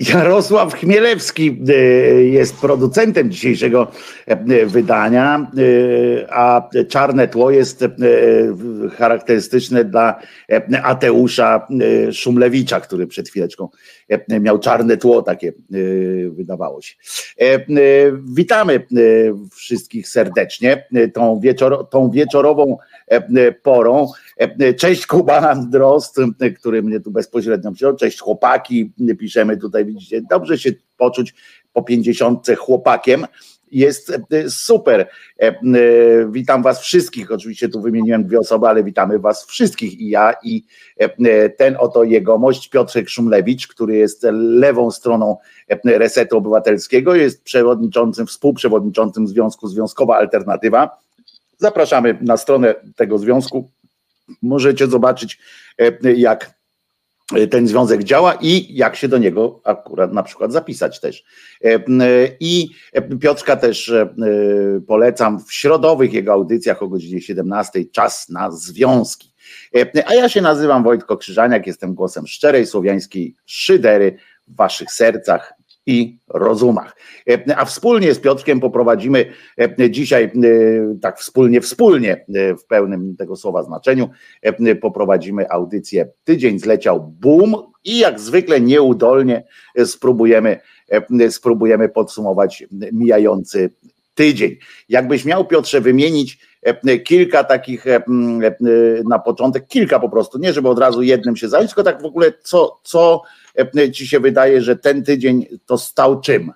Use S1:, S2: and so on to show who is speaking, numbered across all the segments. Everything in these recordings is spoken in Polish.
S1: Jarosław Chmielewski e, jest producentem dzisiejszego e, wydania, e, a czarne tło jest charakterystyczne dla Ateusza Szumlewicza, który przed chwileczką miał czarne tło, takie wydawało się. Witamy wszystkich serdecznie tą, wieczor, tą wieczorową porą. Cześć Kuba Drost, który mnie tu bezpośrednio przyjął. Cześć chłopaki, piszemy tutaj, widzicie, dobrze się poczuć po pięćdziesiątce chłopakiem jest super. Witam Was wszystkich. Oczywiście tu wymieniłem dwie osoby, ale witamy Was wszystkich i ja, i ten oto jegomość Piotrek Szumlewicz, który jest lewą stroną Resetu Obywatelskiego, jest przewodniczącym, współprzewodniczącym Związku Związkowa Alternatywa. Zapraszamy na stronę tego związku możecie zobaczyć, e, jak ten związek działa i jak się do niego akurat na przykład zapisać też. E, I Piotrka też e, polecam w środowych jego audycjach o godzinie 17 czas na związki. A ja się nazywam Wojtko Krzyżaniak, jestem głosem szczerej słowiańskiej szydery w waszych sercach i rozumach. E, a wspólnie z Piotrkiem poprowadzimy e, dzisiaj, e, tak wspólnie, wspólnie w pełnym tego słowa znaczeniu, poprowadzimy audycję Tydzień zleciał boom i jak zwykle nieudolnie spróbujemy, spróbujemy podsumować mijający tydzień. Jakbyś miał, Piotrze, wymienić kilka takich na początek, kilka po prostu, nie żeby od razu jednym się zająć, tylko tak w ogóle co, co ci się wydaje, że ten tydzień to stał czym?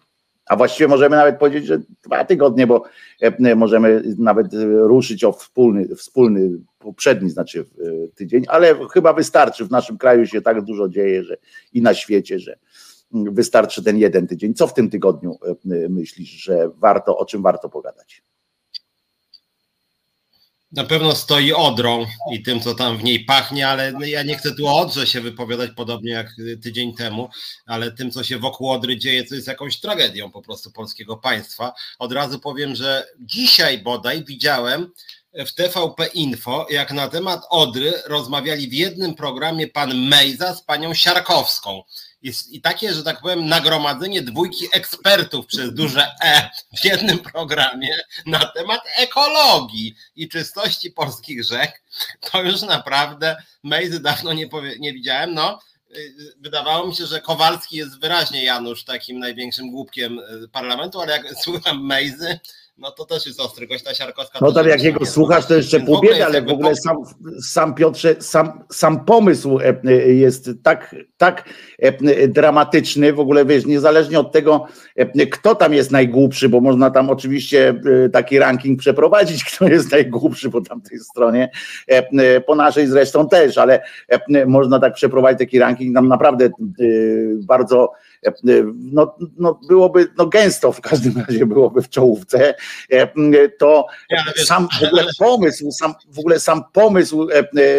S1: A właściwie możemy nawet powiedzieć, że dwa tygodnie, bo e, możemy nawet ruszyć o wspólny, wspólny poprzedni, znaczy e, tydzień, ale chyba wystarczy. W naszym kraju się tak dużo dzieje, że i na świecie, że wystarczy ten jeden tydzień. Co w tym tygodniu myślisz, że warto, o czym warto pogadać?
S2: Na pewno stoi Odrą i tym, co tam w niej pachnie, ale ja nie chcę tu o Odrze się wypowiadać podobnie jak tydzień temu, ale tym, co się wokół Odry dzieje, to jest jakąś tragedią po prostu polskiego państwa. Od razu powiem, że dzisiaj bodaj widziałem w TVP Info, jak na temat Odry rozmawiali w jednym programie pan Mejza z panią Siarkowską jest i takie, że tak powiem, nagromadzenie dwójki ekspertów przez duże E w jednym programie na temat ekologii i czystości polskich rzek, to już naprawdę Mejzy dawno nie, powie, nie widziałem. No, y, wydawało mi się, że Kowalski jest wyraźnie Janusz takim największym głupkiem y, parlamentu, ale jak słucham Mejzy, no to też jest ostry gość, ta Siarkowska.
S1: No tak jak jego słuchasz, to jeszcze pół biedy, ale w ogóle sam, sam Piotrze, sam, sam pomysł e, e, jest tak, tak e, dramatyczny, w ogóle wiesz, niezależnie od tego, kto tam jest najgłupszy, bo można tam oczywiście taki ranking przeprowadzić, kto jest najgłupszy po tamtej stronie, po naszej zresztą też, ale można tak przeprowadzić taki ranking, tam naprawdę bardzo no, no byłoby no gęsto w każdym razie byłoby w czołówce, to sam w ogóle pomysł, sam, w ogóle sam pomysł,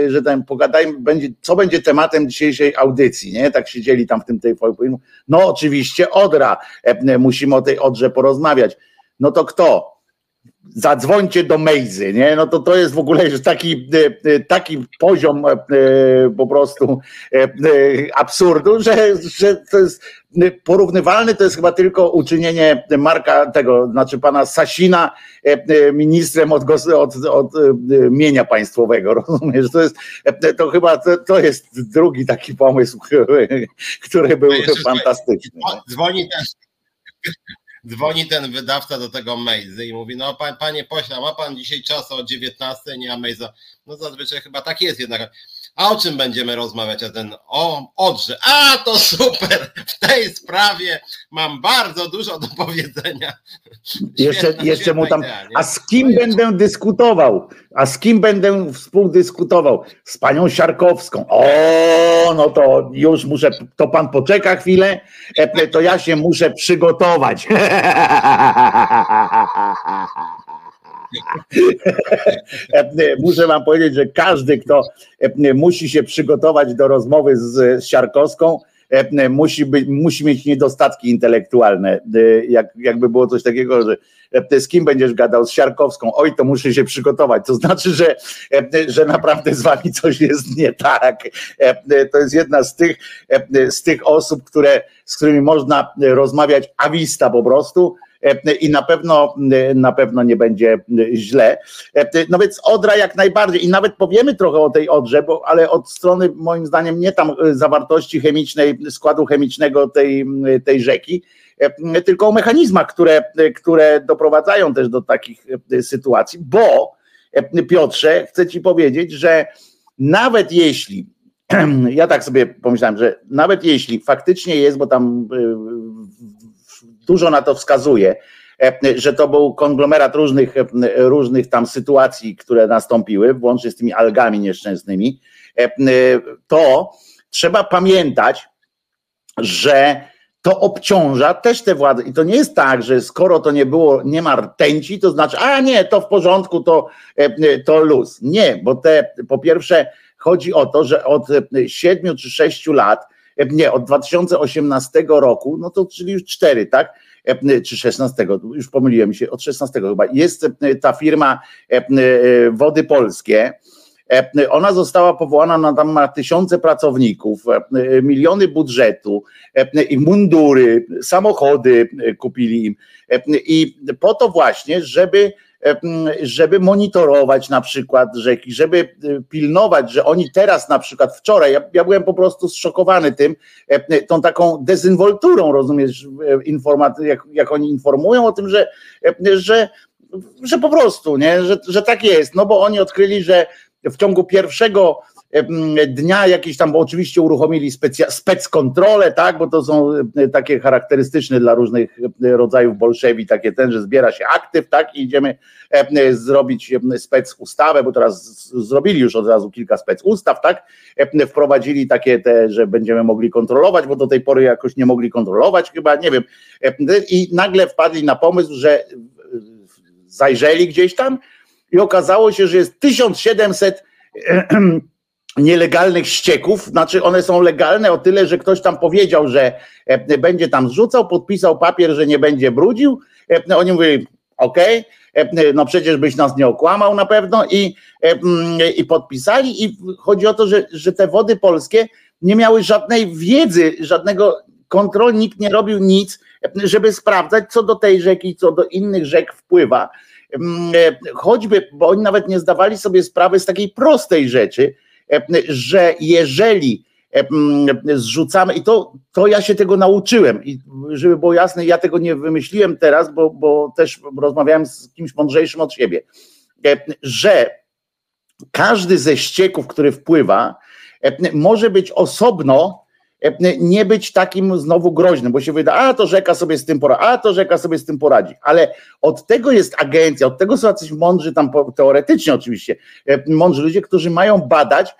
S1: że tam pogadajmy, będzie, co będzie tematem dzisiejszej audycji, nie? Tak siedzieli tam w tym tej No oczywiście Odra, musimy o tej Odrze porozmawiać. No to kto? Zadzwońcie do Mejzy, nie? No to to jest w ogóle już taki, e, e, taki poziom e, po prostu absurdu, że, że to jest porównywalny, to jest chyba tylko uczynienie Marka tego, znaczy pana Sasina ministrem od, od, od mienia państwowego, rozumiesz? To jest, to chyba to, to jest drugi taki pomysł, który był fantastyczny.
S2: Dzwoni też dzwoni ten wydawca do tego Mejzy i mówi, no panie pośle, ma pan dzisiaj czas o 19, nie, a Mejza, no zazwyczaj chyba tak jest jednak. A o czym będziemy rozmawiać? A ten o Odrze. A to super! W tej sprawie mam bardzo dużo do powiedzenia.
S1: Jeszcze, jeszcze mu tam. A z kim będę dyskutował? A z kim będę współdyskutował? Z panią Siarkowską. O, no to już muszę. To pan poczeka chwilę, to ja się muszę przygotować. Muszę wam powiedzieć, że każdy, kto musi się przygotować do rozmowy z Siarkowską, musi, być, musi mieć niedostatki intelektualne. Jak, jakby było coś takiego, że z kim będziesz gadał, z Siarkowską, oj, to muszę się przygotować. To znaczy, że, że naprawdę z wami coś jest nie tak. To jest jedna z tych, z tych osób, które, z którymi można rozmawiać awista po prostu i na pewno, na pewno nie będzie źle. No więc Odra jak najbardziej i nawet powiemy trochę o tej Odrze, bo, ale od strony moim zdaniem nie tam zawartości chemicznej, składu chemicznego tej, tej rzeki, tylko o mechanizmach, które, które doprowadzają też do takich sytuacji, bo Piotrze, chcę ci powiedzieć, że nawet jeśli, ja tak sobie pomyślałem, że nawet jeśli faktycznie jest, bo tam dużo na to wskazuje, e, że to był konglomerat różnych, e, różnych tam sytuacji, które nastąpiły, włącznie z tymi algami nieszczęsnymi, e, to trzeba pamiętać, że to obciąża też te władze. I to nie jest tak, że skoro to nie było, nie ma rtęci, to znaczy, a nie, to w porządku, to, to luz. Nie, bo te po pierwsze chodzi o to, że od siedmiu czy sześciu lat nie, od 2018 roku, no to czyli już cztery, tak? Czy 16, już pomyliłem się, od 16 chyba. Jest ta firma Wody Polskie. Ona została powołana, na tam ma tysiące pracowników, miliony budżetu i mundury, samochody kupili im. I po to właśnie, żeby żeby monitorować na przykład rzeki, żeby y, pilnować, że oni teraz na przykład wczoraj, ja, ja byłem po prostu zszokowany tym, tą taką dezynwolturą, rozumiesz, informaty, jak, jak oni informują o tym, że, że, że po prostu, nie, że, że tak jest, no bo oni odkryli, że w ciągu pierwszego dnia jakieś tam, bo oczywiście uruchomili specja, spec kontrolę, tak, bo to są takie charakterystyczne dla różnych rodzajów bolszewi, takie ten, że zbiera się aktyw, tak, i idziemy zrobić spec ustawę, bo teraz zrobili już od razu kilka spec ustaw, tak, wprowadzili takie te, że będziemy mogli kontrolować, bo do tej pory jakoś nie mogli kontrolować chyba, nie wiem, i nagle wpadli na pomysł, że zajrzeli gdzieś tam i okazało się, że jest 1700 nielegalnych ścieków, znaczy one są legalne o tyle, że ktoś tam powiedział, że e, będzie tam zrzucał, podpisał papier, że nie będzie brudził. E, oni mówili, okej, okay, no przecież byś nas nie okłamał na pewno i, e, i podpisali i chodzi o to, że, że te wody polskie nie miały żadnej wiedzy, żadnego kontroli, nikt nie robił nic, żeby sprawdzać, co do tej rzeki, co do innych rzek wpływa. Choćby, bo oni nawet nie zdawali sobie sprawy z takiej prostej rzeczy, E, że jeżeli e, zrzucamy, i to, to ja się tego nauczyłem, i żeby było jasne, ja tego nie wymyśliłem teraz, bo, bo też rozmawiałem z kimś mądrzejszym od siebie, e, że każdy ze ścieków, który wpływa, może być osobno, nie być takim znowu groźnym, bo się wyda, a to rzeka sobie z tym poradzi, a to rzeka sobie z tym poradzi, ale od tego jest agencja, od tego są jacyś mądrzy tam teoretycznie oczywiście, mądrzy ludzie, którzy mają badać,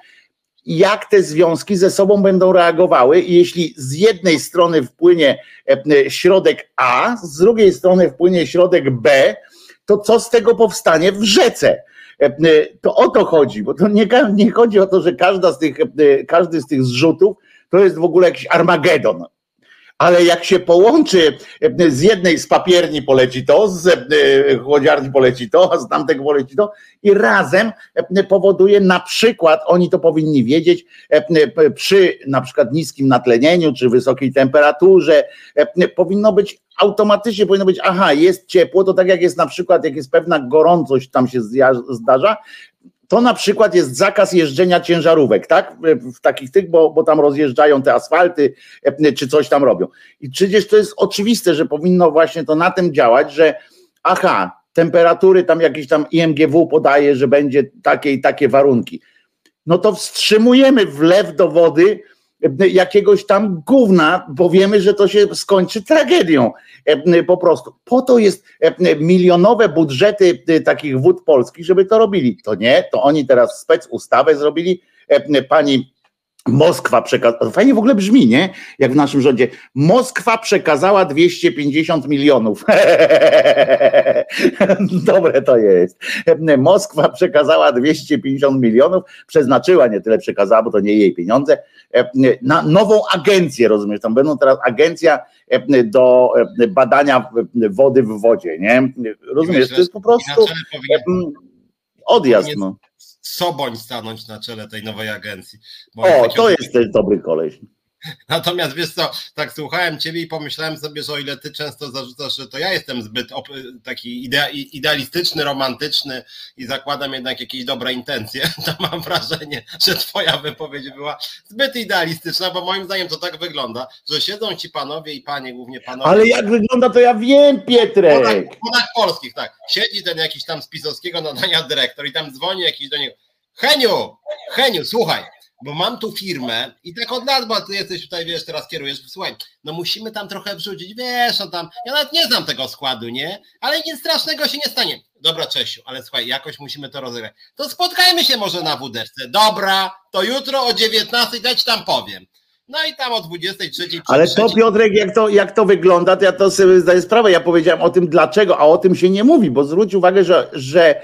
S1: jak te związki ze sobą będą reagowały i jeśli z jednej strony wpłynie środek A, z drugiej strony wpłynie środek B, to co z tego powstanie w rzece? To o to chodzi, bo to nie, nie chodzi o to, że każda z tych, każdy z tych zrzutów to jest w ogóle jakiś Armagedon. Ale jak się połączy, e, z jednej z papierni poleci to, z e, chłodziarni poleci to, z tamtego poleci to i razem e, powoduje na przykład, oni to powinni wiedzieć, przy na przykład niskim natlenieniu czy wysokiej temperaturze, powinno być automatycznie powinno być, aha, jest ciepło, to tak jak jest na przykład, jak jest pewna gorącość tam się zdarza, to na przykład jest zakaz jeżdżenia ciężarówek, tak? W takich tych, bo, bo tam rozjeżdżają te asfalty, e, czy coś tam robią. I przecież to jest oczywiste, że powinno właśnie to na tym działać, że aha, temperatury tam jakieś tam IMGW podaje, że będzie takie i takie warunki. No to wstrzymujemy wlew do wody jakiegoś tam gówna, bo wiemy, że to się skończy tragedią e, po prostu. Po to jest e, milionowe budżety e, takich wód polskich, żeby to robili. To nie, to oni teraz spec ustawę zrobili. Pani Moskwa przekazała, fajnie w ogóle brzmi, nie? Jak w naszym rządzie. Moskwa przekazała 250 milionów. Dobre to jest. Moskwa przekazała 250 milionów, przeznaczyła, nie tyle przekazała, bo to nie jej pieniądze, na nową agencję, rozumiesz? Tam będą teraz agencja do badania wody w wodzie, nie? Rozumiesz? To jest po prostu odjazd, no.
S2: Soboń stanąć na czele tej nowej agencji.
S1: O, to jest też dobry koleś.
S2: Natomiast wiesz co, tak słuchałem ciebie i pomyślałem sobie, że o ile ty często zarzucasz, że to ja jestem zbyt taki idealistyczny, romantyczny i zakładam jednak jakieś dobre intencje, to mam wrażenie, że twoja wypowiedź była zbyt idealistyczna, bo moim zdaniem to tak wygląda, że siedzą ci panowie i panie, głównie panowie.
S1: Ale jak wygląda, to ja wiem, Pietrek.
S2: W Polach polskich, tak. Siedzi ten jakiś tam z pisowskiego nadania dyrektor i tam dzwoni jakiś do niego. Heniu, Heniu, słuchaj, bo mam tu firmę i tak od lat, bo ty jesteś tutaj, wiesz, teraz kierujesz, słuchaj, no musimy tam trochę wrzucić, wiesz, no tam, ja nawet nie znam tego składu, nie? Ale nic strasznego się nie stanie. Dobra, Czesiu, ale słuchaj, jakoś musimy to rozegrać. To spotkajmy się może na wódeczce. Dobra, to jutro o 19 dać tam powiem. No i tam o 23.
S1: Ale to Piotrek, jak to, jak to wygląda, to ja to sobie zdaję sprawę. Ja powiedziałem o tym dlaczego, a o tym się nie mówi, bo zwróć uwagę, że, że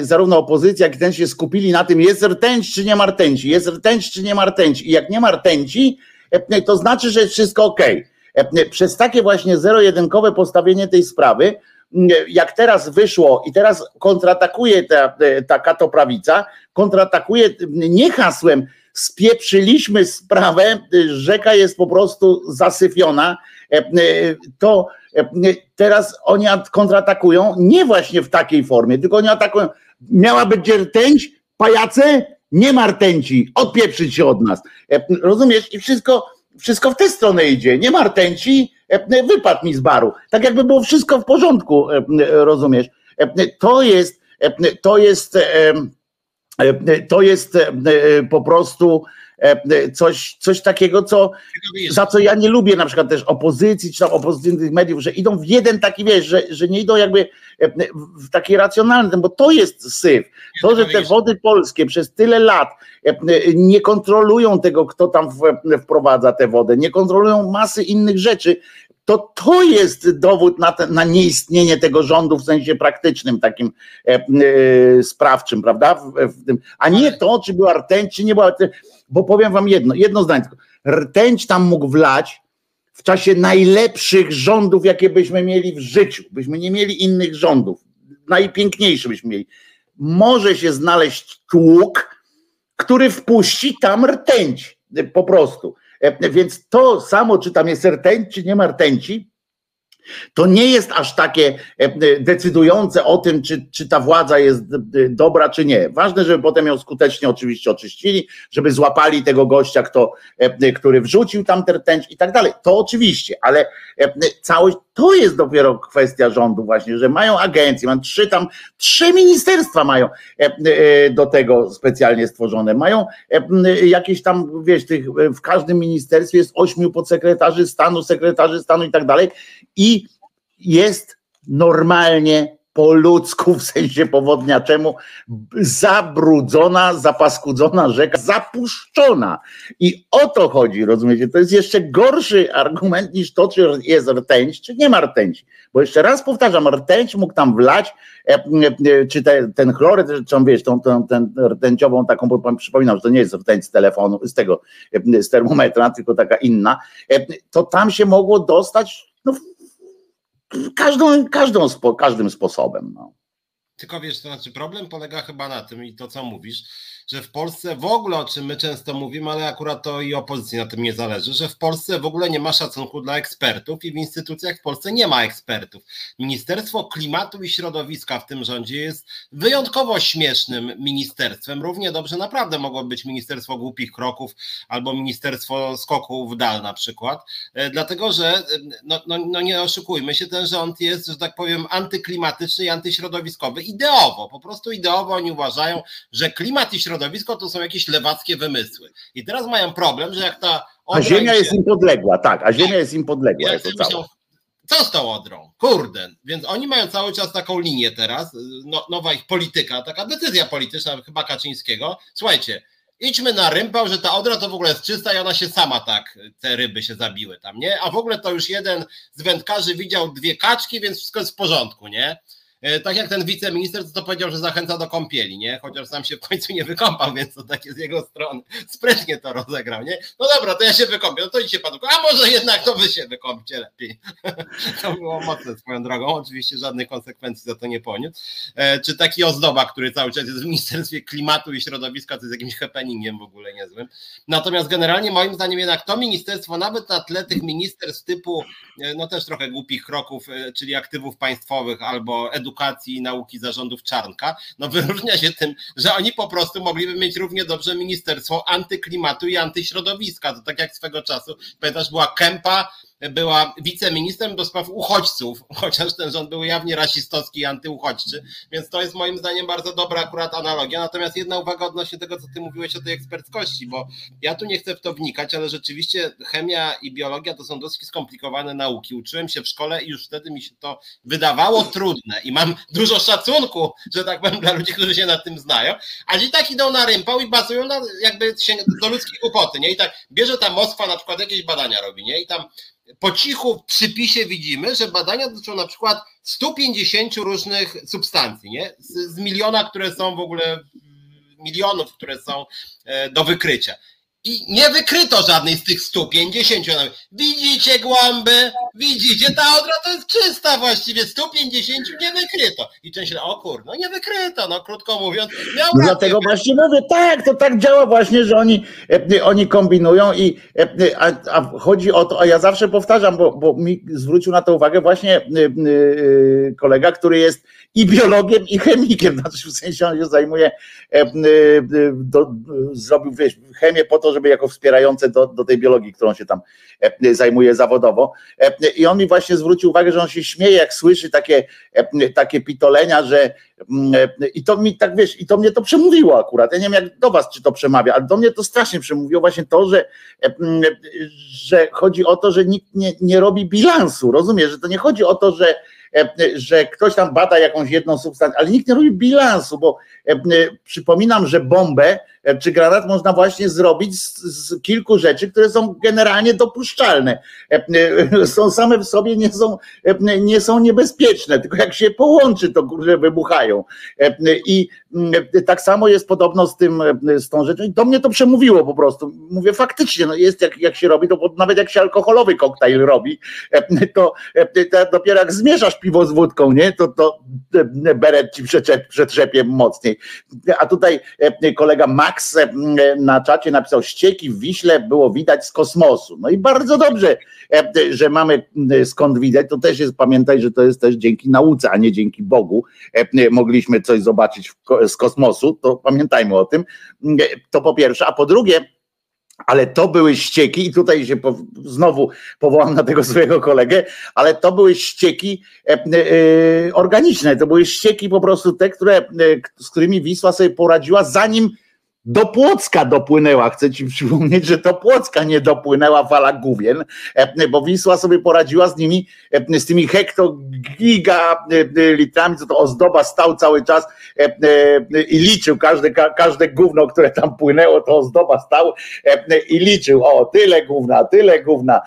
S1: zarówno opozycja, jak i ten się skupili na tym, jest rtęć czy nie ma rtęci, jest rtęć czy nie ma rtęci. I jak nie ma rtęci, e, to znaczy, że jest wszystko ok. E, przez takie właśnie zero-jedynkowe postawienie tej sprawy, jak teraz wyszło i teraz kontratakuje ta, ta katoprawica, kontratakuje nie hasłem, spieprzyliśmy sprawę, rzeka jest po prostu zasyfiona, e, e, to e, teraz oni kontratakują nie właśnie w takiej formie, tylko oni atakują, miała być rtęć, pajace, nie ma rtęci, odpieprzyć się od nas. Rozumiesz? I wszystko, wszystko w tę stronę idzie. Nie ma rtęci, wypadł mi z baru. Tak jakby było wszystko w porządku, rozumiesz? To jest, to jest, E, to jest e, e, po prostu coś, coś takiego, co, za co ja nie lubię na przykład też opozycji, czy tam opozycyjnych mediów, że idą w jeden taki, wiesz, że, że nie idą jakby w taki racjonalny, bo to jest syf. To, że te wody polskie przez tyle lat nie kontrolują tego, kto tam wprowadza tę wodę, nie kontrolują masy innych rzeczy, to to jest dowód na, te, na nieistnienie tego rządu w sensie praktycznym, takim e, e, sprawczym, prawda? W, w tym, a nie to, czy była rtęć, czy nie była rtęć, bo powiem wam jedno, jedno zdanie tylko. Rtęć tam mógł wlać w czasie najlepszych rządów, jakie byśmy mieli w życiu. Byśmy nie mieli innych rządów. Najpiękniejszy byśmy mieli. Może się znaleźć tłuk, który wpuści tam rtęć. Po prostu. E, więc to samo, czy tam jest rtęć, czy nie ma rtęci, to nie jest aż takie e, decydujące o tym, czy, czy ta władza jest e, dobra, czy nie. Ważne, żeby potem ją skutecznie oczywiście oczyścili, żeby złapali tego gościa, kto, e, który wrzucił tam ten i tak dalej. To oczywiście, ale całość to jest dopiero kwestia rządu właśnie, że mają agencje, mają trzy tam, trzy ministerstwa mają do tego specjalnie stworzone. Mają jakieś tam, wiesz, tych, w każdym ministerstwie jest ośmiu podsekretarzy stanu, sekretarzy stanu i tak dalej i jest normalnie po ludzku, w sensie powodniaczemu, zabrudzona, zapaskudzona rzeka, zapuszczona. I o to chodzi, rozumiecie? To jest jeszcze gorszy argument niż to, czy jest rtęć, czy nie ma rtęci. Bo jeszcze raz powtarzam, rtęć mógł tam wlać, e, e, czy te, ten chloryt, czy on, wiesz, tą, tą, ten rtęciową taką, bo przypominam, że to nie jest rtęć z telefonu, z tego, e, z termometra, tylko taka inna, to tam się mogło dostać każdą, każdą, każdym sposobem. No.
S2: Tylko wiesz, to znaczy problem polega chyba na tym i to co mówisz, że w Polsce w ogóle, o czym my często mówimy, ale akurat to i opozycji na tym nie zależy, że w Polsce w ogóle nie ma szacunku dla ekspertów i w instytucjach w Polsce nie ma ekspertów. Ministerstwo Klimatu i Środowiska w tym rządzie jest wyjątkowo śmiesznym ministerstwem. Równie dobrze naprawdę mogło być Ministerstwo Głupich Kroków albo Ministerstwo Skoku w Dal na przykład, e, dlatego że, e, no, no, no nie oszukujmy się, ten rząd jest, że tak powiem, antyklimatyczny i antyśrodowiskowy ideowo. Po prostu ideowo oni uważają, że klimat i środowisko środowisko to są jakieś lewackie wymysły. I teraz mają problem, że jak ta.
S1: A Ziemia się... jest im podległa, tak, a Ziemia jest im podległa. Jako myślą,
S2: co z tą Odrą? Kurde. Więc oni mają cały czas taką linię teraz, no, nowa ich polityka, taka decyzja polityczna chyba Kaczyńskiego. Słuchajcie, idźmy na rympał, że ta Odra to w ogóle jest czysta i ona się sama tak, te ryby się zabiły tam, nie? A w ogóle to już jeden z wędkarzy widział dwie kaczki, więc wszystko jest w porządku, nie? E, tak jak ten wiceminister, to powiedział, że zachęca do kąpieli, nie? Chociaż sam się w końcu nie wykąpał, więc to takie z jego strony sprytnie to rozegrał, nie? No dobra, to ja się wykąpię, no to idźcie panu, a może jednak to wy się wykąpcie lepiej. To było mocne swoją drogą, oczywiście żadnych konsekwencji za to nie poniósł. E, czy taki ozdoba, który cały czas jest w Ministerstwie Klimatu i Środowiska, to jest jakimś happeningiem w ogóle niezłym. Natomiast generalnie moim zdaniem jednak to ministerstwo, nawet na tle tych ministerstw typu, e, no też trochę głupich kroków, czyli aktywów państwowych albo edukacji, Edukacji i Nauki zarządów Czarnka, no wyróżnia się tym, że oni po prostu mogliby mieć równie dobrze Ministerstwo Antyklimatu i Antyśrodowiska. To tak jak swego czasu, pamiętasz, była Kępa, była wiceministrem do spraw uchodźców, chociaż ten rząd był jawnie rasistowski i antyuchodźczy, więc to jest moim zdaniem bardzo dobra akurat analogia. Natomiast jedna uwaga odnośnie tego, co ty mówiłeś o tej eksperckości, bo ja tu nie chcę w to wnikać, ale rzeczywiście chemia i biologia to są dosyć skomplikowane nauki. Uczyłem się w szkole i już wtedy mi się to wydawało trudne i mam dużo szacunku, że tak powiem, dla ludzi, którzy się na tym znają, ale i tak idą na rympał i bazują na jakby się do ludzkiej głupoty, nie? I tak bierze ta Moskwa na przykład jakieś badania robi, nie? I tam po cichu w przypisie widzimy, że badania dotyczą na przykład 150 różnych substancji, nie? Z, z miliona, które są w ogóle, milionów, które są e, do wykrycia. I nie wykryto żadnej z tych 150. Widzicie głąby? Widzicie? Ta odra to jest czysta właściwie. 150 nie wykryto. I część o kur, no nie wykryto, no krótko mówiąc.
S1: No dlatego właśnie mówię, tak, to tak działa właśnie, że oni, e, oni kombinują i e, a, a, chodzi o to, a ja zawsze powtarzam, bo, bo mi zwrócił na to uwagę właśnie e, kolega, który jest i biologiem, i chemikiem, znaczy w sensie on się zajmuje, do, zrobił wiesz, chemię po to, żeby jako wspierające do, do tej biologii, którą się tam e, zajmuje zawodowo. E, I on mi właśnie zwrócił uwagę, że on się śmieje, jak słyszy takie, e, takie pitolenia, że i to mi tak wiesz, i to mnie to przemówiło akurat. Ja nie wiem, jak do was czy to przemawia, ale do mnie to strasznie przemówiło właśnie to, że, że chodzi o to, że nikt nie, nie robi bilansu. Rozumiesz, że to nie chodzi o to, że że ktoś tam bada jakąś jedną substancję, ale nikt nie robi bilansu, bo przypominam, że bombę E, czy granat można właśnie zrobić z, z, kilku rzeczy, które są generalnie dopuszczalne. E, e, są same w sobie nie są, nie są niebezpieczne, tylko jak się połączy, to kurze wybuchają. I tak samo jest podobno z tym, z tą rzeczą. I to mnie to przemówiło po prostu. Mówię faktycznie, no jest jak, jak się robi, to nawet jak się alkoholowy koktajl robi, to, to dopiero jak zmieszasz piwo z wódką, nie, to, to beret ci przetrzepie mocniej. A tutaj kolega Max Max e, na czacie napisał, ścieki w Wiśle było widać z kosmosu. No i bardzo dobrze, e, że mamy skąd widać. To też jest, pamiętaj, że to jest też dzięki nauce, a nie dzięki Bogu. E, mogliśmy coś zobaczyć z kosmosu, to pamiętajmy o tym. To po pierwsze, a po drugie, ale to były ścieki, i tutaj się po, znowu powołam na tego swojego kolegę, ale to były ścieki e, e, organiczne, to były ścieki po prostu te, które, e, z którymi Wisła sobie poradziła, zanim do Płocka dopłynęła. Chcę ci przypomnieć, że to Płocka nie dopłynęła fala Główien, e, bo Wisła sobie poradziła z nimi, e, z tymi hektogigalitrami, co to ozdoba stał cały czas e, i liczył każde, każde gówno, które tam płynęło, to ozdoba stał i liczył, o tyle gówna, tyle gówna.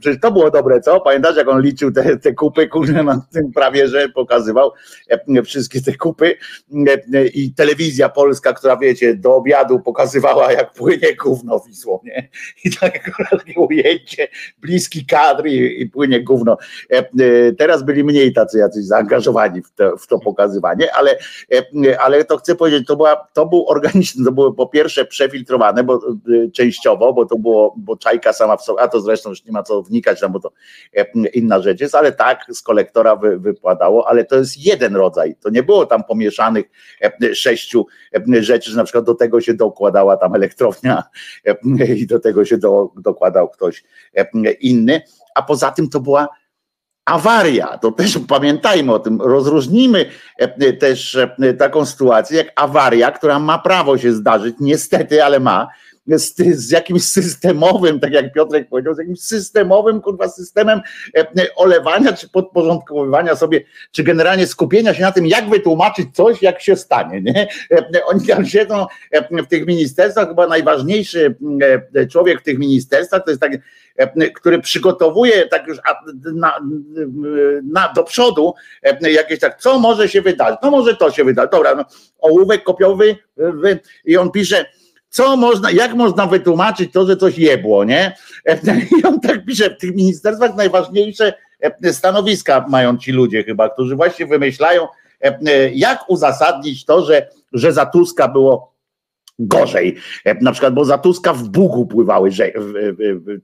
S1: Przecież to było dobre, co? Pamiętasz, jak on liczył te, te kupy, kurde, na tym prawie, że pokazywał wszystkie te kupy i telewizja polska Polska, która wiecie, do obiadu pokazywała, jak płynie gówno Wisłą, nie? I takie ujęcie, bliski kadr i, i płynie gówno. E, e, teraz byli mniej tacy jacyś zaangażowani w to, w to pokazywanie, ale, e, ale to chcę powiedzieć, to, była, to był organiczny, to było po pierwsze przefiltrowane, bo częściowo, bo to było, bo czajka sama w sobie, a to zresztą już nie ma co wnikać, no bo to inna rzecz jest, ale tak z kolektora wy, wypadało, ale to jest jeden rodzaj, to nie było tam pomieszanych sześciu rzeczy, że na przykład do tego się dokładała tam elektrownia i do tego się do, dokładał ktoś inny, a poza tym to była awaria. To też pamiętajmy o tym, rozróżnimy też taką sytuację jak awaria, która ma prawo się zdarzyć, niestety, ale ma, z, z jakimś systemowym, tak jak Piotrek powiedział, z jakimś systemowym, kurwa, systemem olewania, czy podporządkowywania sobie, czy generalnie skupienia się na tym, jak wytłumaczyć coś, jak się stanie, nie? Oni tam siedzą w tych ministerstwach, chyba najważniejszy człowiek w tych ministerstwach, to jest taki, który przygotowuje tak już na, na, do przodu jakieś tak, co może się wydarzyć, no może to się wydarzy, dobra, no, ołówek kopiowy i on pisze, co można, jak można wytłumaczyć to, że coś jebło, nie? I on tak pisze, w tych ministerstwach najważniejsze stanowiska mają ci ludzie chyba, którzy właśnie wymyślają, jak uzasadnić to, że, że za Tuska było gorzej. E, na przykład, bo za Tuska w Bugu pływały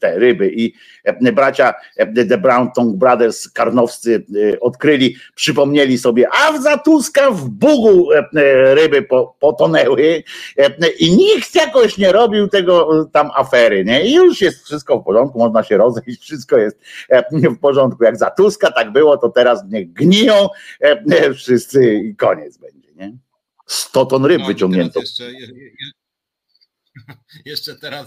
S1: te ryby i e, bracia e, The Brown Tongue Brothers karnowscy odkryli, przypomnieli sobie, a za Tuska w Bugu ryby potonęły i nikt jakoś nie robił tego tam afery, nie? I już jest wszystko w porządku, można się rozejść, wszystko jest w porządku. Jak za Tuska tak było, to teraz niech gniją wszyscy i koniec będzie? 100 ton ryb no, wyciągnięto. Jeszcze,
S2: jeszcze teraz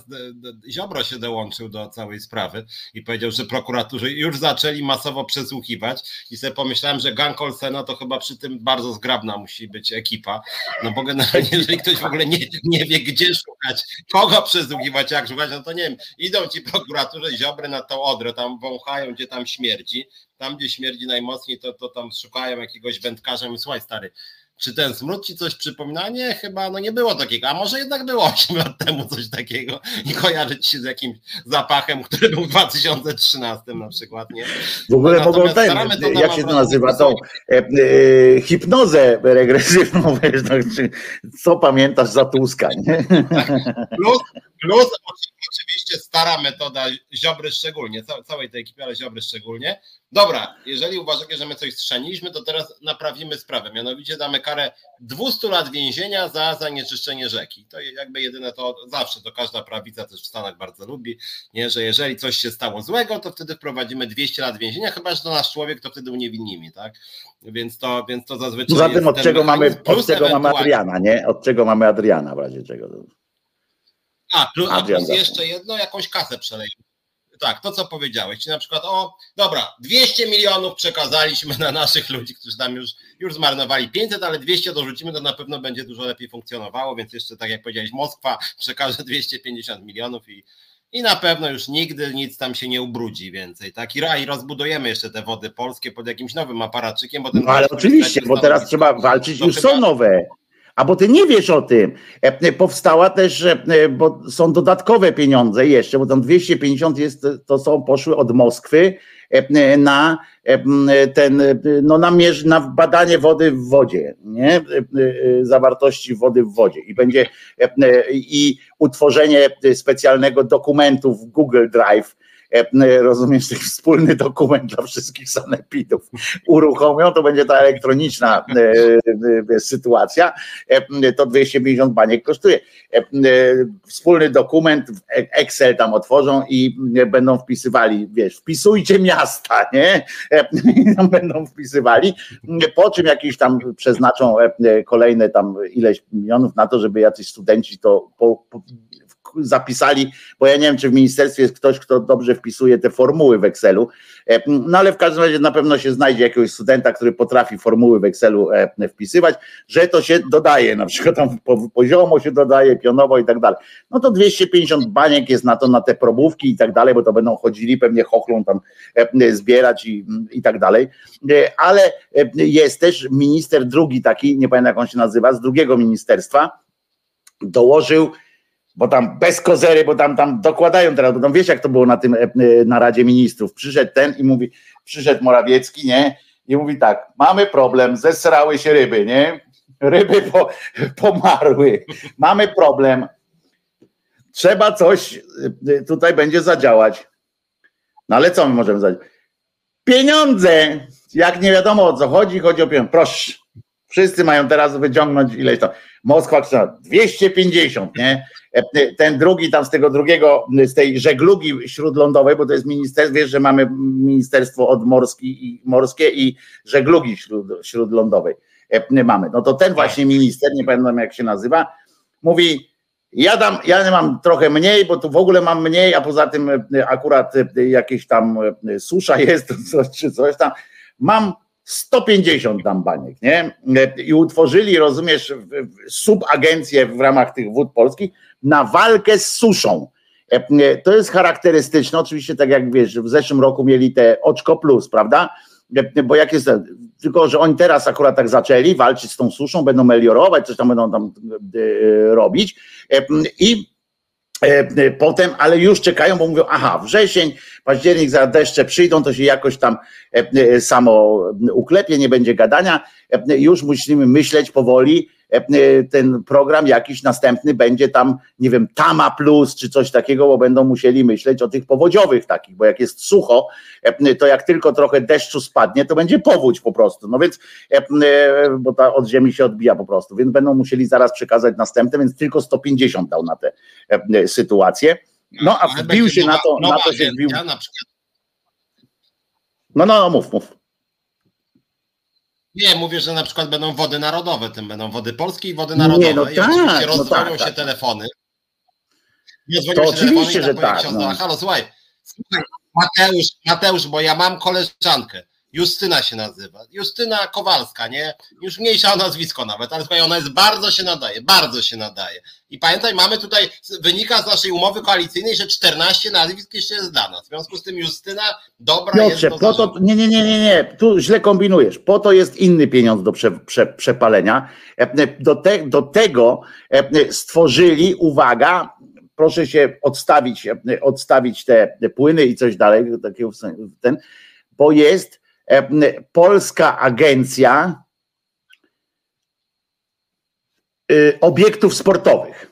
S2: Ziobro się dołączył do całej sprawy i powiedział, że prokuratorzy już zaczęli masowo przesłuchiwać i sobie pomyślałem, że gang Olsena to chyba przy tym bardzo zgrabna musi być ekipa, no bo generalnie jeżeli ktoś w ogóle nie, nie wie gdzie szukać, kogo przesłuchiwać, jak szukać, no to nie wiem, idą ci prokuratorzy Ziobry na tą odrę, tam wąchają gdzie tam śmierdzi, tam gdzie śmierdzi najmocniej to, to tam szukają jakiegoś wędkarza i słuchaj stary, czy ten smród ci coś przypomina? Nie, chyba no nie było takiego, a może jednak było 8 lat temu coś takiego i kojarzyć się z jakimś zapachem, który był w 2013 na przykład, nie?
S1: W ogóle mogą ten, jak się to nazywa, tą e, e, hipnozę regresywną, wiesz, no, co pamiętasz za Tuska, nie?
S2: Plus, plus oczywiście stara metoda, Ziobry szczególnie, całej tej ekipy, ale Ziobry szczególnie. Dobra, jeżeli uważacie, że my coś strzeliliśmy, to teraz naprawimy sprawę. Mianowicie damy karę 200 lat więzienia za zanieczyszczenie rzeki. To jakby jedyne to zawsze, to każda prawica też w Stanach bardzo lubi, nie? że jeżeli coś się stało złego, to wtedy wprowadzimy 200 lat więzienia, chyba że to nasz człowiek, to wtedy uniewinimy, tak? Więc to, więc to zazwyczaj.
S1: Poza tym, od czego, mamy, od czego mamy Adriana, nie? Od czego mamy Adriana w razie czego.
S2: A, plus, a plus jeszcze jedno, jakąś kasę przelejemy. Tak, to co powiedziałeś, czyli na przykład, o, dobra, 200 milionów przekazaliśmy na naszych ludzi, którzy tam już, już zmarnowali 500, ale 200 dorzucimy, to na pewno będzie dużo lepiej funkcjonowało, więc jeszcze tak jak powiedziałeś, Moskwa przekaże 250 milionów i, i na pewno już nigdy nic tam się nie ubrudzi więcej, tak? I, I rozbudujemy jeszcze te wody polskie pod jakimś nowym aparaczykiem, bo ten
S1: no, ale oczywiście, bo teraz trzeba walczyć, już chyba... są nowe a bo ty nie wiesz o tym. E, e, powstała też, e, bo są dodatkowe pieniądze jeszcze, bo tam 250 jest, to są poszły od Moskwy na ten, no na, mierz, na badanie wody w wodzie, nie? Zawartości wody w wodzie. I będzie i utworzenie specjalnego dokumentu w Google Drive, E, rozumiesz, taki wspólny dokument dla wszystkich sanepidów uruchomią, to będzie ta elektroniczna e, e, sytuacja, to 250 baniek kosztuje. Wspólny dokument, Excel tam otworzą i będą wpisywali, wiesz, wpisujcie miasta, nie? I tam będą wpisywali, po czym jakiś tam przeznaczą kolejne tam ileś milionów na to, żeby jacyś studenci to po, po zapisali, bo ja nie wiem, czy w ministerstwie jest ktoś, kto dobrze wpisuje te formuły w Excelu, e, no ale w każdym razie na pewno się znajdzie jakiegoś studenta, który potrafi formuły w Excelu e, wpisywać, że to się dodaje, na przykład tam poziomo się dodaje, pionowo i tak dalej. No to 250 baniek jest na to, na te probówki i tak dalej, bo to będą chodzili, pewnie chochlą tam e, zbierać i, i tak dalej. Ale jest też minister drugi taki, nie pamiętam jak on się nazywa, z drugiego ministerstwa, dołożył bo tam bez kozery, bo tam, tam dokładają teraz, bo tam wiesz jak to było na tym e, na Radzie Ministrów. Przyszedł ten i mówi, przyszedł Morawiecki, nie? I mówi tak, mamy problem, zesrały się ryby, nie? Ryby po, pomarły. Mamy problem. Trzeba coś e, tutaj będzie zadziałać. No ale co my możemy zadziałać? Pieniądze! Jak nie wiadomo o co chodzi, chodzi o pieniądze. Proszę, wszyscy mają teraz wyciągnąć ileś to. Moskwa 250, nie? E, ten drugi tam z tego drugiego, z tej żeglugi śródlądowej, bo to jest ministerstwo, wiesz, że mamy ministerstwo od morski, i, morskie i żeglugi śród, śródlądowej e, mamy. No to ten właśnie minister, nie pamiętam jak się nazywa, mówi Ja dam, ja mam trochę mniej, bo tu w ogóle mam mniej, a poza tym akurat jakieś tam susza jest czy coś tam. Mam 150 dam baniek, nie? I utworzyli, rozumiesz, subagencję w ramach tych wód polskich na walkę z suszą. To jest charakterystyczne, oczywiście tak jak wiesz, w zeszłym roku mieli te oczko plus, prawda? Bo jak jest, tylko że oni teraz akurat tak zaczęli walczyć z tą suszą, będą meliorować, coś tam będą tam e, robić i e, potem, ale już czekają, bo mówią, aha, wrzesień, październik, za deszcze przyjdą, to się jakoś tam e, samo uklepie, nie będzie gadania, już musimy myśleć powoli, E, e, ten program jakiś następny będzie tam, nie wiem, Tama Plus czy coś takiego, bo będą musieli myśleć o tych powodziowych takich, bo jak jest sucho, e, to jak tylko trochę deszczu spadnie, to będzie powódź po prostu. No więc, bo ta od ziemi się odbija po prostu, więc będą musieli zaraz przekazać następne, więc tylko 150 dał na tę sytuację. No a wbił się na to, na to się wbił. No, no, no, mów, mów.
S2: Nie, mówię, że na przykład będą wody narodowe, tym będą wody polskie i wody narodowe. Nie, no tak, I oczywiście no tak, się tak. telefony.
S1: Nie to się oczywiście, telefony że tak.
S2: No. Halo, słuchaj, słuchaj, Mateusz, Mateusz, bo ja mam koleżankę. Justyna się nazywa. Justyna Kowalska, nie? Już mniejsza o nazwisko nawet, ale słuchaj, ona jest bardzo się nadaje, bardzo się nadaje. I pamiętaj, mamy tutaj, wynika z naszej umowy koalicyjnej, że 14 nazwisk jeszcze jest dla nas. W związku z tym Justyna dobra Piotrze, jest
S1: po to, nie, nie, nie, nie, nie, tu źle kombinujesz. Po to jest inny pieniądz do prze, prze, przepalenia. Do, te, do tego stworzyli, uwaga, proszę się odstawić, odstawić te płyny i coś dalej, takiego ten, bo jest polska agencja y, obiektów sportowych.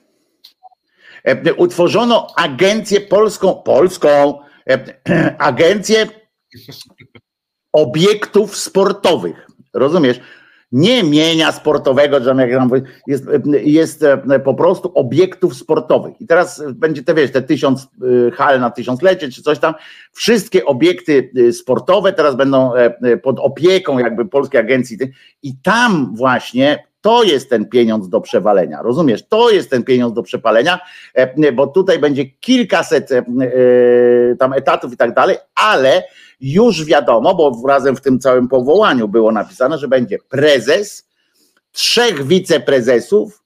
S1: Utworzono agencję polską, polską agencję obiektów sportowych. Rozumiesz? Nie mienia sportowego, jest, jest e, po prostu obiektów sportowych. I teraz będzie te, wiesz, te tysiąc e, hal na tysiąclecie, czy coś tam, wszystkie obiekty e, sportowe teraz będą pod opieką jakby Polskiej Agencji i tam właśnie to jest ten pieniądz do przewalenia, rozumiesz? To jest ten pieniądz do przepalenia, bo tutaj będzie kilkaset tam etatów i tak dalej, ale już wiadomo, bo razem w tym całym powołaniu było napisane, że będzie prezes, trzech wiceprezesów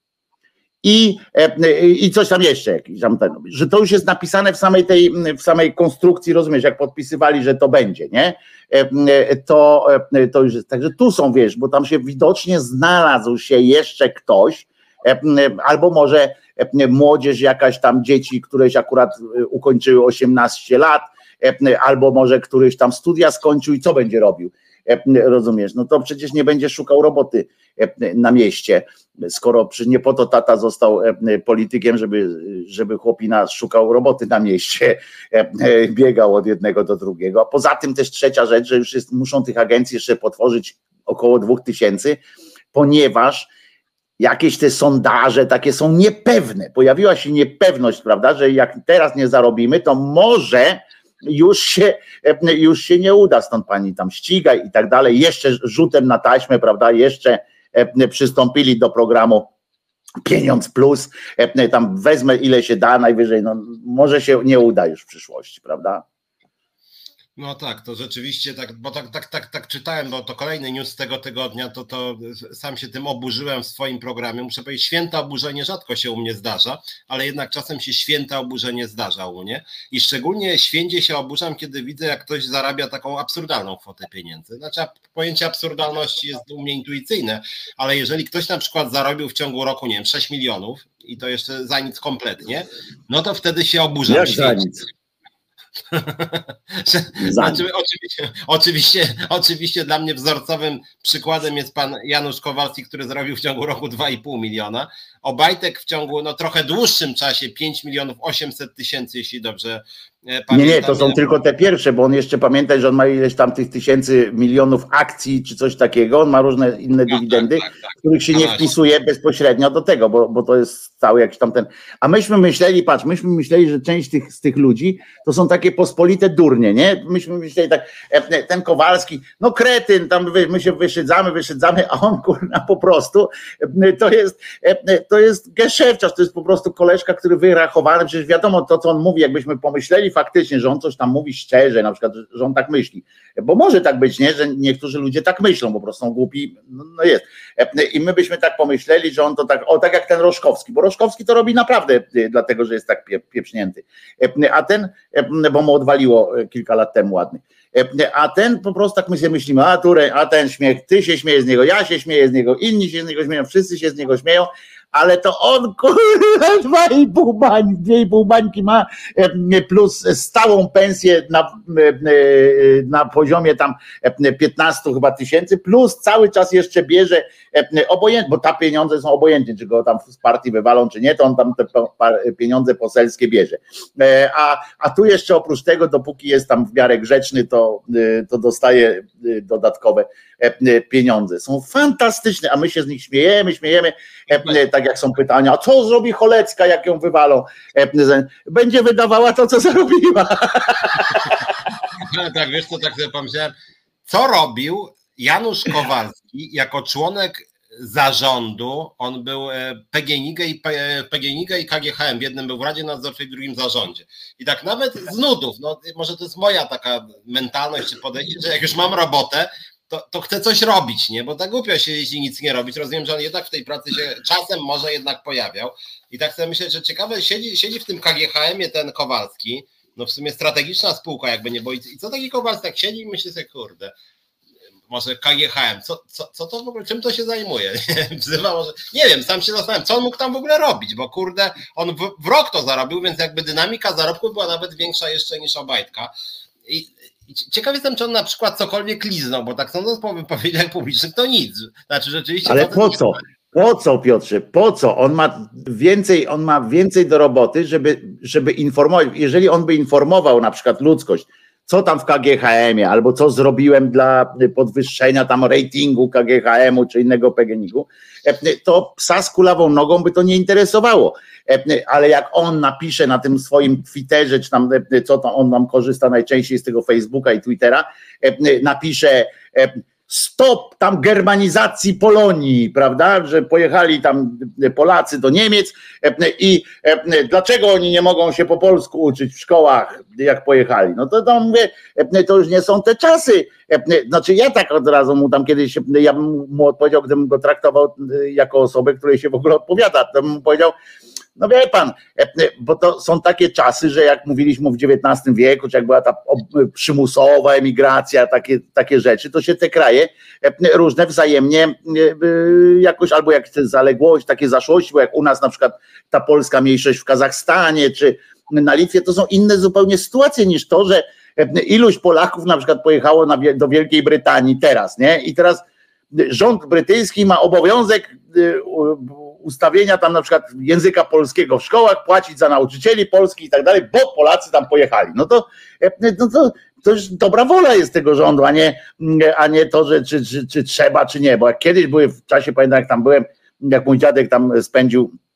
S1: i, e, i coś tam jeszcze jakiś że to już jest napisane w samej tej, w samej konstrukcji, rozumiesz, jak podpisywali, że to będzie, nie? E, to, e, to już jest, także tu są, wiesz, bo tam się widocznie znalazł się jeszcze ktoś, albo może młodzież jakaś tam dzieci, któreś akurat ukończyły 18 lat, E, albo może któryś tam studia skończył i co będzie robił? E, rozumiesz? No to przecież nie będzie szukał roboty e, na mieście, skoro nie po to tata został politykiem, żeby, żeby chłopina szukał roboty na mieście, biegał od jednego do drugiego. A poza tym też trzecia rzecz, że już jest, muszą tych agencji jeszcze potworzyć około dwóch tysięcy, ponieważ jakieś te sondaże takie są niepewne. Pojawiła się niepewność, prawda, że jak teraz nie zarobimy, to może już się, już się nie uda, stąd pani tam ścigaj i tak dalej. Jeszcze rzutem na taśmę, prawda, jeszcze przystąpili do programu pieniądz plus, tam wezmę ile się da, najwyżej, no może się nie uda już w przyszłości, prawda?
S2: No tak, to rzeczywiście tak, bo tak, tak, tak, tak czytałem, bo to kolejny news tego tygodnia, to, to sam się tym oburzyłem w swoim programie. Muszę powiedzieć, święte oburzenie rzadko się u mnie zdarza, ale jednak czasem się święte oburzenie zdarza u mnie. I szczególnie święcie się oburzam, kiedy widzę, jak ktoś zarabia taką absurdalną kwotę pieniędzy. Znaczy, pojęcie absurdalności jest u mnie intuicyjne, ale jeżeli ktoś na przykład zarobił w ciągu roku, nie wiem, 6 milionów i to jeszcze za nic kompletnie, no to wtedy się oburzam.
S1: Jak za nic?
S2: Znaczy, oczywiście, oczywiście, oczywiście dla mnie wzorcowym przykładem jest pan Janusz Kowalski, który zrobił w ciągu roku 2,5 miliona. Obajtek w ciągu no, trochę dłuższym czasie 5 milionów 800 tysięcy, jeśli dobrze
S1: Pamiętam, nie, nie, to są tylko te pierwsze, bo on jeszcze pamiętaj, że on ma ileś tam tych tysięcy milionów akcji czy coś takiego, on ma różne inne tak, dywidendy, tak, tak, tak. których się nie wpisuje bezpośrednio do tego, bo, bo to jest cały jakiś tam ten. A myśmy myśleli, patrz, myśmy myśleli, że część tych, z tych ludzi to są takie pospolite durnie, nie? Myśmy myśleli tak, e, ten Kowalski, no kretyn, tam my się wyszydzamy, wyszydzamy, a on kurna po prostu e, to jest, e, to jest geszewczarz, to jest po prostu koleżka, który wyrachowany, przecież wiadomo to, co on mówi, jakbyśmy pomyśleli faktycznie, że on coś tam mówi szczerze, na przykład, że on tak myśli, bo może tak być, nie, że niektórzy ludzie tak myślą, po prostu są głupi, no, no jest. I my byśmy tak pomyśleli, że on to tak, o tak jak ten Roszkowski, bo Roszkowski to robi naprawdę y, dlatego, że jest tak pieprznięty. A ten, bo mu odwaliło y, kilka lat temu ładny. A ten po prostu tak my sobie myślimy, a, tu, a ten śmiech, ty się śmiejesz z niego, ja się śmieję z niego, inni się z niego śmieją, wszyscy się z niego śmieją, ale to on kurwa dwa i pół bańki, dwie i pół bańki ma plus stałą pensję na, na poziomie tam 15 chyba tysięcy, plus cały czas jeszcze bierze obojętnie, bo ta pieniądze są obojętnie, czy go tam z partii wywalą, czy nie, to on tam te pieniądze poselskie bierze. E, a, a tu jeszcze oprócz tego, dopóki jest tam w miarę grzeczny, to, e, to dostaje e, dodatkowe pieniądze. Są fantastyczne, a my się z nich śmiejemy, śmiejemy, tak jak są pytania, a co zrobi Cholecka, jak ją wywalą? Będzie wydawała to, co zarobiła.
S2: Tak, wiesz co, tak sobie pomyślałem, co robił Janusz Kowalski jako członek zarządu, on był e, PGNiG i, PGNiG i KGHM, w jednym był w Radzie Nadzorczej, w drugim zarządzie. I tak nawet z nudów, no może to jest moja taka mentalność czy podejście, że jak już mam robotę, to, to chcę coś robić, nie? Bo tak głupio się jeśli nic nie robić. Rozumiem, że on jednak w tej pracy się czasem może jednak pojawiał. I tak sobie myślę, że ciekawe, siedzi, siedzi w tym KGHM-ie ten Kowalski, no w sumie strategiczna spółka jakby nie, bo i co taki Kowalski tak siedzi i myśli sobie, kurde, może KGHM, co, co, co to w ogóle, czym to się zajmuje? Wzywa może, nie wiem, sam się zastanawiam, co on mógł tam w ogóle robić, bo kurde, on w, w rok to zarobił, więc jakby dynamika zarobku była nawet większa jeszcze niż Obajtka. I ciekaw jestem, czy on na przykład cokolwiek liznął, bo tak sądząc po wypowiedziach publicznych, to nic. Znaczy rzeczywiście...
S1: Ale po co? Po co, Piotrze? Po co? On ma więcej, on ma więcej do roboty, żeby, żeby informować. Jeżeli on by informował na przykład ludzkość, co tam w KGHM-ie, albo co zrobiłem dla podwyższenia tam ratingu KGHM-u czy innego PGNiG-u, to psa z kulawą nogą by to nie interesowało. Ale jak on napisze na tym swoim Twitterze, czy tam co to on nam korzysta najczęściej z tego Facebooka i Twittera, napisze stop tam germanizacji Polonii, prawda, że pojechali tam Polacy do Niemiec i dlaczego oni nie mogą się po polsku uczyć w szkołach, jak pojechali. No to, to mówię, to już nie są te czasy. Znaczy ja tak od razu mu tam kiedyś, ja bym mu odpowiedział, gdybym go traktował jako osobę, której się w ogóle odpowiada, to bym mu powiedział, no wie pan, e, e, bo to są takie czasy, że jak mówiliśmy w XIX wieku, czy jak była ta przymusowa emigracja, takie, takie rzeczy, to się te kraje e, różne wzajemnie jakoś, albo jak te zaległości, takie zaszłości, bo jak u nas na przykład ta polska mniejszość w Kazachstanie, czy na Litwie, to są inne zupełnie sytuacje niż to, że iluś Polaków na przykład pojechało na, do Wielkiej Brytanii teraz, nie? I teraz rząd brytyjski ma obowiązek ustawienia tam na przykład języka polskiego w szkołach, płacić za nauczycieli polskich i tak dalej, bo Polacy tam pojechali. No to, no to, to już dobra wola jest tego rządu, a nie, a nie to, że czy, czy, czy trzeba, czy nie. Bo jak kiedyś były w czasie, pamiętam jak tam byłem, jak mój dziadek tam spędził E,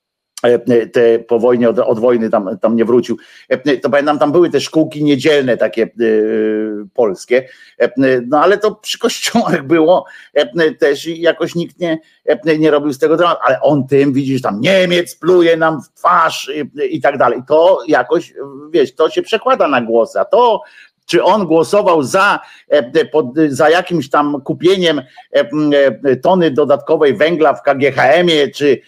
S1: te po wojnie, od, od, wojny tam, tam nie wrócił, e, to pamiętam, tam były te szkółki niedzielne takie e, polskie, no ale to przy kościołach było. Też i jakoś nikt nie, nie robił z tego dramatu, ale on tym, widzisz, tam Niemiec pluje nam w twarz i, i tak dalej, to jakoś, wiesz, to się przekłada na głos, a to czy on głosował za, e, za jakimś tam kupieniem e, e, tony dodatkowej węgla w KGHM-ie, czy,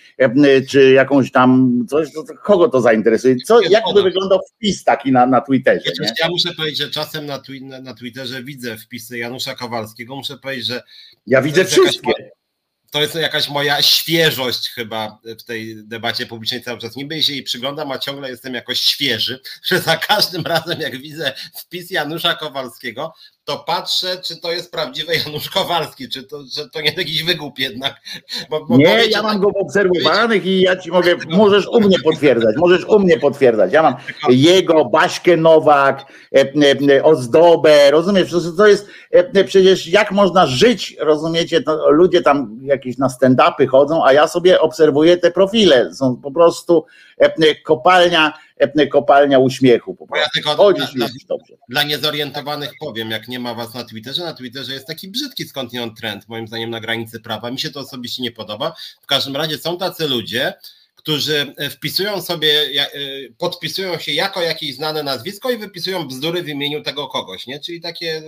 S1: czy jakąś tam coś, kogo to zainteresuje? Co, jak by wyglądał wpis taki na, na Twitterze?
S2: Ja, ja muszę powiedzieć, że czasem na, na Twitterze widzę wpisy Janusza Kowalskiego, muszę powiedzieć, że
S1: ja widzę wszystkie. Jakaś
S2: to jest jakaś moja świeżość chyba w tej debacie publicznej cały czas. Niby się jej przyglądam, a ciągle jestem jakoś świeży, że za każdym razem jak widzę wpis Janusza Kowalskiego, to patrzę, czy to jest prawdziwy Janusz Kowalski, czy to, że to nie jakiś wygłup jednak.
S1: Bo, bo nie, ja mam go obserwowanych i ja ci mogę, możesz u mnie potwierdzać, możesz u mnie potwierdzać. Ja mam jego, Baśkę Nowak, e, e, ozdobę, rozumiesz, to jest przecież jak można żyć, rozumiecie, to ludzie tam jakieś na stand-upy chodzą, a ja sobie obserwuję te profile, są po prostu kopalnia kopalnia uśmiechu. Po
S2: ja tylko Chodzisz, dla, dla, dla niezorientowanych powiem, jak nie ma was na Twitterze, na Twitterze jest taki brzydki skądinąd trend, moim zdaniem na granicy prawa. Mi się to osobiście nie podoba. W każdym razie są tacy ludzie, którzy e, wpisują sobie, e, podpisują się jako jakieś znane nazwisko i wypisują bzdury w imieniu tego kogoś, nie? Czyli takie, e,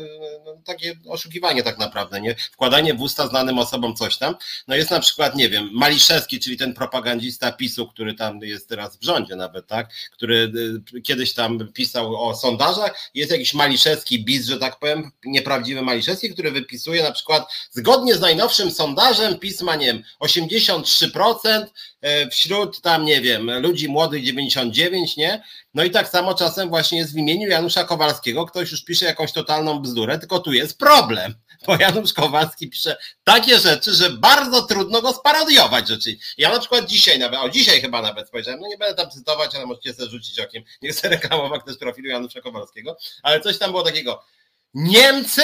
S2: no, takie oszukiwanie tak naprawdę, nie? Wkładanie w usta znanym osobom coś tam. No jest na przykład, nie wiem, Maliszewski, czyli ten propagandista PiSu, który tam jest teraz w rządzie nawet, tak? Który kiedyś tam pisał o sondażach. Jest jakiś Maliszewski bis, że tak powiem, nieprawdziwy Maliszewski, który wypisuje na przykład zgodnie z najnowszym sondażem PiS ma, nie wiem, 83%, E, wśród tam, nie wiem, ludzi młodych 99, nie? No i tak samo czasem właśnie jest w imieniu Janusza Kowalskiego, ktoś już pisze jakąś totalną bzdurę, tylko tu jest problem, bo Janusz Kowalski pisze takie rzeczy, że bardzo trudno go sparodiować rzeczy. Ja na przykład dzisiaj nawet, o dzisiaj chyba nawet spojrzałem, no nie będę tam cytować, ale możecie sobie rzucić okiem, nie chcę reklamować też profilu Janusza Kowalskiego, ale coś tam było takiego, Niemcy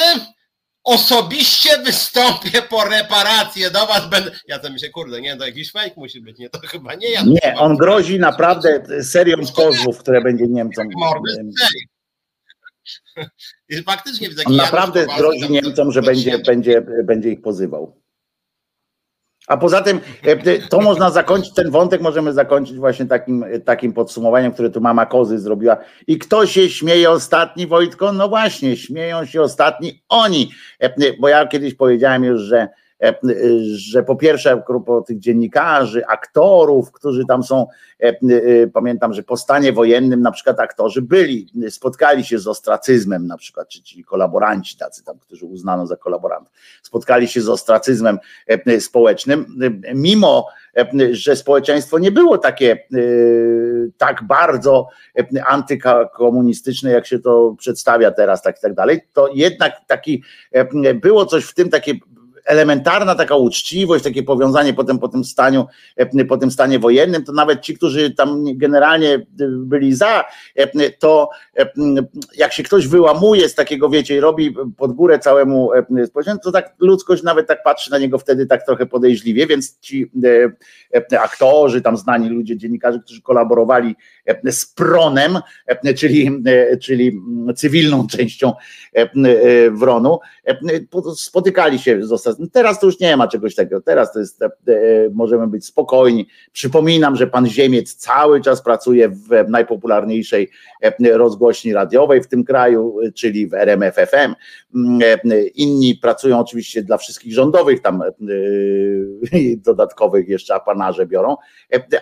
S2: osobiście wystąpię po reparacje do was będę. Ja to myślę, kurde, nie, to jakiś fake musi być, nie, to chyba nie ja.
S1: Nie, on grozi naprawdę serią pozwów, które będzie Niemcom.
S2: I faktycznie
S1: on naprawdę grozi Niemcom, że będzie, będzie, będzie ich pozywał. A poza tym e, to można zakończyć, ten wątek możemy zakończyć właśnie takim, takim podsumowaniem, które tu mama Kozy zrobiła. I kto się śmieje ostatni, Wojtko? No właśnie, śmieją się ostatni oni. E, bo ja kiedyś powiedziałem już, że E, że po pierwsze grupa tych dziennikarzy, aktorów, którzy tam są, e, e, pamiętam, że po stanie wojennym na przykład aktorzy byli, spotkali się z ostracyzmem na przykład, czy ci kolaboranci tacy tam, którzy uznano za kolaborantów, spotkali się z ostracyzmem społecznym, mimo że społeczeństwo nie było takie tak bardzo antykomunistyczne, jak się to przedstawia teraz, tak i tak dalej, to jednak taki było coś w tym takie elementarna taka uczciwość, takie powiązanie potem po tym staniu, e, po tym stanie wojennym, to nawet ci, którzy tam generalnie e, byli za, e, to jak się ktoś wyłamuje z takiego, wiecie, i robi pod górę całemu społeczeństwu, to tak ludzkość nawet tak patrzy na niego wtedy tak trochę podejrzliwie, więc ci aktorzy, tam znani ludzie, dziennikarze, którzy kolaborowali z pronem, czyli, czyli cywilną częścią Wronu, spotykali się z Teraz to już nie ma czegoś takiego. Teraz to jest, e, możemy być spokojni. Przypominam, że pan Ziemiec cały czas pracuje w najpopularniejszej e, rozgłośni radiowej w tym kraju, czyli w RMFFM. Mm, e, inni pracują oczywiście dla wszystkich rządowych, tam dodatkowych jeszcze apanarze biorą,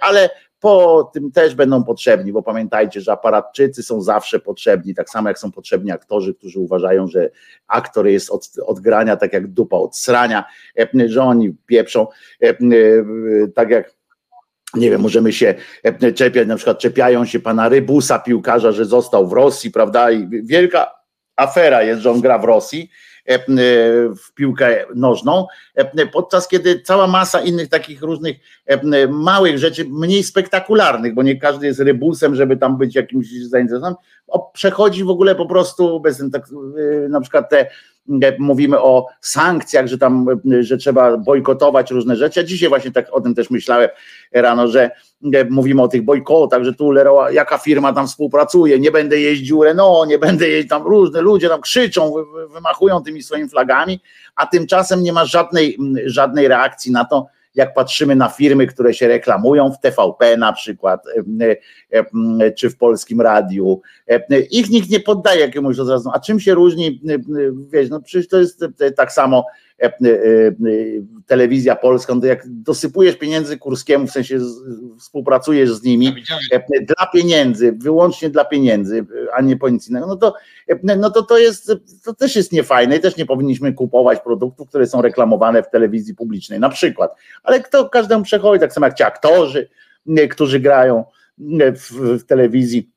S1: ale po tym też będą potrzebni, bo pamiętajcie, że aparatczycy są zawsze potrzebni, tak samo jak są potrzebni aktorzy, którzy uważają, że aktor jest od, od grania tak jak dupa od srania, e, że oni pieprzą, e, e, tak jak nie wiem, możemy się czepiać, na przykład czepiają się pana Rybusa, piłkarza, że został w Rosji, prawda, i wielka afera jest, że on gra w Rosji, w piłkę nożną, e, podczas kiedy cała masa innych takich różnych małych rzeczy, mniej spektakularnych, bo nie każdy jest rybusem, żeby tam być jakimś zainteresowanym, przechodzi w ogóle po prostu bez tak, na przykład te mówimy o sankcjach, że tam, że trzeba bojkotować różne rzeczy. Ja dzisiaj właśnie tak o tym też myślałem rano, że mówimy o tych bojkotach, że tu Leroy, jaka firma tam współpracuje, nie będę jeździł Renault, nie będę jeździł, tam różne ludzie tam krzyczą, wymachują tymi swoimi flagami, a tymczasem nie ma żadnej, żadnej reakcji na to, jak patrzymy na firmy, które się reklamują w TVP na przykład, czy w Polskim Radiu, ich nikt nie poddaje jakiemuś rozrazu. A czym się różni? Wiesz, no przecież to jest tak samo telewizja polska, no jak dosypujesz pieniędzy Kurskiemu, w sensie współpracujesz z nimi dla pieniędzy, wyłącznie dla pieniędzy, a nie po nic innego, no to, no to to jest, to też jest niefajne i też nie powinniśmy kupować produktów, które są reklamowane w telewizji publicznej, na przykład. Ale kto każdemu przechodzi, tak samo jak ci aktorzy, którzy grają w, w telewizji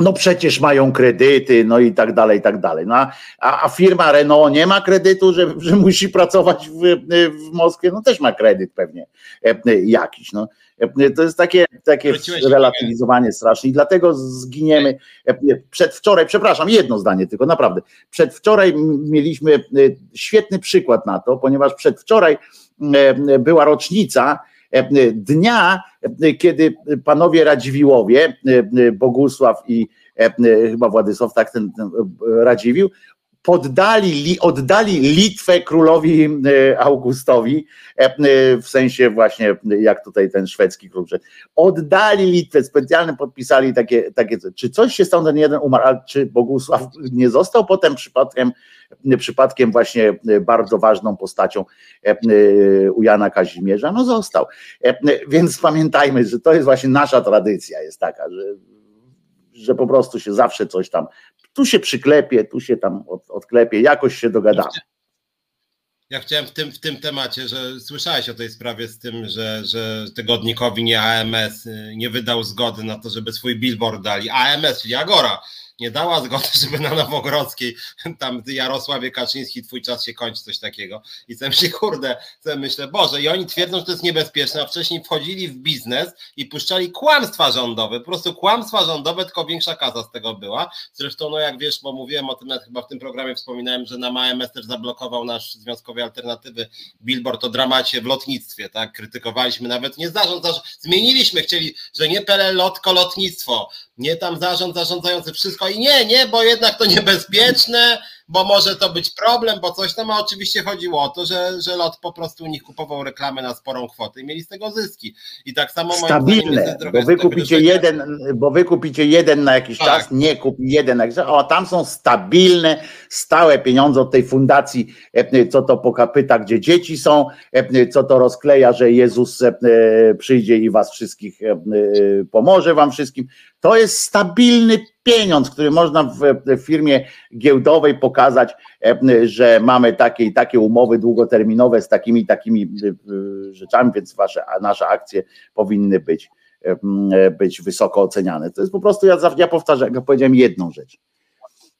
S1: no przecież mają kredyty, no i tak dalej, i tak dalej. No a, a firma Renault nie ma kredytu, że, że musi pracować w, w Moskwie, no też ma kredyt pewnie jakiś. No. To jest takie, takie relatywizowanie straszne i dlatego zginiemy. Przedwczoraj, przepraszam, jedno zdanie tylko, naprawdę. Przedwczoraj mieliśmy świetny przykład na to, ponieważ przedwczoraj była rocznica dnia, kiedy panowie Radziwiłowie, Bogusław i chyba Władysław, tak ten, ten Radziwił, poddali, oddali Litwę królowi Augustowi, w sensie właśnie jak tutaj ten szwedzki król, oddali Litwę, specjalnie podpisali takie, takie czy coś się stało, ten jeden umarł, czy Bogusław nie został potem przypadkiem przypadkiem właśnie bardzo ważną postacią e, e, u Jana Kazimierza, no został. E, więc pamiętajmy, że to jest właśnie nasza tradycja, jest taka, że, że po prostu się zawsze coś tam, tu się przyklepie, tu się tam odklepie, jakoś się dogadamy.
S2: Ja chciałem w tym, w tym temacie, że słyszałeś o tej sprawie z tym, że, że tygodnikowi nie AMS nie wydał zgody na to, żeby swój billboard dali. AMS, czyli Agora, nie dała zgody, żeby na Nowogrodzkiej tam Jarosławie Kaczyński, twój czas się kończy, coś takiego. I sobie myślę, kurde, sobie myślę, Boże, i oni twierdzą, że to jest niebezpieczne, a wcześniej wchodzili w biznes i puszczali kłamstwa rządowe, po prostu kłamstwa rządowe, tylko większa kasa z tego była. Zresztą, no jak wiesz, bo mówiłem o tym, nawet chyba w tym programie wspominałem, że na AMS też zablokował nasz Związkowej Alternatywy billboard o dramacie w lotnictwie, tak, krytykowaliśmy nawet nie zarząd, zarząd zmieniliśmy, chcieli, że nie PLL lotko, lotnictwo, nie tam zarząd zarządzający wszystko i nie, nie, bo jednak to niebezpieczne, bo może to być problem, bo coś tam, a oczywiście chodziło o to, że, że lot po prostu u nich kupował reklamę na sporą kwotę i mieli z tego zyski. I tak samo
S1: Stabilne, bo wy kupicie jeden, bo wy kupicie jeden na jakiś tak. czas, nie kup jeden na jakiś czas, o tam są stabilne, stałe pieniądze od tej fundacji, e, co to po kapyta, gdzie dzieci są, e, co to rozkleja, że Jezus e, przyjdzie i was wszystkich pomoże wam wszystkim. To jest stabilny pieniądz, który można w firmie giełdowej pokazać, e, że mamy takie i takie umowy długoterminowe z takimi takimi e, e, rzeczami, więc wasze, nasze akcje powinny być, być wysoko oceniane. To jest po prostu, ja, ja powtarzam, jak powiedziałem jedną rzecz,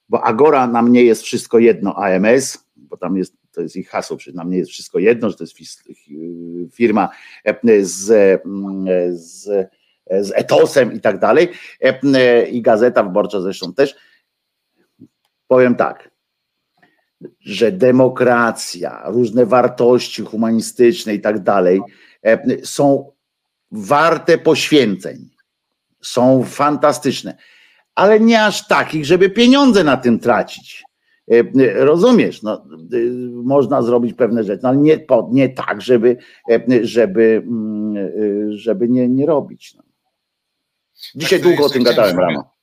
S1: bo Agora nam nie jest wszystko jedno AMS, bo tam jest to jest ich hasło, że nam nie jest wszystko jedno, że to jest firma z, z z etosem i tak dalej. E, e, I Gazeta Wyborcza zresztą też. Powiem tak, że demokracja, różne wartości humanistyczne i tak dalej e, są warte poświęceń, są fantastyczne, ale nie aż takich, żeby pieniądze na tym tracić. Rozumiesz, no, można zrobić pewne rzeczy, no, ale nie, nie tak, żeby, żeby, żeby nie, nie robić. No. Dzisiaj tak długo o tym gadałem rano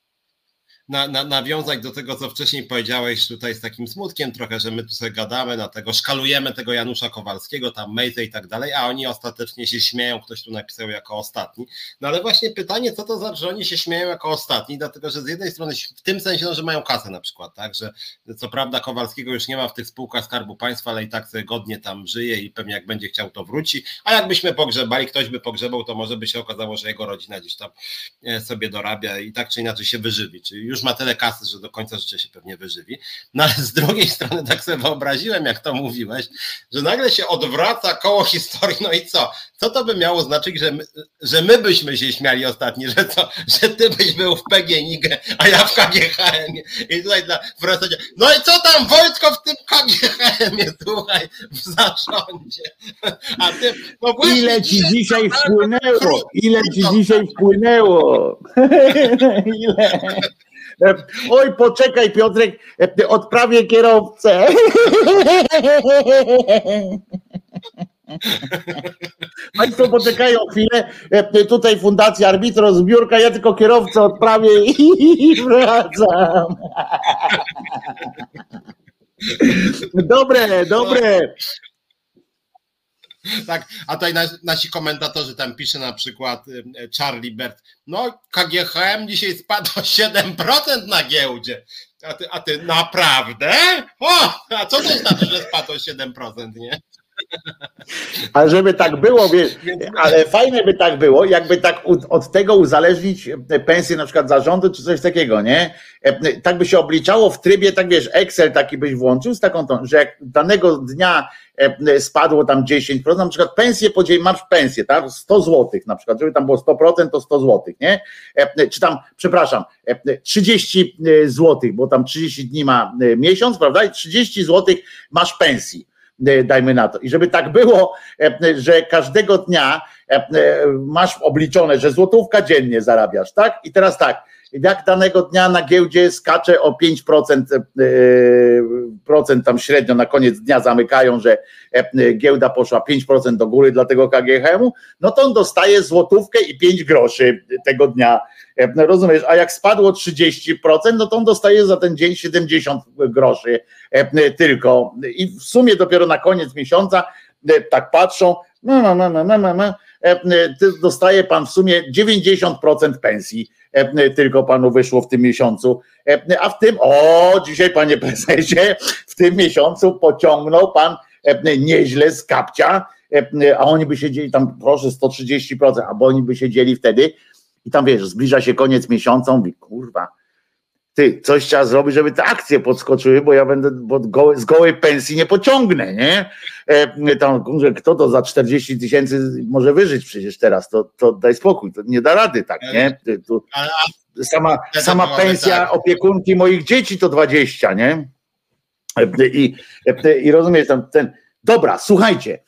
S2: na, na, nawiązać do tego, co wcześniej powiedziałeś tutaj z takim smutkiem trochę, że my tu sobie gadamy na tego, szkalujemy tego Janusza Kowalskiego, tam Mejze i tak dalej, a oni ostatecznie się śmieją, ktoś tu napisał jako ostatni. No ale właśnie pytanie, co to za, że oni się śmieją jako ostatni, dlatego, że z jednej strony w tym sensie, no, że mają kasę na przykład, tak, że co prawda Kowalskiego już nie ma w tych spółkach Skarbu Państwa, ale i tak sobie godnie tam żyje i pewnie jak będzie chciał, to wróci, a jakbyśmy pogrzebali, ktoś by pogrzebał, to może by się okazało, że jego rodzina gdzieś tam e, sobie dorabia i tak czy inaczej się wyżywi, czyli już ma tyle kasy, że do końca życia się pewnie wyżywi. No ale z drugiej strony tak sobie wyobraziłem, jak to mówiłeś, że nagle się odwraca koło historii, no i co? Co to by miało znaczyć, że my, że my byśmy się śmiali ostatni, że co, że ty byś był w PGNiG, a ja w KGHM. I tutaj dla wracania, no i co tam Wojtko w tym KGHM słuchaj, w zarządzie.
S1: A ty, no właśnie, Ile ci dzisiaj wpłynęło? Ile ci dzisiaj wpłynęło? Ile? Oj, poczekaj, Piotrek, odprawię kierowcę. Państwo poczekają chwilę. Tutaj Fundacja Arbitro, zbiórka, ja tylko kierowcę odprawię i wracam. Dobre, dobre.
S2: Tak, a tutaj nasi komentatorzy tam pisze na przykład y, y, Charlie Bert, no KGHM dzisiaj spadł o 7% na giełdzie. A ty, a ty naprawdę? O, a co to znaczy, że spadł o 7%, nie?
S1: Ale żeby tak było, wiesz, ale fajne by tak było, jakby tak od tego uzależnić pensję na przykład zarządu, czy coś takiego, nie? Tak by się obliczało w trybie, tak wiesz, Excel taki byś włączył z taką, że jak danego dnia spadło tam 10%, na przykład pensję podziel, masz pensję, tak? 100 zł na przykład, żeby tam było 100%, to 100 zł, nie? Czy tam, przepraszam, 30 zł, bo tam 30 dni ma miesiąc, prawda? I 30 zł masz pensji E, dajmy na to. I żeby tak było, e, że każdego dnia e, masz obliczone, że złotówka dziennie zarabiasz, tak? I teraz tak, jak danego dnia na giełdzie skacze o 5% procent tam średnio na koniec dnia zamykają, że giełda poszła 5% do góry dla tego KGHM-u, no to on dostaje złotówkę i 5 groszy tego dnia E, no rozumiesz, a jak spadło 30%, no to on dostaje za ten dzień 70 groszy e, tylko. I w sumie dopiero na koniec miesiąca e, tak patrzą, no, no, no, no, no, no, dostaje pan w sumie 90% pensji tylko panu wyszło w tym miesiącu, a w tym, o, dzisiaj panie prezesie, w tym miesiącu pociągnął pan nieźle z kapcia, a oni by siedzieli tam, proszę, 130%, albo oni by siedzieli wtedy i tam wiesz, zbliża się koniec miesiąca, mówi, kurwa, ty, coś trzeba zrobić, żeby te akcje podskoczyły, bo ja będę bo z gołej pensji nie pociągnę, nie? E, tam, kto to za 40 tysięcy może wyżyć przecież teraz, to, to daj spokój, to nie da rady tak, nie? Tu, sama, sama pensja tak. opiekunki moich dzieci to 20, nie? E, I, e, i rozumiesz, tam ten, dobra, słuchajcie,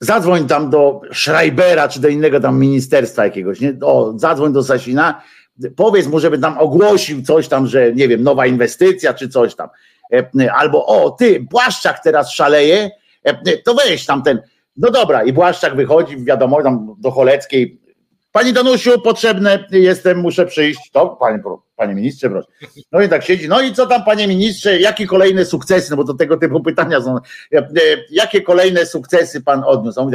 S1: Zadzwoń tam do Schreibera czy do innego tam ministerstwa jakiegoś, nie? O, zadzwoń do Sasina, powiedz mu, żeby tam ogłosił coś tam, że nie wiem, nowa inwestycja czy coś tam. E, albo o, ty, Błaszczak teraz szaleje, e, to weź tam ten. No dobra, i Błaszczak wychodzi, wiadomo, tam do Choleckiej, Pani Danusiu, potrzebne jestem, muszę przyjść. To, panie, panie ministrze, proszę. No i tak siedzi. No i co tam, panie ministrze, jakie kolejne sukcesy? No bo to tego typu pytania są. E, jakie kolejne sukcesy pan odniósł?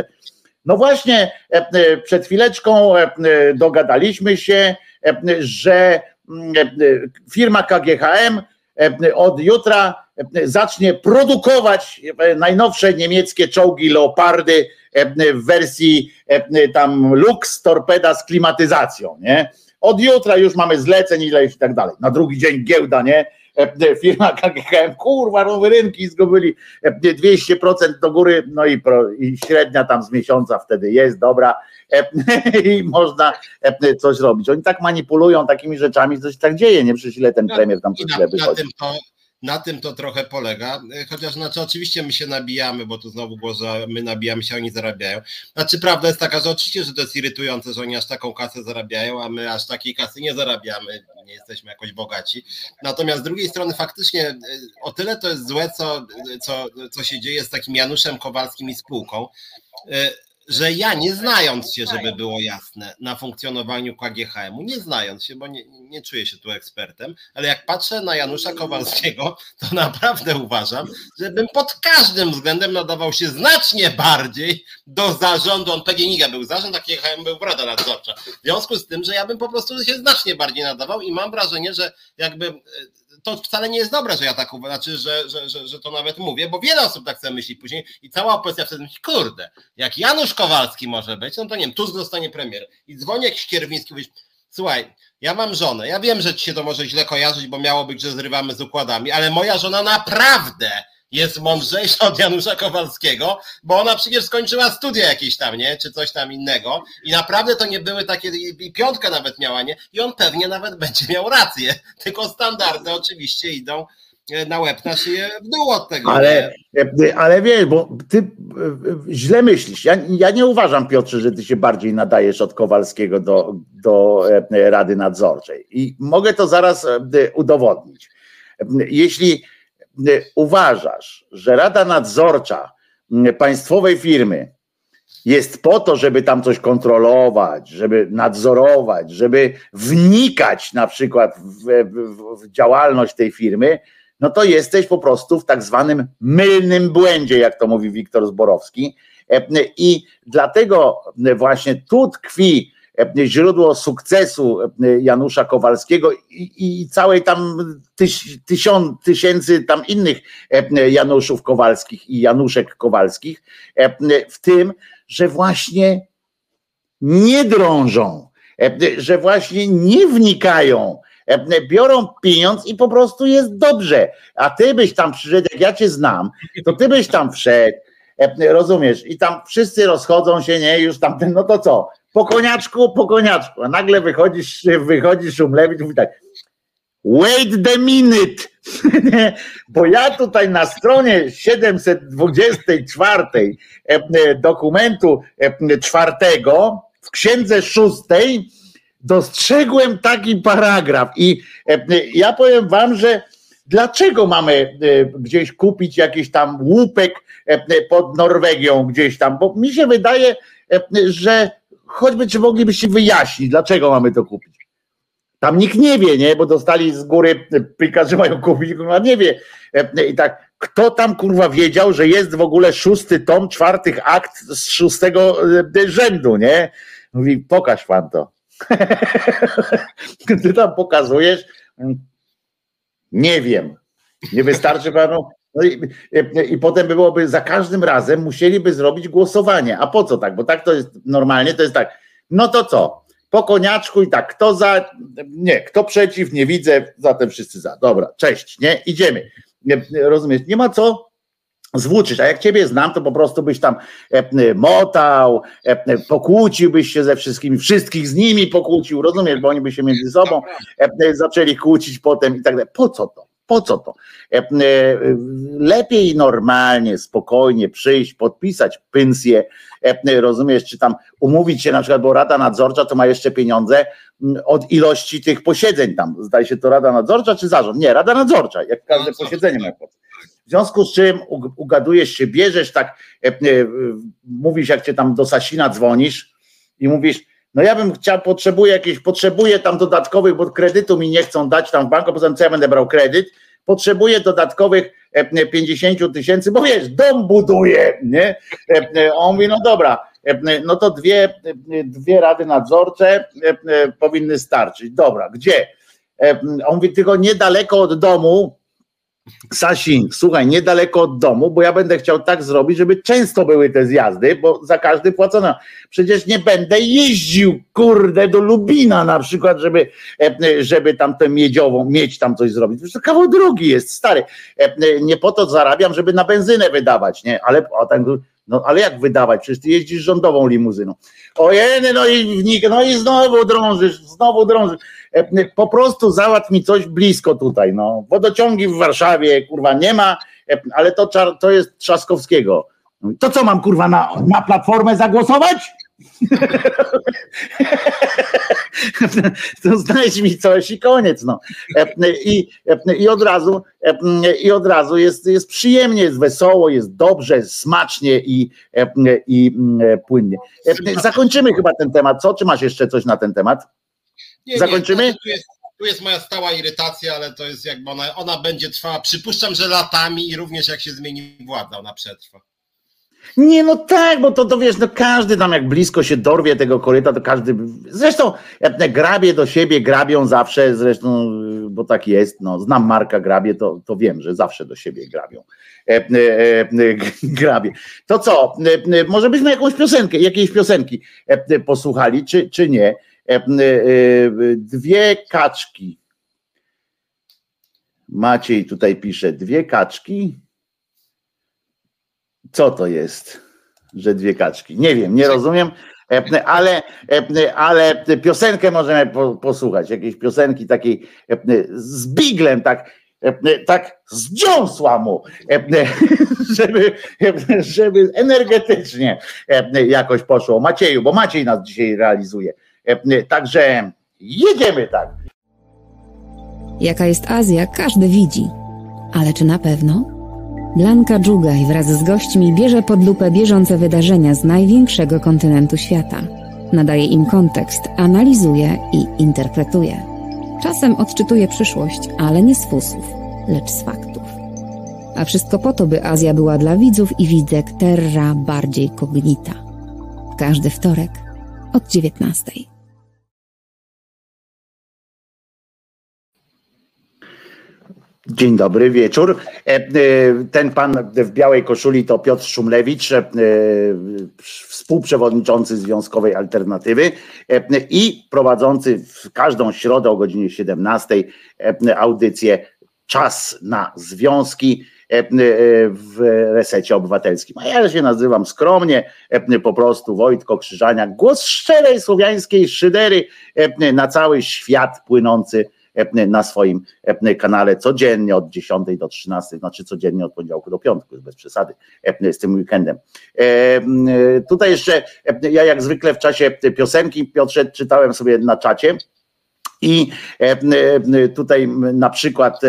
S1: No właśnie, e, przed chwileczką dogadaliśmy się, że mm, firma KGHM od jutra zacznie produkować najnowsze niemieckie czołgi Leopardy w wersji tam Lux Torpeda z klimatyzacją, nie? Od jutra już mamy zleceń i tak dalej. Na drugi dzień giełda, nie? Firma KGHM, kurwa, nowe rynki zdobyli 200% do góry, no i, pro, i średnia tam z miesiąca wtedy jest dobra i można coś robić. Oni tak manipulują takimi rzeczami, coś tak dzieje, nie? Przecież ile ten premier tam przez chwilę wychodzi.
S2: Na tym to trochę polega, chociaż znaczy oczywiście my się nabijamy, bo tu znowu było, że my nabijamy się, oni zarabiają. Znaczy prawda jest taka, że oczywiście, że to jest irytujące, że oni aż taką kasę zarabiają, a my aż takiej kasy nie zarabiamy, nie jesteśmy jakoś bogaci. Natomiast z drugiej strony faktycznie e, o tyle to jest złe, co, co, co się dzieje z takim Januszem Kowalskim i spółką, e, że ja nie znając się, żeby było jasne, na funkcjonowaniu KGHM-u, nie znając się, bo nie, nie czuję się tu ekspertem, ale jak patrzę na Janusza Kowalskiego, to naprawdę uważam, że bym pod każdym względem nadawał się znacznie bardziej do zarządu, on PGNiG był zarząd, a KGHM był rada nadzorcza. W związku z tym, że ja bym po prostu się znacznie bardziej nadawał i mam wrażenie, że jakby to wcale nie jest dobre, że ja tak uważam, znaczy, że, że, że, że to nawet mówię, bo wiele osób tak sobie myśli później i cała opozycja wtedy myśli, kurde, jak Janusz Kowalski może być, no to nie wiem, Tusk zostanie premier i dzwoni jakiś Kierwiński, mówisz, słuchaj, ja mam żonę, ja wiem, że ci się to może źle kojarzyć, bo miało być, że zrywamy z układami, ale moja żona naprawdę jest mądrzejsza od Janusza Kowalskiego, bo ona przecież skończyła studia jakieś tam, nie? Czy coś tam innego. I naprawdę to nie były takie, i piątka nawet miała, nie? I on pewnie nawet będzie miał rację. Tylko standardy oczywiście idą e, na łeb na szyję w dół od tego.
S1: Ale, e, ale wiesz, bo ty e, źle myślisz. Ja, ja nie uważam, Piotrze, że ty się bardziej nadajesz od Kowalskiego do, do Rady Nadzorczej. I mogę to zaraz udowodnić. Jeśli uważasz, że Rada Nadzorcza państwowej firmy jest po to, żeby tam coś kontrolować, żeby nadzorować, żeby wnikać na przykład w, w, w, działalność tej firmy, no to jesteś po prostu w tak zwanym mylnym błędzie, jak to mówi Wiktor Zborowski. I dlatego właśnie tu tkwi źródło sukcesu Janusza Kowalskiego i, i całej tam tyś, tysiąc, tysięcy tam innych Januszów Kowalskich i Januszek Kowalskich w tym, że właśnie nie drążą, że właśnie nie wnikają, biorą pieniądz i po prostu jest dobrze. A ty byś tam przyszedł, jak ja cię znam, to ty byś tam wszedł, rozumiesz, i tam wszyscy rozchodzą się, nie, już tamten, no to co, po koniaczku, po koniaczku, a nagle wychodzisz, wychodzi Szumlewicz mówi tak, wait the minute, bo ja tutaj na stronie 724 dokumentu czwartego w księdze szóstej dostrzegłem taki paragraf. I ja powiem wam, że dlaczego mamy gdzieś kupić jakiś tam łupek pod Norwegią gdzieś tam, bo mi się wydaje, że choćby czy moglibyście wyjaśnić, dlaczego mamy to kupić. Tam nikt nie wie, nie? Bo dostali z góry prikaz, że mają kupić, kurwa nie wie. I tak, kto tam kurwa wiedział, że jest w ogóle szósty tom, czwartych akt z szóstego rzędu, nie? Mówi, pokaż pan to. Ty tam pokazujesz, nie wiem. Nie wystarczy panu. No i, i, potem byłoby za każdym razem musieliby zrobić głosowanie. A po co tak? Bo tak to jest normalnie, to jest tak. No to co? Po koniaczku i tak, kto za, nie, kto przeciw, nie widzę, zatem wszyscy za. Dobra, cześć, nie? Idziemy. Rozumiesz? Nie ma co zwłóczyć, a jak ciebie znam, to po prostu byś tam motał, pokłóciłbyś się ze wszystkimi, wszystkich z nimi pokłócił, rozumiesz, bo oni by się między sobą zaczęli kłócić potem i tak dalej. Po co to? Po co to? Lepiej normalnie, spokojnie przyjść, podpisać pensję, rozumiesz, czy tam umówić się na przykład, bo Rada Nadzorcza to ma jeszcze pieniądze od ilości tych posiedzeń tam. Zdaje się to Rada Nadzorcza czy zarząd? Nie, Rada Nadzorcza, jak każde posiedzenie ma. W związku z czym ugadujesz się, bierzesz tak, mówisz jak cię tam do Sasina dzwonisz i mówisz, no ja bym chciał, potrzebuję jakieś, potrzebuję tam dodatkowych, bo kredytu mi nie chcą dać tam w banku, poza tym co ja będę brał kredyt, potrzebuję dodatkowych 50 tysięcy, bo wiesz, dom buduje, nie? On mówi, no dobra, no to dwie, dwie rady nadzorcze powinny starczyć. Dobra, gdzie? On mówi, tylko niedaleko od domu, Sasin, słuchaj, niedaleko od domu, bo ja będę chciał tak zrobić, żeby często były te zjazdy, bo za każdy płacono. Przecież nie będę jeździł, kurde, do Lubina na przykład, żeby, żeby tam tę miedziową, mieć tam coś zrobić. Przecież to kawał drogi jest, stary. Nie po to zarabiam, żeby na benzynę wydawać, nie? Ale o, tak, no ale jak wydawać? Przecież ty jeździsz rządową limuzyną. Ojeny, no i, no i znowu drążysz, znowu drążysz. Po prostu załatw mi coś blisko tutaj. No. Wodociągi w Warszawie, kurwa, nie ma, ale to, to jest Trzaskowskiego. To co mam, kurwa, na, na platformę zagłosować? to znajdź mi coś i koniec. No. I, i, od razu, I od razu jest, jest przyjemnie, jest wesoło, jest dobrze, smacznie i, i płynnie. Zakończymy chyba ten temat. Co? Czy masz jeszcze coś na ten temat?
S2: Nie,
S1: Zakończymy?
S2: Nie, tu, jest, tu jest moja stała irytacja, ale to jest jakby ona, ona będzie trwała, przypuszczam, że latami i również jak się zmieni władza, ona przetrwa.
S1: Nie, no tak, bo to, to wiesz, no każdy tam jak blisko się dorwie tego koryta, to każdy, zresztą jak grabie do siebie, grabią zawsze, zresztą, bo tak jest, no, znam Marka Grabie, to, to wiem, że zawsze do siebie grabią. E, e, e, grabie. To co, e, może byśmy jakąś piosenkę, jakiejś piosenki e, posłuchali, czy, czy nie? E, dwie kaczki. Maciej tutaj pisze, dwie kaczki co to jest, że dwie kaczki? Nie wiem, nie rozumiem, e, ale, e, ale piosenkę możemy posłuchać, jakiejś piosenki takiej e, z biglem, tak, tak zdziąsła mu, żeby, żeby energetycznie jakoś poszło. Macieju, bo Maciej nas dzisiaj realizuje. Także jedziemy tak.
S3: Jaka jest Azja, każdy widzi. Ale czy na pewno? Blanka Dżugaj wraz z gośćmi bierze pod lupę bieżące wydarzenia z największego kontynentu świata. Nadaje im kontekst, analizuje i interpretuje. Czasem odczytuje przyszłość, ale nie z fusów, lecz z faktów. A wszystko po to, by Azja była dla widzów i widzek terra bardziej kognita. Każdy wtorek od dziewiętnastej.
S1: Dzień dobry wieczór. E, e, ten pan w białej koszuli to Piotr Szumlewicz, e, współprzewodniczący Związkowej Alternatywy i prowadzący w każdą środę o godzinie 17 audycję Czas na Związki w resecie obywatelskim. A ja się nazywam skromnie, po prostu Wojtko Krzyżania, głos szczerej słowiańskiej szydery na cały świat płynący na swoim kanale codziennie od 10 do 13, znaczy codziennie od poniedziałku do piątku, bez przesady z tym weekendem. Tutaj jeszcze, ja jak zwykle w czasie piosenki, Piotrze, czytałem sobie na czacie, i tutaj na przykład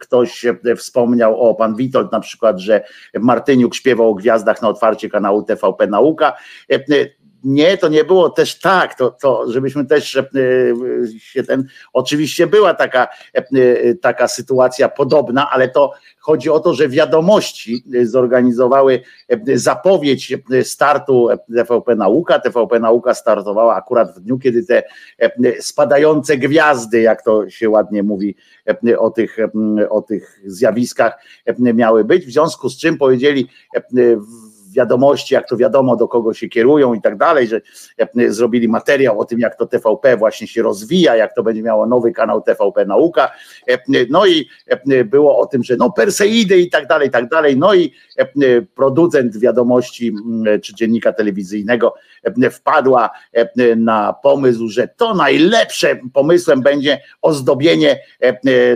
S1: ktoś wspomniał, o pan Witold na przykład, że Martyniuk śpiewał o gwiazdach na otwarcie kanału TVP Nauka. Nie, to nie było też tak, to, to żebyśmy też e, się ten, oczywiście była taka, e, taka sytuacja podobna, ale to chodzi o to, że wiadomości zorganizowały e, zapowiedź startu TVP Nauka. TVP Nauka startowała akurat w dniu, kiedy te spadające gwiazdy, jak to się ładnie mówi o tych, o tych zjawiskach miały być, w związku z czym powiedzieli wiadomości, jak to wiadomo, do kogo się kierują i tak dalej, że e, zrobili materiał o tym, jak to TVP właśnie się rozwija, jak to będzie miało nowy kanał TVP Nauka. E, no i e, było o tym, że no Perseidy i tak dalej, i tak dalej. No i producent wiadomości czy dziennika telewizyjnego wpadła na pomysł, że to najlepsze pomysłem będzie ozdobienie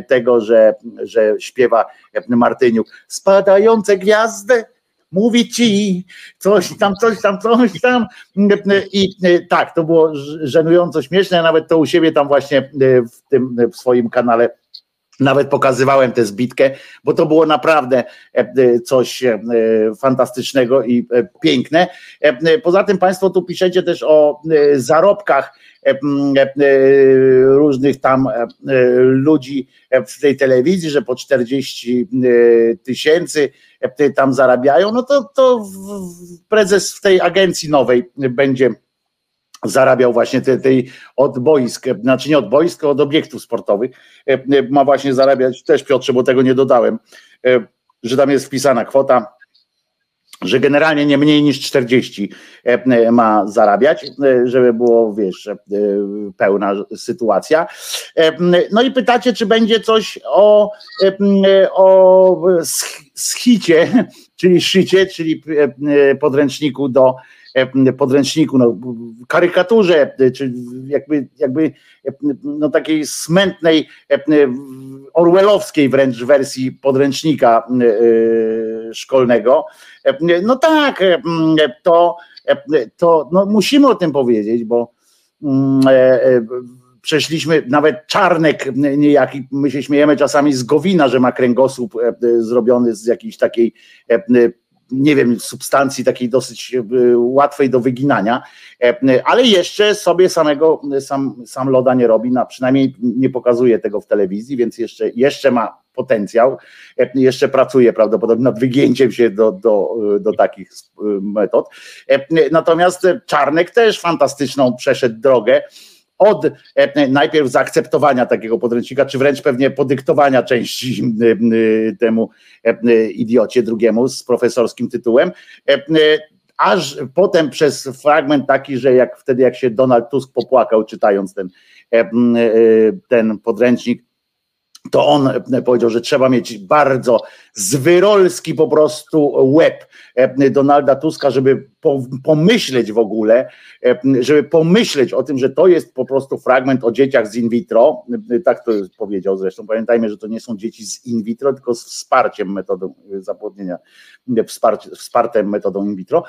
S1: tego, że, że śpiewa Martyniuk. Spadające gwiazdy mówi ci coś tam, coś tam, coś tam. I tak, to było żenująco śmieszne. Ja nawet to u siebie tam właśnie w tym w swoim kanale nawet pokazywałem tę zbitkę, bo to było naprawdę coś fantastycznego i piękne. Poza tym Państwo tu piszecie też o zarobkach różnych tam ludzi w tej telewizji, że po 40 tysięcy tam zarabiają, no to, to prezes w tej agencji nowej będzie zarabiał właśnie tej, tej od boisk, znaczy nie od boisk, od obiektów sportowych, ma właśnie zarabiać, też Piotrze, bo tego nie dodałem, że tam jest wpisana kwota że generalnie nie mniej niż 40 e, ma zarabiać, e, żeby było, wiesz, e, pełna sytuacja. No i pytacie, czy będzie coś o, o schicie, czyli szycie, czyli podręczniku do podręczniku, no, karykaturze, czy jakby, jakby no, takiej smętnej, orwellowskiej wręcz wersji podręcznika szkolnego. No tak, to, to no musimy o tym powiedzieć, bo mm, e, e, przeszliśmy, nawet Czarnek niejaki, my się śmiejemy czasami z Gowina, że ma kręgosłup e, zrobiony z jakiejś takiej nie wiem, substancji takiej dosyć łatwej do wyginania, ale jeszcze sobie samego, sam, sam loda nie robi, na, przynajmniej nie pokazuje tego w telewizji, więc jeszcze, jeszcze ma potencjał, jeszcze pracuje prawdopodobnie nad wygięciem się do, do, do takich metod. Natomiast Czarnek też fantastyczną przeszedł drogę, od najpierw zaakceptowania takiego podręcznika, czy wręcz pewnie podyktowania części temu idiocie drugiemu z profesorskim tytułem, aż potem przez fragment taki, że jak wtedy jak się Donald Tusk popłakał czytając ten, ten podręcznik, to on powiedział, że trzeba mieć bardzo zwyrolski po prostu łeb Donalda Tuska, żeby pomyśleć w ogóle, żeby pomyśleć o tym, że to jest po prostu fragment o dzieciach z in vitro, tak to powiedział zresztą, pamiętajmy, że to nie są dzieci z in vitro, tylko z wsparciem metodą zapłodnienia, wspartym metodą in vitro,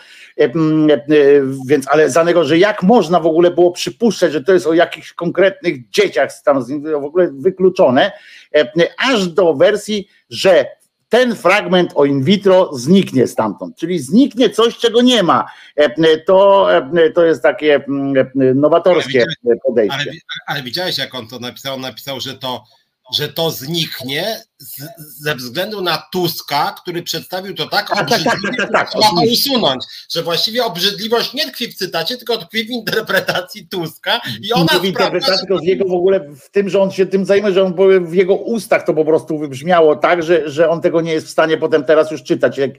S1: więc ale za niego, że jak można w ogóle było przypuszczać, że to jest o jakichś konkretnych dzieciach tam w ogóle wykluczone, aż do wersji, że ten fragment o in vitro zniknie stamtąd, czyli zniknie coś, czego nie ma. E, to, e, to jest takie mm, e, nowatorskie
S2: ale
S1: podejście.
S2: Ale, ale, widziałeś, jak on to napisał? On napisał, że to że to zniknie z, ze względu na Tuska, który przedstawił to tak
S1: obrzydliwie, tak, tak, tak, tak,
S2: trzeba to usunąć, że właściwie obrzydliwość nie tkwi w cytacie, tylko tkwi w interpretacji Tuska i ona
S1: w interpretacji, tylko z jego w ogóle w tym, że on się tym zajmuje, że on w jego ustach to po prostu wybrzmiało tak, że, że on tego nie jest w stanie potem teraz już czytać. Jak,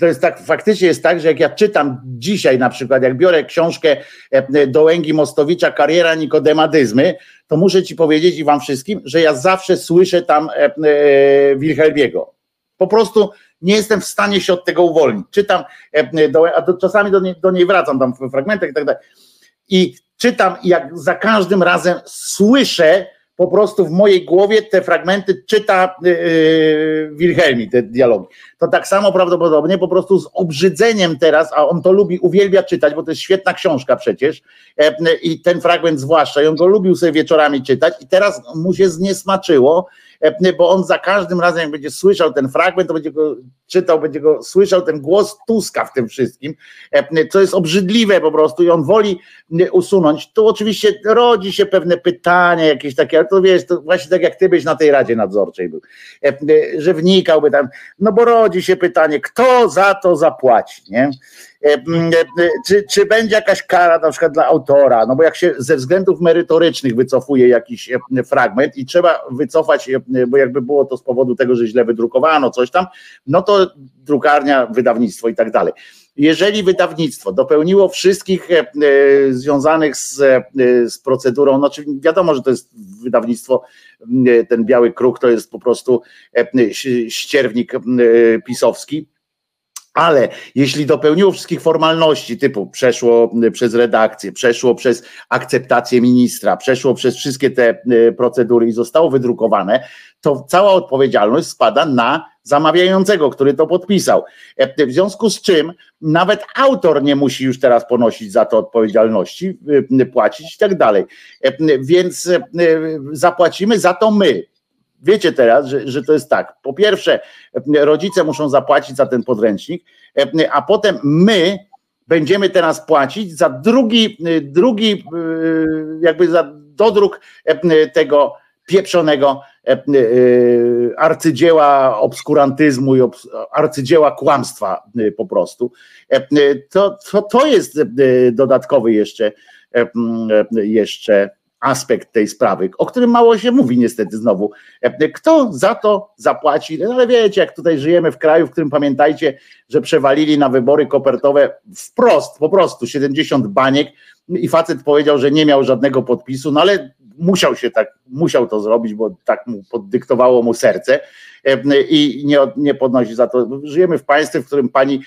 S1: to jest tak, faktycznie jest tak, że jak ja czytam dzisiaj na przykład, jak biorę książkę e, Dołęgi Mostowicza Kariera Nikodemadyzmy, to muszę ci powiedzieć i wam wszystkim, że ja zawsze słyszę tam e, e, Wilhelmiego. Po prostu nie jestem w stanie się od tego uwolnić. Czytam, e, a do, czasami do, nie, do niej wracam tam w fragmentach i tak dalej. I czytam, jak za każdym razem słyszę po prostu w mojej głowie te fragmenty czyta yy, Wilhelmi, te dialogi. To tak samo prawdopodobnie po prostu z obrzydzeniem teraz, a on to lubi, uwielbia czytać, bo to jest świetna książka przecież e, i ten fragment zwłaszcza, i on go lubił sobie wieczorami czytać i teraz mu się zniesmaczyło, bo on za każdym razem, jak będzie słyszał ten fragment, to będzie go czytał, będzie go słyszał ten głos Tuska w tym wszystkim, e, co jest obrzydliwe po prostu i on woli usunąć. Tu oczywiście rodzi się pewne pytania jakieś takie, ale to wiesz, to właśnie tak jak ty byś na tej Radzie Nadzorczej był, e, że wnikałby tam, no bo rodzi się pytanie, kto za to zapłaci, nie? E, e, czy, czy będzie jakaś kara na przykład dla autora, no bo jak się ze względów merytorycznych wycofuje jakiś e, fragment i trzeba wycofać, bo jakby było to z powodu tego, że źle wydrukowano coś tam, no to drukarnia, wydawnictwo i tak dalej. Jeżeli wydawnictwo dopełniło wszystkich związanych z, z procedurą, no wiadomo, że to jest wydawnictwo, ten biały kruk to jest po prostu ścierwnik pisowski, ale jeśli dopełniło wszystkich formalności, typu przeszło y, przez redakcję, przeszło przez akceptację ministra, przeszło przez wszystkie te y, procedury i zostało wydrukowane, to cała odpowiedzialność spada na zamawiającego, który to podpisał. E, w związku z czym nawet autor nie musi już teraz ponosić za to odpowiedzialności, y, płacić i tak dalej. E, więc zapłacimy za to my wiecie teraz, że, że to jest tak. Po pierwsze, rodzice muszą zapłacić za ten podręcznik, a potem my będziemy teraz płacić za drugi, drugi jakby za dodruk tego pieprzonego arcydzieła obskurantyzmu i arcydzieła kłamstwa po prostu. To, to, to jest dodatkowy jeszcze, jeszcze aspekt tej sprawy, o którym mało się mówi niestety znowu. Kto za to zapłaci? No ale wiecie, jak tutaj żyjemy w kraju, w którym pamiętajcie, że przewalili na wybory kopertowe wprost, po prostu 70 baniek i facet powiedział, że nie miał żadnego podpisu, no ale musiał się tak, musiał to zrobić, bo tak mu poddyktowało mu serce i nie, nie podnosi za to. Żyjemy w państwie, w którym pani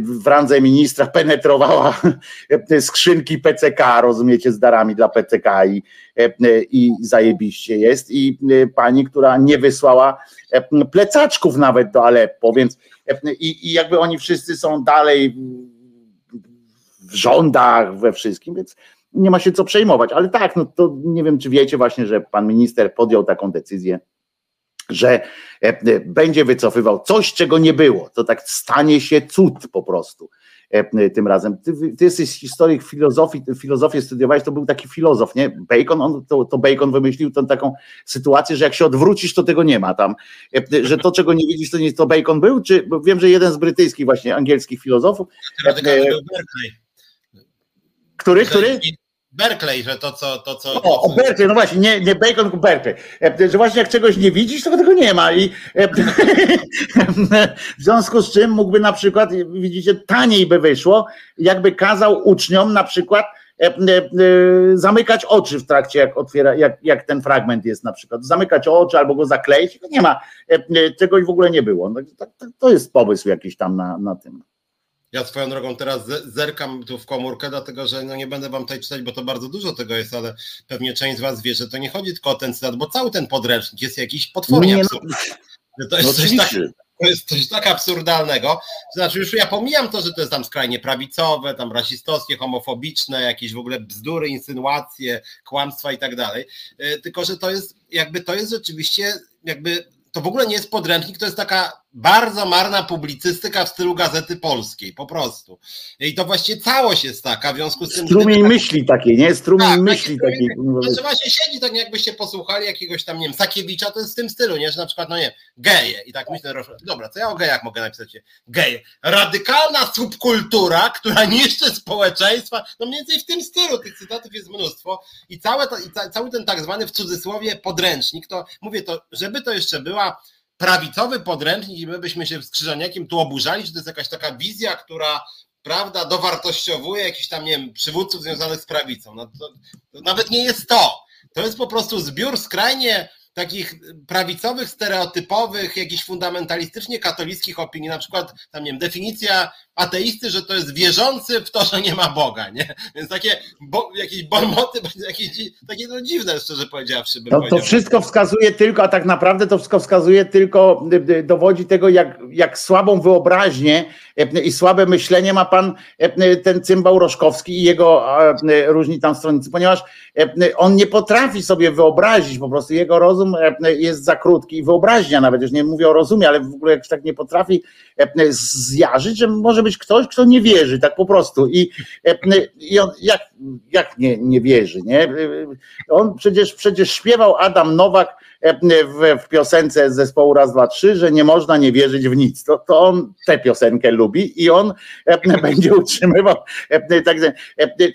S1: w randze ministra penetrowała skrzynki PCK, rozumiecie, z darami dla PCK i, i zajebiście jest. I pani, która nie wysłała plecaczków nawet do Aleppo, więc i, i jakby oni wszyscy są dalej w rządach, we wszystkim, więc nie ma się co przejmować. Ale tak, no to nie wiem, czy wiecie właśnie, że pan minister podjął taką decyzję że e, e, będzie wycofywał coś, czego nie było. To tak stanie się cud po prostu e, tym razem. Ty, ty jesteś historyk filozofii, filozofię studiowałeś, to był taki filozof, nie? Bacon, on, to, to Bacon wymyślił tę taką sytuację, że jak się odwrócisz, to tego nie ma tam. Że to, czego nie widzisz, to nie to Bacon był, czy wiem, że jeden z brytyjskich właśnie angielskich filozofów. Który, który?
S2: Berkeley, że to co. To, co,
S1: to, o Berkeley, no właśnie, nie, nie Bacon, tylko Berkeley. E, że właśnie jak czegoś nie widzisz, to tego nie ma. I e, w związku z czym mógłby na przykład, widzicie, taniej by wyszło, jakby kazał uczniom na przykład e, zamykać oczy w trakcie, jak otwiera, jak, jak ten fragment jest na przykład. Zamykać oczy albo go zakleić, nie ma. Czegoś w ogóle nie było. No, to jest pomysł jakiś tam na, na tym.
S2: Ja swoją drogą teraz zerkam tu w komórkę, dlatego że no nie będę wam tutaj czytać, bo to bardzo dużo tego jest, ale pewnie część z was wie, że to nie chodzi tylko o ten cytat, bo cały ten podręcznik jest jakiś potwornie nie, no, absurdalny. To jest, no coś tak, to jest coś tak absurdalnego. Znaczy, już ja pomijam to, że to jest tam skrajnie prawicowe, tam rasistowskie, homofobiczne, jakieś w ogóle bzdury, insynuacje, kłamstwa i tak dalej. E, tylko, że to jest jakby to jest rzeczywiście jakby to w ogóle nie jest podręcznik, to jest taka bardzo marna publicystyka w stylu Gazety Polskiej, po prostu. I to właściwie całość jest taka, w związku z tym...
S1: Strumień tak, myśli takiej, nie? Strumień tak, myśli takiej.
S2: Znaczy właśnie siedzi tak jakbyście posłuchali jakiegoś tam, nie wiem, Sakiewicza, to jest w tym stylu, nie? Że na przykład, no nie, geje. I tak myślę, dobra, co ja o gejach mogę napisać? Geje. Radykalna subkultura, która niszczy społeczeństwa, no mniej więcej w tym stylu tych cytatów jest mnóstwo i, całe to, i ca, cały ten tak zwany w cudzysłowie podręcznik, to mówię to, żeby to jeszcze była prawicowy podręcznik i my byśmy się z Krzyżaniakiem tu oburzali, że to jest jakaś taka wizja, która prawda, dowartościowuje jakichś tam, nie wiem, przywódców związanych z prawicą. No to, to nawet nie jest to. To jest po prostu zbiór skrajnie takich prawicowych, stereotypowych, jakichś fundamentalistycznie katolickich opinii, na przykład tam nie wiem, definicja ateisty, że to jest wierzący w to, że nie ma Boga, nie? Więc takie bo, jakieś bonmoty, jakieś takie no dziwne, szczerze powiedziawszy.
S1: Bym to, to wszystko wskazuje tylko, a tak naprawdę to wszystko wskazuje tylko, y, y, dowodzi tego, jak, jak słabą wyobraźnię y, i słabe myślenie ma pan ten cymbał Roszkowski i jego różni tam stronnicy, ponieważ on nie potrafi sobie wyobrazić, po prostu jego rozum jest za krótki i wyobraźnia nawet, już nie mówię o rozumie, ale w ogóle jak tak nie potrafi zjarzyć, że może być ktoś, kto nie wierzy, tak po prostu. I, i on jak, jak nie, nie wierzy, nie? On przecież, przecież śpiewał Adam Nowak w, w piosence zespołu Raz, Dwa, Trzy, że nie można nie wierzyć w nic. To, to on tę piosenkę lubi i on będzie utrzymywał. Także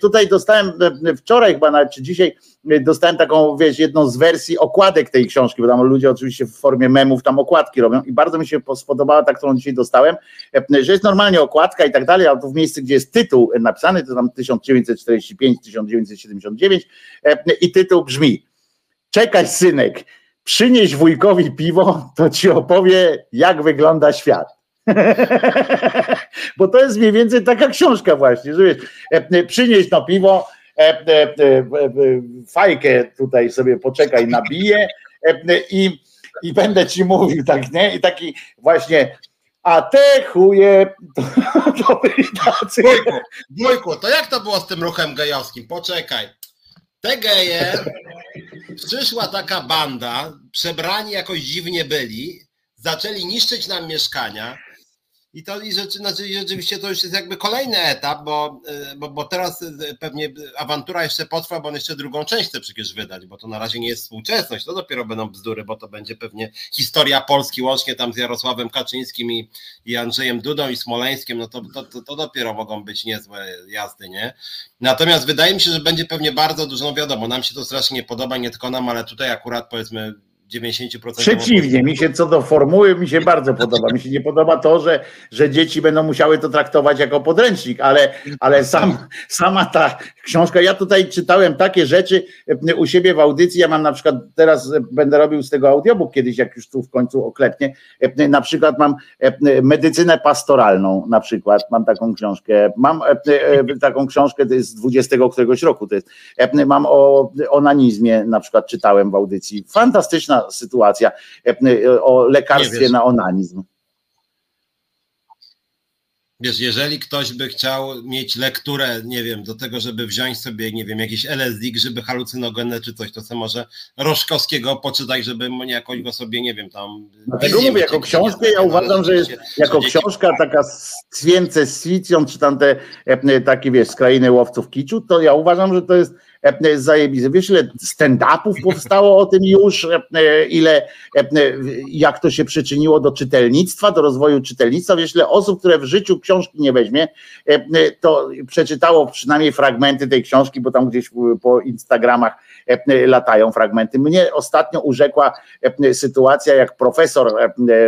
S1: tutaj dostałem wczoraj chyba nawet, czy dzisiaj dostałem taką, wiesz, jedną z wersji okładek tej książki, bo tam ludzie oczywiście w formie memów tam okładki robią i bardzo mi się spodobała ta, którą dzisiaj dostałem, że jest normalnie okładka i tak dalej, ale to w miejscu, gdzie jest tytuł napisany, to tam 1945-1979 i tytuł brzmi Czekaj synek, przynieś wujkowi piwo, to ci opowie, jak wygląda świat. Bo to jest mniej więcej taka książka właśnie, że wiesz, przynieś no piwo, fajkę tutaj sobie poczekaj, nabiję i, i będę ci mówił tak, nie? I taki właśnie a te chuje to,
S2: tacy. Wujku, to jak to było z tym ruchem gejowskim? Poczekaj. Te geje, przyszła taka banda, przebrani jakoś dziwnie byli, zaczęli niszczyć nam mieszkania, i to i rzeczy, znaczy, rzeczywiście to już jest jakby kolejny etap, bo, y, bo, bo teraz y, pewnie awantura jeszcze potrwa, bo on jeszcze drugą część chce przecież wydać, bo to na razie nie jest współczesność, to dopiero będą bzdury, bo to będzie pewnie historia Polski łącznie tam z Jarosławem Kaczyńskim i, i Andrzejem Dudą i Smoleńskiem, no to, to, to, to dopiero mogą być niezłe jazdy, nie? Natomiast wydaje mi się, że będzie pewnie bardzo dużo, no wiadomo, nam się to strasznie nie podoba, nie tylko nam, ale tutaj akurat powiedzmy 90%.
S1: Przeciwnie, mi się co do formuły, mi się bardzo podoba. Mi się nie podoba to, że, że dzieci będą musiały to traktować jako podręcznik, ale, ale sam, sama ta książka, ja tutaj czytałem takie rzeczy e, u siebie w audycji, ja mam na przykład, teraz będę robił z tego audiobook kiedyś, jak już tu w końcu oklepnie, e, na przykład mam e, medycynę pastoralną, na przykład, mam taką książkę, mam taką książkę, to jest z 20 któregoś roku, to jest, mam o onanizmie, na przykład czytałem w audycji, fantastyczna sytuacja e, e, o lekarstwie na onanizm.
S2: Wiesz, jeżeli ktoś by chciał mieć lekturę, nie wiem, do tego, żeby wziąć sobie, nie wiem, jakiś LSD, grzyby halucynogenne czy coś, to co może Roszkowskiego poczytaj, żeby jakoś go sobie, nie wiem, tam...
S1: Dlatego mówię, jako książkę ja uważam, że jest jako książka taka Science Sficją, czy tam te e, takie, wiesz, z krainy łowców kiczu, to ja uważam, że to jest zajebiste. Wiesz, ile stand-upów powstało o tym już, e, ile, e, jak to się przyczyniło do czytelnictwa, do rozwoju czytelnictwa. Wiesz, ile osób, które w życiu książki nie weźmie, to przeczytało przynajmniej fragmenty tej książki, bo tam gdzieś po Instagramach latają fragmenty. Mnie ostatnio urzekła sytuacja, jak profesor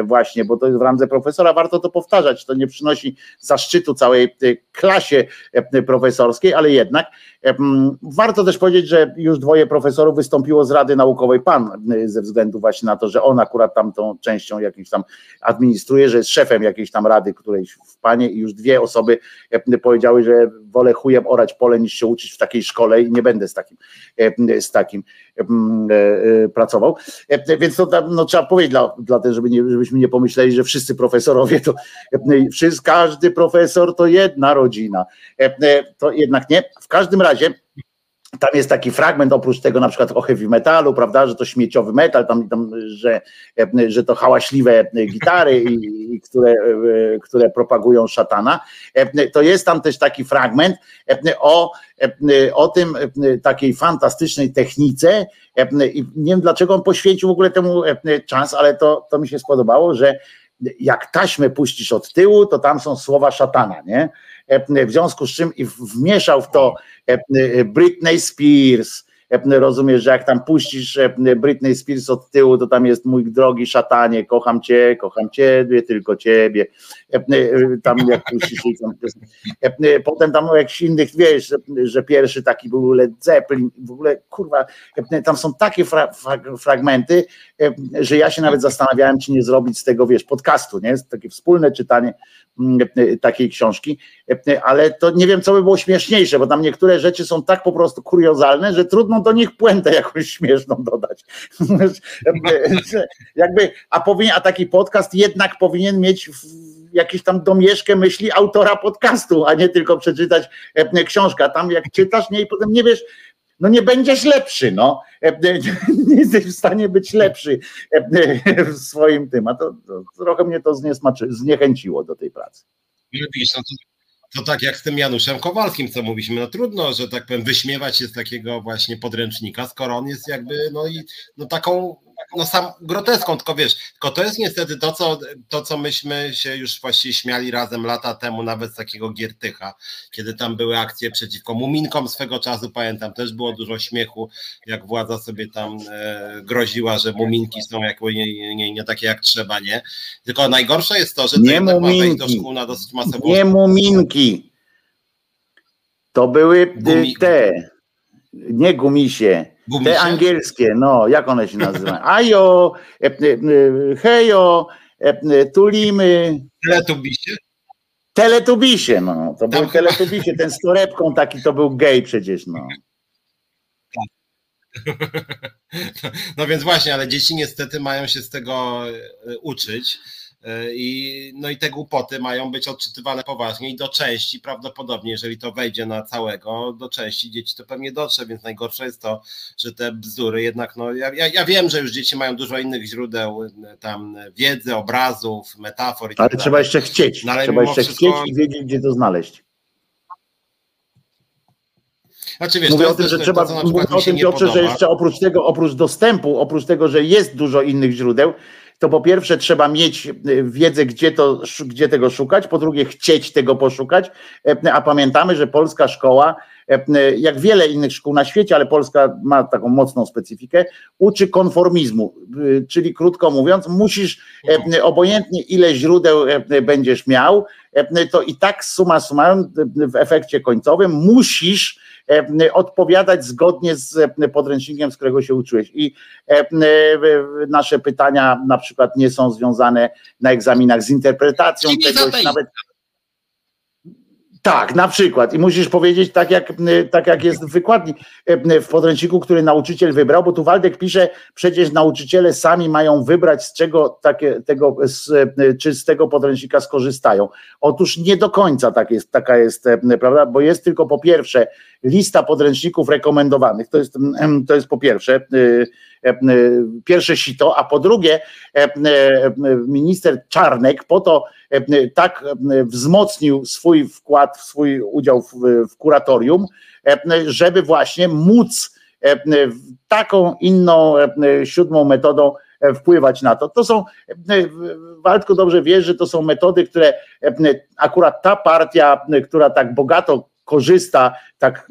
S1: właśnie, bo to jest w randze profesora, warto to powtarzać, to nie przynosi zaszczytu całej klasie profesorskiej, ale jednak warto też powiedzieć, że już dwoje profesorów wystąpiło z Rady Naukowej PAN y, ze względu właśnie na to, że on akurat tam tą częścią jakimś tam administruje, że jest szefem jakiejś tam rady którejś w PANie i już dwie osoby powiedziały, że wolę chujem orać pole niż się uczyć w takiej szkole i nie będę z takim, z takim pracował. Więc to no, trzeba powiedzieć dla, tego, żeby nie, żebyśmy nie pomyśleli, że wszyscy profesorowie to wszyscy, każdy profesor to jedna rodzina. To jednak nie. W każdym razie tam jest taki fragment, oprócz tego na przykład o heavy metalu, prawda, że to śmieciowy metal, tam, tam że, że to hałaśliwe gitary i, i które, które propagują szatana, to jest tam też taki fragment o, o tym takiej fantastycznej technice i nie wiem dlaczego on poświęcił w ogóle temu czas, ale to, to mi się spodobało, że jak taśmę puścisz od tyłu, to tam są słowa szatana, nie? W związku z czym i wmieszał w to Britney Spears, rozumiesz, że jak tam puścisz Britney Spears od tyłu, to tam jest mój drogi szatanie, kocham cię, kocham ciebie, tylko ciebie. Tam jak puścisz potem tam jakichś innych, wiesz, że pierwszy taki był Led Zeppelin, w ogóle kurwa, tam są takie fra fragmenty, że ja się nawet zastanawiałem, czy nie zrobić z tego, wiesz, podcastu, nie? Takie wspólne czytanie takiej książki, ale to nie wiem, co by było śmieszniejsze, bo tam niektóre rzeczy są tak po prostu kuriozalne, że trudno do nich puentę jakąś śmieszną dodać. Jakby, a, powinien, a taki podcast jednak powinien mieć jakieś tam domieszkę myśli autora podcastu, a nie tylko przeczytać książkę. Tam jak czytasz, nie i potem nie wiesz, no nie będziesz lepszy, no. Nie jesteś w stanie być lepszy w swoim tym, a to, to trochę mnie to zniechęciło do tej pracy.
S2: Widzisz, no to to tak jak z tym Januszem Kowalskim, co mówiliśmy, no trudno, że tak powiem, wyśmiewać się z takiego właśnie podręcznika, skoro on jest jakby, no i no taką, no sam groteską, tylko wiesz, tylko to jest niestety to, co, to, co myśmy się już właściwie śmiali razem lata temu, nawet z takiego Giertycha, kiedy tam były akcje przeciwko muminkom swego czasu, pamiętam, też było dużo śmiechu, jak władza sobie tam e, groziła, że muminki są jakby nie, nie, nie, takie jak trzeba, nie? Tylko najgorsze jest to, że
S1: nie to muminki. do szkół na dosyć masową... Nie muminki. To były Gumi... te, nie gumisie, Gumisie? te angielskie, no, jak one się nazywają? Ajo, e, e, hejo, e, tulimy.
S2: Teletubisie?
S1: Teletubisie, no, to był teletubisie, ten z torebką taki to był gej przecież, no.
S2: No więc właśnie, ale dzieci niestety mają się z tego uczyć. E, I, no i te głupoty mają być odczytywane poważnie i do części prawdopodobnie, jeżeli to wejdzie na całego, do części dzieci to pewnie dotrze, więc najgorsze jest to, że te bzdury jednak, no ja, ja, wiem, że już dzieci mają dużo innych źródeł e, tam wiedzy, obrazów, metafor i
S1: tak Ale trzeba jeszcze chcieć, no, ale trzeba jeszcze wszystko... chcieć i wiedzieć, gdzie to znaleźć. Znaczy, wiesz, mówię o tym, że trzeba, to, mówię o tym Piotrze, że jeszcze oprócz tego, oprócz dostępu, oprócz tego, że jest dużo innych źródeł, to po pierwsze trzeba mieć e, wiedzę, gdzie, to, gdzie tego szukać, po drugie chcieć tego poszukać, e, a pamiętamy, że polska szkoła, e, jak wiele innych szkół na świecie, ale Polska ma taką mocną specyfikę, uczy konformizmu, czyli krótko mówiąc, musisz, obojętnie ile źródeł będziesz miał, to i tak suma summarum w efekcie końcowym musisz E, odpowiadać zgodnie z e, podręcznikiem, z którego się uczyłeś. I e, nasze pytania na przykład nie są związane na egzaminach z interpretacją czegoś, nawet tak, na przykład. I musisz powiedzieć tak jak, tak, jak jest w wykładni w podręczniku, który nauczyciel wybrał, bo tu Waldek pisze, przecież nauczyciele sami mają wybrać, z czego takie, tego, z, czy z tego podręcznika skorzystają. Otóż nie do końca tak jest, taka jest, prawda? Bo jest tylko po pierwsze lista podręczników rekomendowanych. To jest, to jest po pierwsze y, y, pierwsze sito, a po drugie y, minister Czarnek po to tak wzmocnił swój wkład, swój udział w, w kuratorium, żeby właśnie móc taką inną siódmą metodą wpływać na to. To są, Waldko dobrze wiesz, że to są metody, które akurat ta partia, która tak bogato korzysta tak,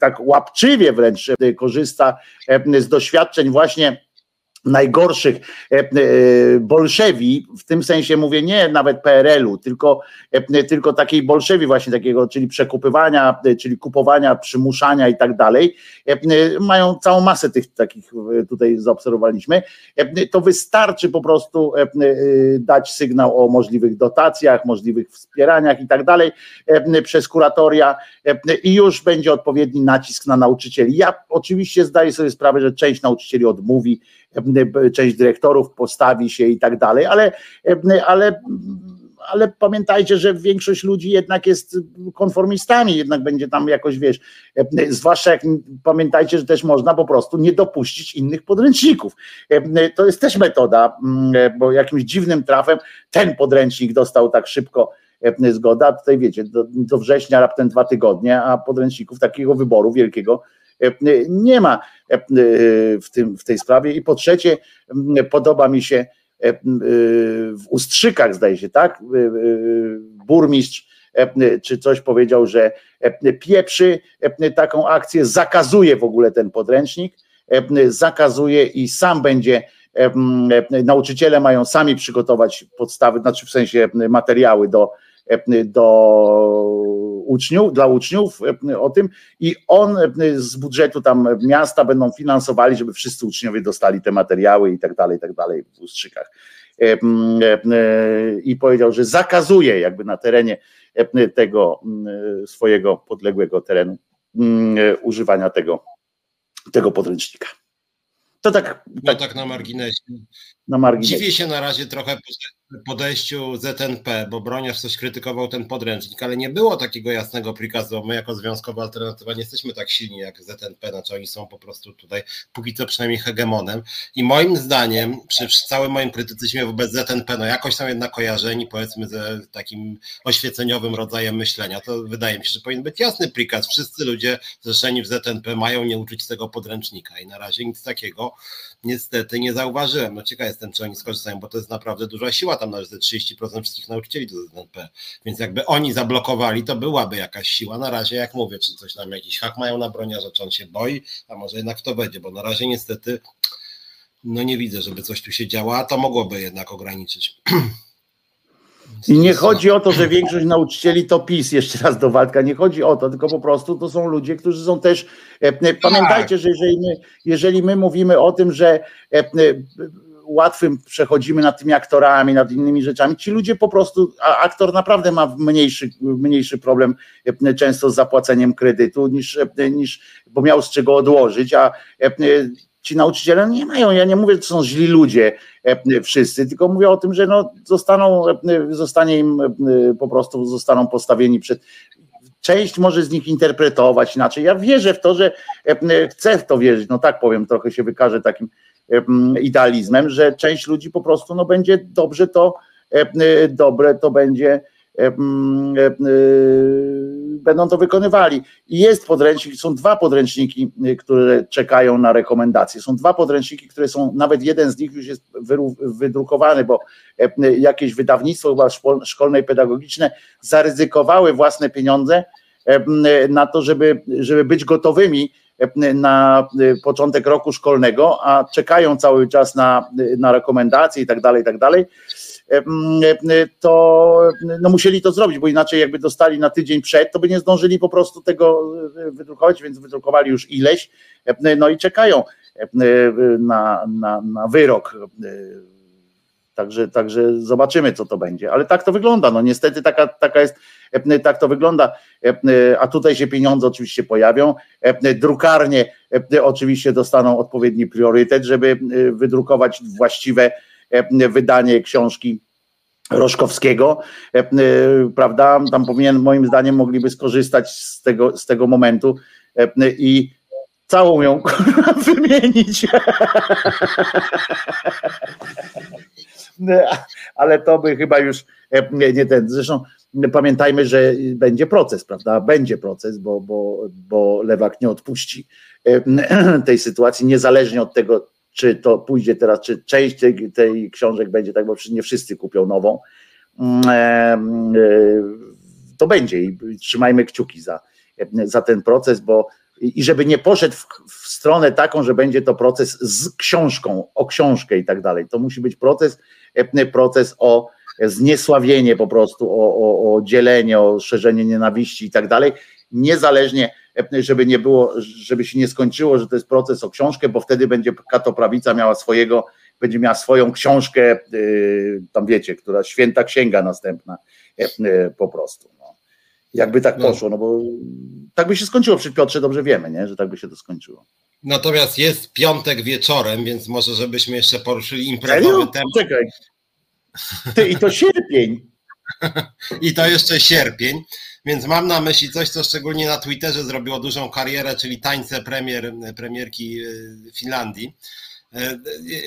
S1: tak łapczywie wręcz korzysta z doświadczeń właśnie najgorszych e, e, bolszewi, w tym sensie mówię nie nawet PRL-u, tylko, e, tylko takiej bolszewi właśnie takiego, czyli przekupywania, czyli kupowania, przymuszania i tak dalej, mają całą masę tych takich tutaj zaobserwowaliśmy, to wystarczy po prostu dać sygnał o możliwych dotacjach, możliwych wspieraniach i tak dalej przez kuratoria i już będzie odpowiedni nacisk na nauczycieli. Ja oczywiście zdaję sobie sprawę, że część nauczycieli odmówi, część dyrektorów postawi się i tak dalej, ale, ale ale pamiętajcie, że większość ludzi jednak jest konformistami, jednak będzie tam jakoś, wiesz, zwłaszcza jak pamiętajcie, że też można po prostu nie dopuścić innych podręczników. To jest też metoda, mm, bo jakimś dziwnym trafem ten podręcznik dostał tak szybko zgoda, tutaj wiecie, do, do września raptem dwa tygodnie, a podręczników takiego wyboru wielkiego nie ma w, tym, w tej sprawie. I po trzecie, podoba mi się w Ustrzykach, zdaje się, tak? Burmistrz czy coś powiedział, że pieprzy taką akcję, zakazuje w ogóle ten podręcznik, zakazuje i sam będzie nauczyciele mają sami przygotować podstawy, znaczy w sensie materiały do, do uczniów, dla uczniów o tym i on z budżetu tam miasta będą finansowali, żeby wszyscy uczniowie dostali te materiały i tak dalej, i tak dalej w ustrzykach. I powiedział, że zakazuje jakby na terenie tego swojego podległego terenu używania tego, tego podręcznika.
S2: To tak, no tak, tak na marginesie.
S1: Na marginesie.
S2: Dziwię się na razie trochę podejściu ZNP, bo Broniarz coś krytykował ten podręcznik, ale nie było takiego jasnego prikazu. My jako związkowa alternatywa nie jesteśmy tak silni jak ZNP, znaczy oni są po prostu tutaj póki co przynajmniej hegemonem. I moim zdaniem, przy, przy całym moim krytycyzmie wobec ZNP, no jakoś są jednak kojarzeni powiedzmy ze takim oświeceniowym rodzajem myślenia. To wydaje mi się, że powinien być jasny prikaz. Wszyscy ludzie zrzeszeni w ZNP mają nie uczyć tego podręcznika i na razie nic takiego niestety nie zauważyłem. No ciekaw jestem, czy oni skorzystają, bo to jest naprawdę duża siła, tam nawet 30% wszystkich nauczycieli do ZNP, więc jakby oni zablokowali, to byłaby jakaś siła. Na razie, jak mówię, czy coś tam, jakiś hak mają na broniarza, czy on się boi, a może jednak to będzie, bo na razie niestety no nie widzę, żeby coś tu się działo, a to mogłoby jednak ograniczyć.
S1: I nie chodzi o to, że większość nauczycieli to PiS, jeszcze raz do walka, nie chodzi o to, tylko po prostu to są ludzie, którzy są też, e, e, pamiętajcie, że jeżeli my, jeżeli my mówimy o tym, że e, łatwym przechodzimy nad tymi aktorami, nad innymi rzeczami. Ci ludzie po prostu, a aktor naprawdę ma mniejszy, mniejszy problem często z zapłaceniem kredytu niż, niż bo miał z czego odłożyć, a ci nauczyciele nie mają, ja nie mówię, że to są źli ludzie e, wszyscy, tylko mówię o tym, że no zostaną, e, zostanie im e, po prostu zostaną postawieni przed część może z nich interpretować inaczej. Ja wierzę w to, że chcę w to wierzyć, no tak powiem, trochę się wykaże takim idealizmem, że część ludzi po prostu no będzie dobrze to, dobre to będzie będą to wykonywali. I jest podręcznik, są dwa podręczniki, y, które czekają na rekomendacje. Są dwa podręczniki, które są, nawet jeden z nich już jest wydrukowany, bo e, jakieś wydawnictwo, chyba szkolne i pedagogiczne, zaryzykowały własne pieniądze e, na to, żeby, żeby być gotowymi na początek roku szkolnego, a czekają cały czas na, na rekomendacje i tak dalej, i tak dalej to no musieli to zrobić, bo inaczej jakby dostali na tydzień przed, to by nie zdążyli po prostu tego wydrukować, więc wydrukowali już ileś, no i czekają na, na, na wyrok. Także, także zobaczymy, co to będzie. Ale tak to wygląda. No niestety taka, taka jest, tak to wygląda. A tutaj się pieniądze oczywiście pojawią. Drukarnie oczywiście dostaną odpowiedni priorytet, żeby wydrukować właściwe E, wydanie książki Roszkowskiego, e, e, prawda? Tam powinien, moim zdaniem, mogliby skorzystać z tego, z tego momentu i całą ją wymienić. Ale to by chyba już nie, nie ten. Zresztą pamiętajmy, że będzie proces, prawda? Będzie proces, bo, bo, bo lewak nie odpuści tej sytuacji, niezależnie od tego, czy to pójdzie teraz, czy część tej, tej książek będzie tak, bo nie wszyscy kupią nową, mm, e, to będzie i trzymajmy kciuki za, za ten proces, bo i żeby nie poszedł w, w, stronę taką, że będzie to proces z książką, o książkę i tak dalej. To musi być proces, proces o zniesławienie po prostu, o, o, o dzielenie, o szerzenie nienawiści i tak dalej, niezależnie żeby nie było, żeby się nie skończyło, że to jest proces o książkę, bo wtedy będzie katoprawica miała swojego, będzie miała swoją książkę, y, tam wiecie, która święta księga następna y, po prostu. No. Jakby tak no. poszło, no bo tak by się skończyło przy Piotrze, dobrze wiemy, nie? że tak by się to skończyło.
S2: Natomiast jest piątek wieczorem, więc może żebyśmy jeszcze poruszyli imprezowy temat.
S1: Czekaj. Ty, I to sierpień.
S2: I to jeszcze sierpień, więc mam na myśli coś, co szczególnie na Twitterze zrobiło dużą karierę, czyli tańce premier, premierki Finlandii E,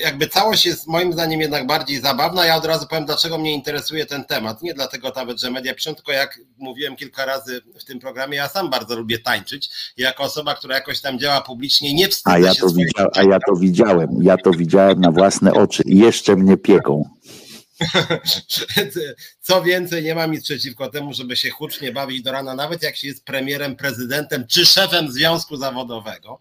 S2: jakby całość jest moim zdaniem jednak bardziej zabawna. Ja od razu powiem, dlaczego mnie interesuje ten temat. Nie dlatego nawet, że media piszą, tylko jak mówiłem kilka razy w tym programie, ja sam bardzo lubię tańczyć. Jako osoba, która jakoś tam działa publicznie, nie wstydzę
S1: a ja się to widzia, A ja to widziałem, ja to widziałem na własne oczy jeszcze mnie pieką.
S2: Co więcej, nie mam nic przeciwko temu, żeby się hucznie bawić do rana, nawet jak się jest premierem, prezydentem czy szefem związku zawodowego.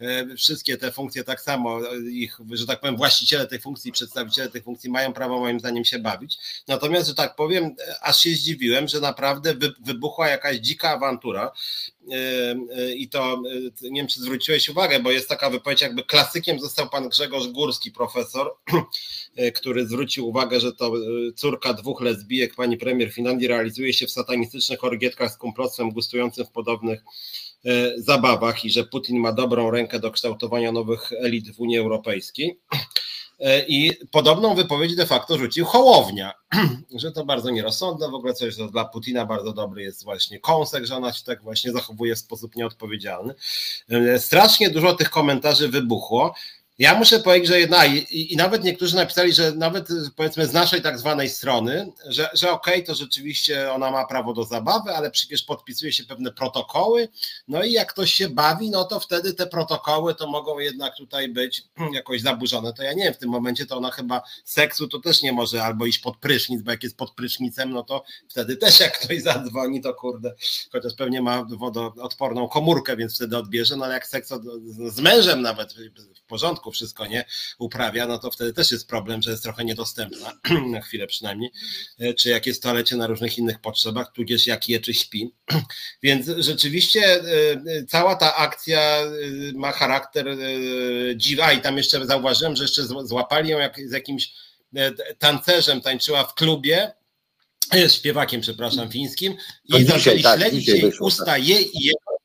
S2: E, wszystkie te funkcje tak samo, ich, że tak powiem, właściciele tej funkcji, przedstawiciele tej funkcji mają prawo moim zdaniem się bawić. Natomiast, że tak powiem, aż się zdziwiłem, że naprawdę wybuchła jakaś dzika awantura e, e, i to nie wiem, czy zwróciłeś uwagę, bo jest taka wypowiedź, jakby klasykiem został pan Grzegorz Górski, profesor, który zwrócił uwagę, że to córka dwóch lesbijek, pani premier Finlandii, realizuje się w satanistycznych orgietkach z kumplostwem gustującym w podobnych E, zabawach i że Putin ma dobrą rękę do kształtowania nowych elit w Unii Europejskiej. E, I podobną wypowiedź de facto rzucił Hołownia, że to bardzo nierozsądne, w ogóle coś, co dla Putina bardzo dobry jest właśnie kąsek, że ona się tak właśnie zachowuje w sposób nieodpowiedzialny. E, strasznie dużo tych komentarzy wybuchło. Ja muszę powiedzieć, że jedna, i, i, nawet niektórzy napisali, że nawet powiedzmy z naszej tak zwanej strony, że, że okej, okay, to rzeczywiście ona ma prawo do zabawy, ale przecież podpisuje się pewne protokoły, no i jak ktoś się bawi, no to wtedy te protokoły to mogą jednak tutaj być jakoś zaburzone. To ja nie wiem, w tym momencie to ona chyba seksu to też nie może albo iść pod prysznic, bo jak jest pod prysznicem, no to wtedy też jak ktoś zadzwoni, to kurde, chociaż pewnie ma wodoodporną komórkę, więc wtedy odbierze, no ale jak seks z mężem nawet w porządku, wszystko nie? Uprawia, no to wtedy też jest problem, że jest trochę niedostępna, na chwilę przynajmniej, e, czy jak jest w toalecie na różnych innych potrzebach, tudzież jak je, czy śpi. Więc rzeczywiście e, e, cała ta akcja ma charakter dziwa. I tam jeszcze zauważyłem, że jeszcze złapali ją jak z jakimś tancerzem, tańczyła w klubie, śpiewakiem, przepraszam, fińskim. I zaczęli tak, śledzić jej usta tak. jej i jego.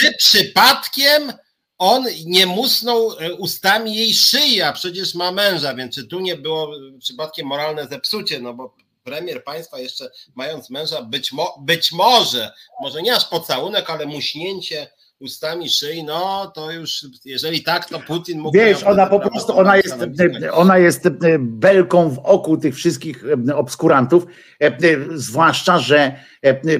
S2: Czy przypadkiem on nie musnął e, ustami jej szyi, a przecież ma męża, więc czy tu nie było przypadkiem moralne zepsucie, no bo premier państwa jeszcze mając męża być, mo być może, może nie aż pocałunek, ale muśnięcie ustami szyi, no to już, jeżeli tak, to Putin mógł...
S1: Wiesz, ona po prostu, ona jest, ona jest belką w oku tych wszystkich e, obskurantów, e, zwłaszcza, że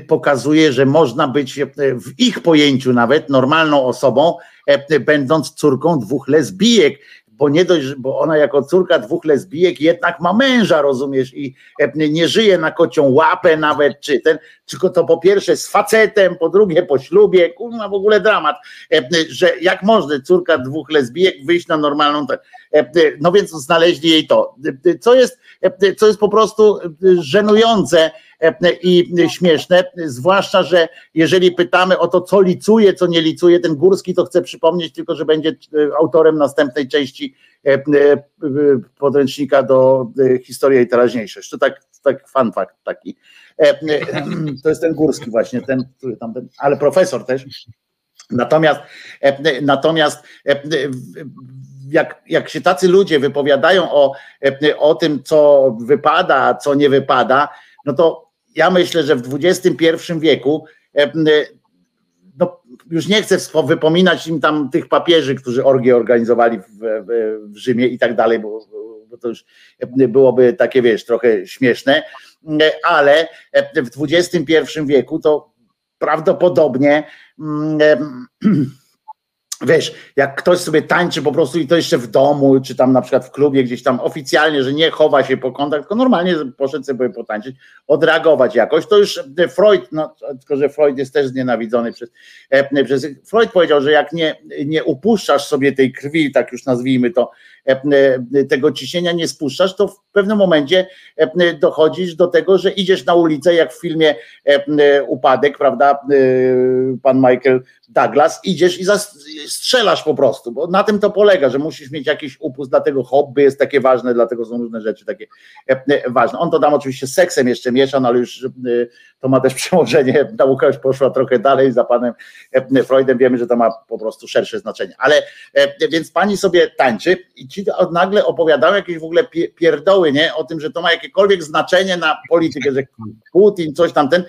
S1: pokazuje, że można być w ich pojęciu nawet normalną osobą, E, będąc córką dwóch lesbijek, bo nie dość, bo ona jako córka dwóch lesbijek jednak ma męża, rozumiesz, i e, nie żyje na kocią łapę nawet, czy ten, tylko to po pierwsze z facetem, po drugie po ślubie, kurwa w ogóle dramat, e, że jak można córka dwóch lesbijek wyjść na normalną, no więc znaleźli jej to, co jest, co jest po prostu żenujące, i śmieszne, zwłaszcza, że jeżeli pytamy o to, co licuje, co nie licuje, ten Górski to chcę przypomnieć tylko, że będzie e, autorem następnej części e, e, podręcznika do historii i teraźniejszość. To tak, tak fun fact taki. To jest ten Górski właśnie, ten, który tam, ten, ale profesor też. Natomiast, natomiast jak, jak się tacy ludzie wypowiadają o, o tym, co wypada, co nie wypada, no to ja myślę, że w XXI wieku e, no, już nie chcę wypominać im tam tych papieży, którzy orgie organizowali w, w, w Rzymie i tak dalej, bo, bo, to już byłoby takie, wiesz, trochę śmieszne, ale w XXI wieku to prawdopodobnie wiesz, jak ktoś sobie tańczy po prostu i to jeszcze w domu, czy tam na przykład w klubie gdzieś tam oficjalnie, że nie chowa się po kątach, tylko normalnie poszedł sobie potańczyć, odreagować jakoś, to już Freud, no tylko, że Freud jest też znienawidzony przez, e, przez Freud powiedział, że jak nie, nie upuszczasz sobie tej krwi, tak już nazwijmy to, E, e, tego ciśnienia nie spuszczasz, to w pewnym momencie e, dochodzisz do tego, że idziesz na ulicę, jak w filmie Upadek, prawda, pan Michael Douglas, idziesz i strzelasz po prostu, bo na tym to polega, że musisz mieć jakiś upust, dlatego hobby jest takie ważne, dlatego są różne rzeczy takie ważne. On to tam oczywiście seksem jeszcze miesza, no ale już to ma też przełożenie, nauka już poszła trochę dalej za panem Freudem, wiemy, że to ma po prostu szersze znaczenie, ale więc pani sobie tańczy i ci nagle opowiadają jakieś w ogóle pierdoły, nie? O tym, że to ma jakiekolwiek znaczenie na politykę, że Putin, coś tamten.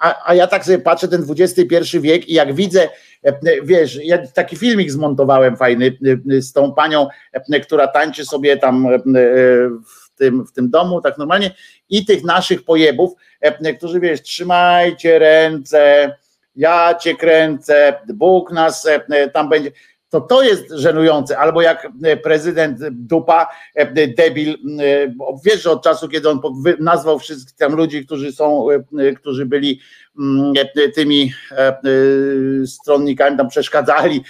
S1: A, a ja tak sobie patrzę, ten XXI wiek i jak widzę, wiesz, ja taki filmik zmontowałem fajny z tą panią, która tańczy sobie tam w tym, w tym domu, tak normalnie, i tych naszych pojebów, którzy wiesz, trzymajcie ręce, ja cię kręcę, Bóg nas tam będzie to to jest żenujące. Albo jak e, prezydent Dupa, e, debil, e, wiesz, że od czasu, kiedy on nazwał wszystkich tam ludzi, którzy są, którzy byli mm, tymi stronnikami, tam przeszkadzali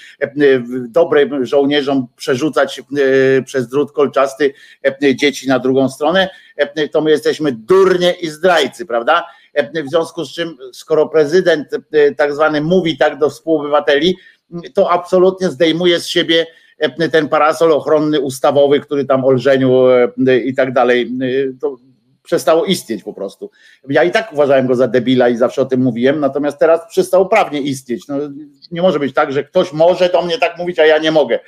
S1: dobrym żołnierzom przerzucać przez drut kolczasty dzieci na drugą stronę, to my jesteśmy durnie i zdrajcy, prawda? W związku z czym, skoro prezydent tak zwany mówi tak do współobywateli, to absolutnie zdejmuje z siebie e, ten parasol ochronny ustawowy, który tam olżeniu e, i tak dalej. E, to przestało istnieć po prostu. Ja i tak uważałem go za debila i zawsze o tym mówiłem, natomiast teraz przestało prawnie istnieć. No, nie może być tak, że ktoś może do mnie tak mówić, a ja nie mogę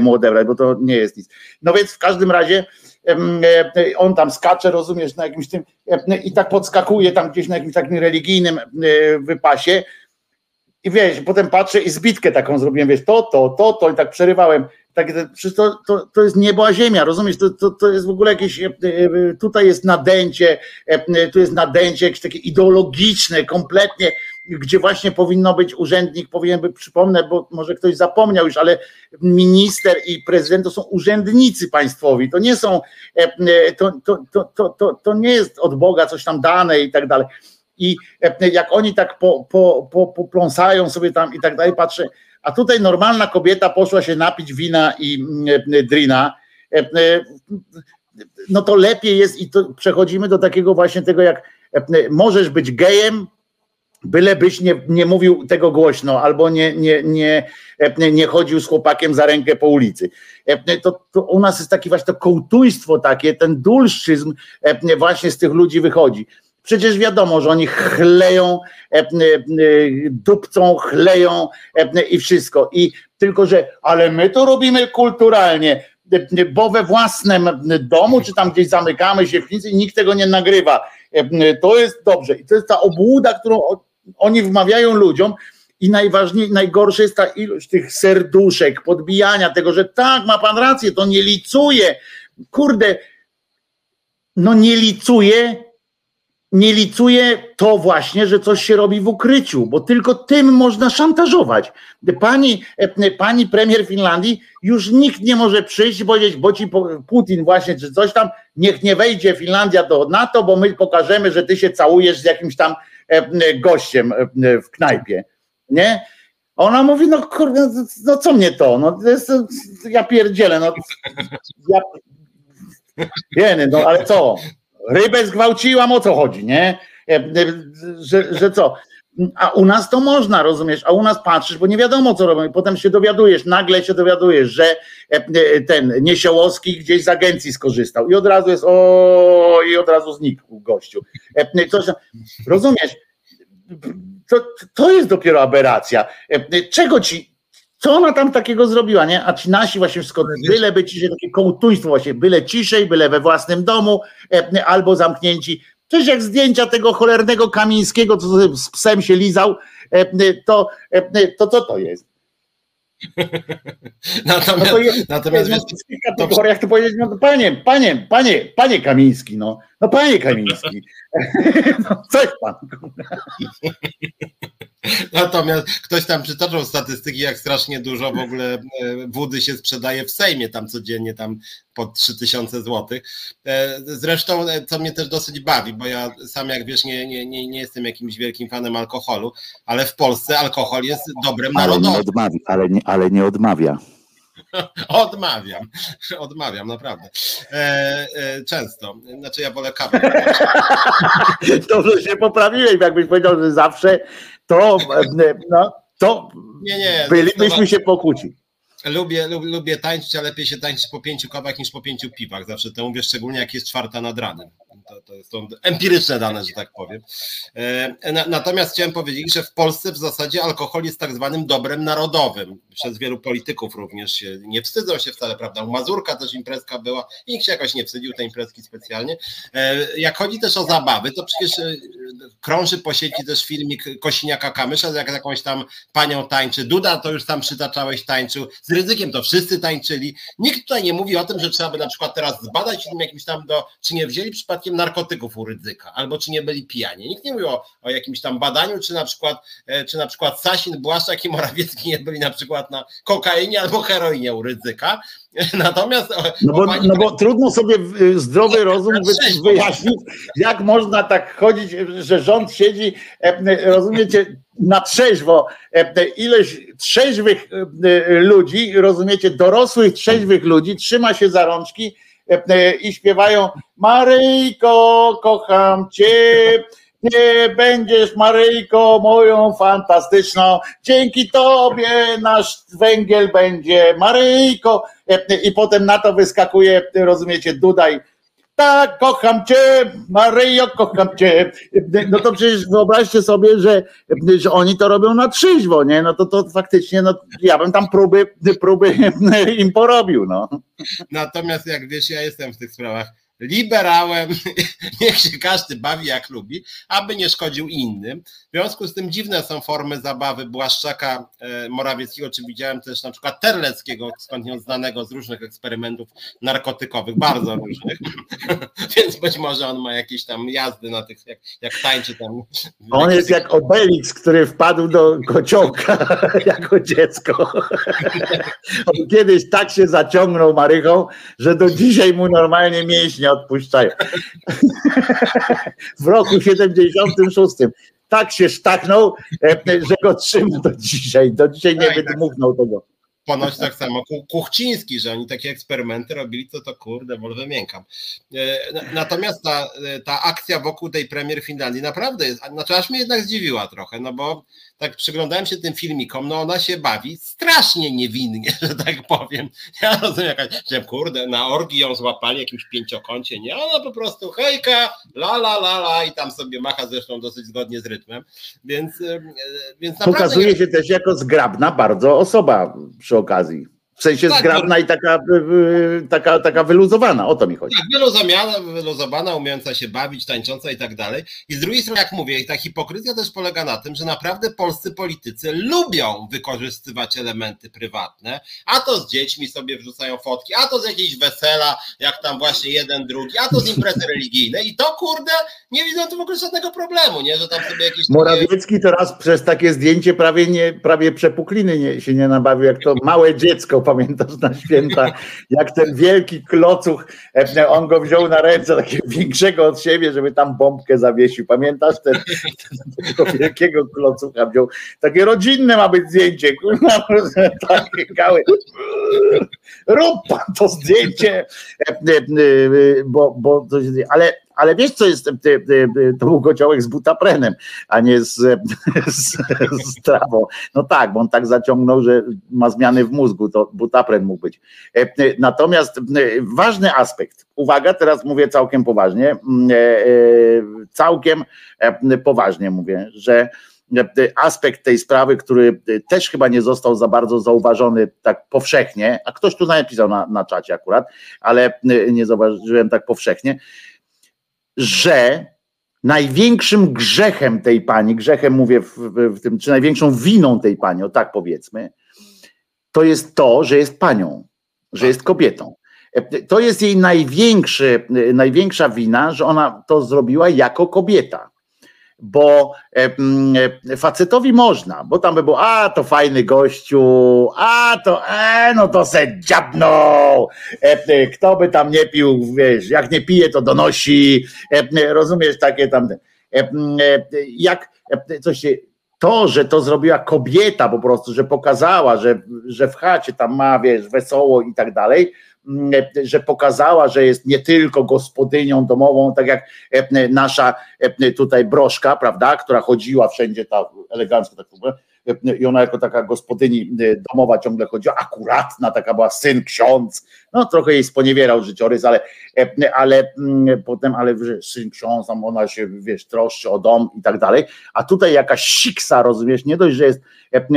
S1: mu odebrać, bo to nie jest nic. No więc w każdym razie on tam skacze, rozumiesz, na jakimś tym i tak podskakuje tam gdzieś na jakimś takim religijnym wypasie, i wiesz, potem patrzę i zbitkę taką zrobiłem, wiesz, to, to, to, to i tak przerywałem. Tak, to, to, to jest niebo a ziemia, rozumiesz? To, to, to jest w ogóle jakieś, e, e, tutaj jest nadęcie, e, tu jest nadęcie jakieś takie ideologiczne, kompletnie, gdzie właśnie powinno być urzędnik, powinien być, przypomnę, bo może ktoś zapomniał już, ale minister i prezydent to są urzędnicy państwowi, to nie są, to, to, to, to, to nie jest od Boga coś tam dane i tak dalej i e, jak oni tak po, po, po, popląsają sobie tam i tak dalej, patrzę, a tutaj normalna kobieta poszła się napić wina i e, drina, e, no to lepiej jest i to przechodzimy do takiego właśnie tego, jak możesz być gejem, bylebyś nie, nie mówił tego głośno, albo nie, nie, nie, nie chodził z chłopakiem za rękę po ulicy. To, to u nas jest takie właśnie to kołtujstwo takie, ten dulszczyzm właśnie z tych ludzi wychodzi. Przecież wiadomo, że oni chleją, e, e, dupcą, chleją e, i wszystko. I tylko, że ale my to robimy kulturalnie, bo we własnym domu, czy tam gdzieś zamykamy się w i nikt tego nie nagrywa. To jest dobrze. I to jest ta obłuda, którą oni wmawiają ludziom. I najgorsze jest ta ilość tych serduszek, podbijania tego, że tak, ma pan rację, to nie licuje. Kurde, no nie licuje, nie licuje to właśnie, że coś się robi w ukryciu, bo tylko tym można szantażować. Pani, e, pani premier Finlandii już nikt nie może przyjść, powiedzieć, bo ci Putin właśnie, czy coś tam, niech nie wejdzie Finlandia do NATO, bo my pokażemy, że ty się całujesz z jakimś tam e, gościem e, w knajpie. Nie? Ona mówi, no kurde, no co mnie to? No, to jest, ja pierdzielę, no. Ja, Jeny, no ale co? Rybę zgwałciłam, o co chodzi, nie? E, e, że, że co? A u nas to można, rozumiesz? A u nas patrzysz, bo nie wiadomo, co robią. I potem się dowiadujesz, nagle się dowiadujesz, że e, ten Niesiołowski gdzieś z agencji skorzystał. I od razu jest, o, i od razu znikł gościu. Coś, rozumiesz? To, to jest dopiero aberracja. Czego ci, co ona tam takiego zrobiła, nie? A ci nasi właśnie wszystko, byle by ciszej, takie kołtuństwo właśnie, byle ciszej, byle we własnym domu, e, albo zamknięci. Przecież jak zdjęcia tego cholernego Kamińskiego, co z psem się lizał, e, to, e, to co to jest?
S2: natomiast, no jest, natomiast
S1: w tych kategoriach to powiedzieć, no panie, panie, panie, panie Kamiński, no, no panie Kamiński, no coś pan.
S2: Natomiast ktoś tam przytoczył statystyki, jak strasznie dużo w ogóle e, wody się sprzedaje w Sejmie, tam codziennie tam po 3000 zł. Zresztą, e, co mnie też dosyć bawi, bo ja sam jak wiesz, nie, nie, nie, nie jestem jakimś wielkim fanem alkoholu, ale w Polsce alkohol jest dobrem narodowym.
S1: Ale nie, odmawia, ale nie, ale nie odmawia.
S2: Odmawiam, odmawiam, naprawdę. E, e, często. Znaczy ja wolę kawę.
S1: Dobrze się poprawiłeś, jakbyś powiedział, że zawsze to, no, to nie, nie, bylibyśmy się pokłócić.
S2: Lubię, lubię, lubię tańczyć, a lepiej się tańczyć po pięciu kawach niż po pięciu piwach. Zawsze to mówię, szczególnie jak jest czwarta nad ranem. To, to są empiryczne dane, że tak powiem. Natomiast chciałem powiedzieć, że w Polsce w zasadzie alkohol jest tak zwanym dobrem narodowym. Przez wielu polityków również się nie wstydzą się wcale, prawda? U Mazurka też imprezka była i nikt się jakoś nie wstydził tej imprezki specjalnie. Jak chodzi też o zabawy, to przecież krąży po sieci też filmik Kosiniaka Kamysza, jak jakąś tam panią tańczy. Duda to już tam przytaczałeś tańczył. Z ryzykiem to wszyscy tańczyli. Nikt tutaj nie mówi o tym, że trzeba by na przykład teraz zbadać tym jakimś tam do, czy nie wzięli przypadkiem narkotyków u ryzyka, albo czy nie byli pijani. Nikt nie mówi o, o jakimś tam badaniu, czy na przykład, e, czy na przykład Sasin, Błaszczak i Morawiecki nie byli na przykład na kokainie albo heroinie u ryzyka. Natomiast.
S1: No bo, no bo trudno sobie zdrowy rozum wyjaśnić, jak można tak chodzić, że rząd siedzi, e, rozumiecie, na trzeźwo. E, ileś trzeźwych ludzi, rozumiecie, dorosłych trzeźwych ludzi trzyma się za rączki i śpiewają Maryjko, kocham cię będziesz Maryjko moją fantastyczną, dzięki tobie nasz węgiel będzie Maryjko i potem na to wyskakuje, rozumiecie, Dudaj, tak, kocham cię, Maryjo, kocham cię. No to przecież wyobraźcie sobie, że, że oni to robią na trzyźwo, nie? No to, to faktycznie, no ja bym tam próby, próby im porobił, no.
S2: Natomiast jak wiesz, ja jestem w tych sprawach liberałem, niech się każdy bawi jak lubi, aby nie szkodził innym. W związku z tym dziwne są formy zabawy Błaszczaka e, Morawieckiego, czy widziałem też na przykład Terleckiego, skądinąd znanego z różnych eksperymentów narkotykowych, bardzo różnych, więc być może on ma jakieś tam jazdy na tych, jak, jak tańczy tam.
S1: On jest jak Obelix, który wpadł do kociołka jako dziecko. On kiedyś tak się zaciągnął Marychą, że do dzisiaj mu normalnie mięśnie nie odpuszczają. w roku 76 tak się sztachnął, e, że go trzyma do dzisiaj. Do dzisiaj nie tak, tak. wydmuchnął tego.
S2: Ponoć tak samo Kuchciński, że oni takie eksperymenty robili, to to kurde, może wymiękam. E, natomiast ta, ta akcja wokół tej premier Finlandii naprawdę jest, znaczy aż mnie jednak zdziwiła trochę, no bo tak przyglądałem się tym filmikom, no ona się bawi strasznie niewinnie, że tak powiem. Ja rozumiem, jakaś, że kurde, na orgi ją złapali jakimś pięciokącie, nie? Ona po prostu hejka, la la la la i tam sobie macha zresztą dosyć zgodnie z rytmem, więc, więc
S1: Pokazuje nie... się też jako zgrabna bardzo osoba przy okazji. W sensie tak, zgrabna no, i taka, taka, taka wyluzowana, o to mi chodzi. Tak,
S2: wyluzowana, wyluzowana, umiejąca się bawić, tańcząca i tak dalej. I z drugiej strony, jak mówię, ta hipokryzja też polega na tym, że naprawdę polscy politycy lubią wykorzystywać elementy prywatne, a to z dziećmi sobie wrzucają fotki, a to z jakiejś wesela, jak tam właśnie jeden, drugi, a to z imprezy religijnej i to kurde, nie widzą tu w ogóle żadnego problemu, nie, że tam sobie jakieś...
S1: Morawiecki teraz przez takie zdjęcie prawie nie, prawie przepukliny nie, się nie nabawił, jak to małe dziecko pamiętasz na święta, jak ten wielki klocuch, e, on go wziął na ręce, takiego większego od siebie, żeby tam bombkę zawiesił. Pamiętasz ten, tego wielkiego klocucha wziął. Takie rodzinne ma być zdjęcie, takie gały. Rób pan to zdjęcie, e, e, bo, bo ale ale wiesz, co jest, to był kociołek z butaprenem, a nie z, z, z trawą. No tak, bo on tak zaciągnął, że ma zmiany w mózgu, to butapren mógł być. E, natomiast ważny aspekt, uwaga, teraz mówię całkiem poważnie, e, e, całkiem poważnie mówię, że aspekt tej sprawy, który też chyba nie został za bardzo zauważony tak powszechnie, a ktoś tu napisał na, na czacie akurat, ale nie zauważyłem tak powszechnie, że największym grzechem tej pani, grzechem mówię w, w, tym, czy największą winą tej pani, o tak powiedzmy, to jest to, że jest panią, że jest kobietą. To jest jej największy, największa wina, że ona to zrobiła jako kobieta bo facetowi można, bo tam by było, a to fajny gościu, a to, e, no to se dziabnął, kto by tam nie pił, wiesz, jak nie pije, to donosi, rozumiesz, takie tam, jak coś się, to, że to zrobiła kobieta po prostu, że pokazała, że, że w chacie tam ma, wiesz, wesoło i tak dalej, Mm, że pokazała, że jest nie tylko gospodynią domową, tak jak e, nasza e, tutaj broszka, prawda, która chodziła wszędzie ta elegancko, tak i ona jako taka gospodyni domowa ciągle chodziła, akuratna taka była, syn, ksiądz, no trochę jej sponiewierał życiorys, ale, ale mm, potem, ale syn, ksiądz, ona się, wiesz, troszczy o dom i tak dalej, a tutaj jakaś siksa, rozumiesz, nie dość, że jest,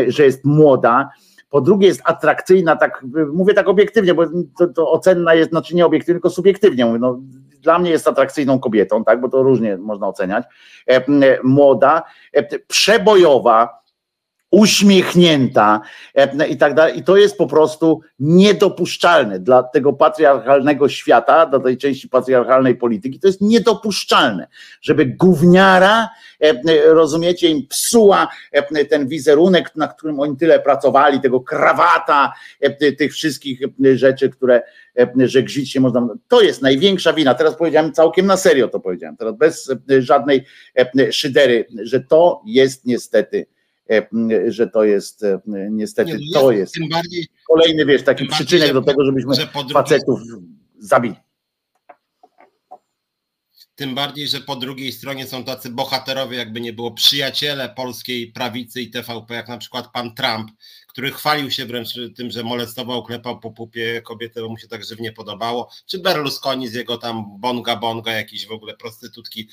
S1: że jest młoda, po drugie jest atrakcyjna, tak mówię tak obiektywnie, bo to, to ocenna jest, znaczy nie obiektywnie, tylko subiektywnie. Mówię, no, dla mnie jest atrakcyjną kobietą, tak, bo to różnie można oceniać, e, młoda, e, przebojowa, uśmiechnięta e, i tak dalej. I to jest po prostu niedopuszczalne dla tego patriarchalnego świata, dla tej części patriarchalnej polityki. To jest niedopuszczalne, żeby gówniara, e, rozumiecie, im psuła e, ten wizerunek, na którym oni tyle pracowali, tego krawata, tych wszystkich rzeczy, które, że gzić się można. To jest największa wina. Teraz powiedziałem całkiem na serio to powiedziałem, teraz bez żadnej szydery, że to jest niestety E, że to jest e, niestety, nie, no to jest, kolejny, wiesz, taki przyczynek bardziej, do tego, żebyśmy że facetów zabili.
S2: Tym bardziej, że po drugiej stronie są tacy bohaterowie, jakby nie było przyjaciele polskiej prawicy i TVP, jak na przykład pan Trump, który chwalił się wręcz tym, że molestował, klepał po pupie kobietę, bo mu się tak żywnie podobało, czy Berlusconi z jego tam bonga bonga, jakieś w ogóle prostytutki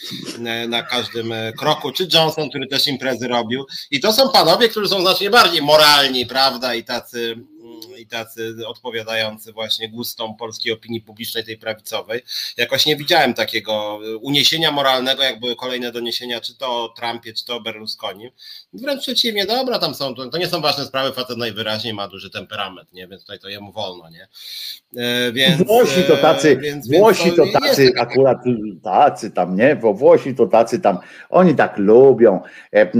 S2: na każdym e, kroku, czy Johnson, który też imprezy robił. I to są panowie, którzy są znacznie bardziej moralni, prawda, i tacy i tacy odpowiadający właśnie gustom polskiej opinii publicznej, tej prawicowej. Jakoś nie widziałem takiego uniesienia moralnego, jak były kolejne doniesienia, czy to o Trumpie, czy to o Berlusconi. Wręcz przeciwnie, dobra, tam są, to nie są ważne sprawy, facet najwyraźniej ma duży temperament, nie? więc tutaj to jemu wolno, nie?
S1: E, więc, Włosi to tacy, e, więc, Włosi więc to, to tacy akurat tacy tam, nie? Bo Włosi to tacy tam, oni tak lubią e, e,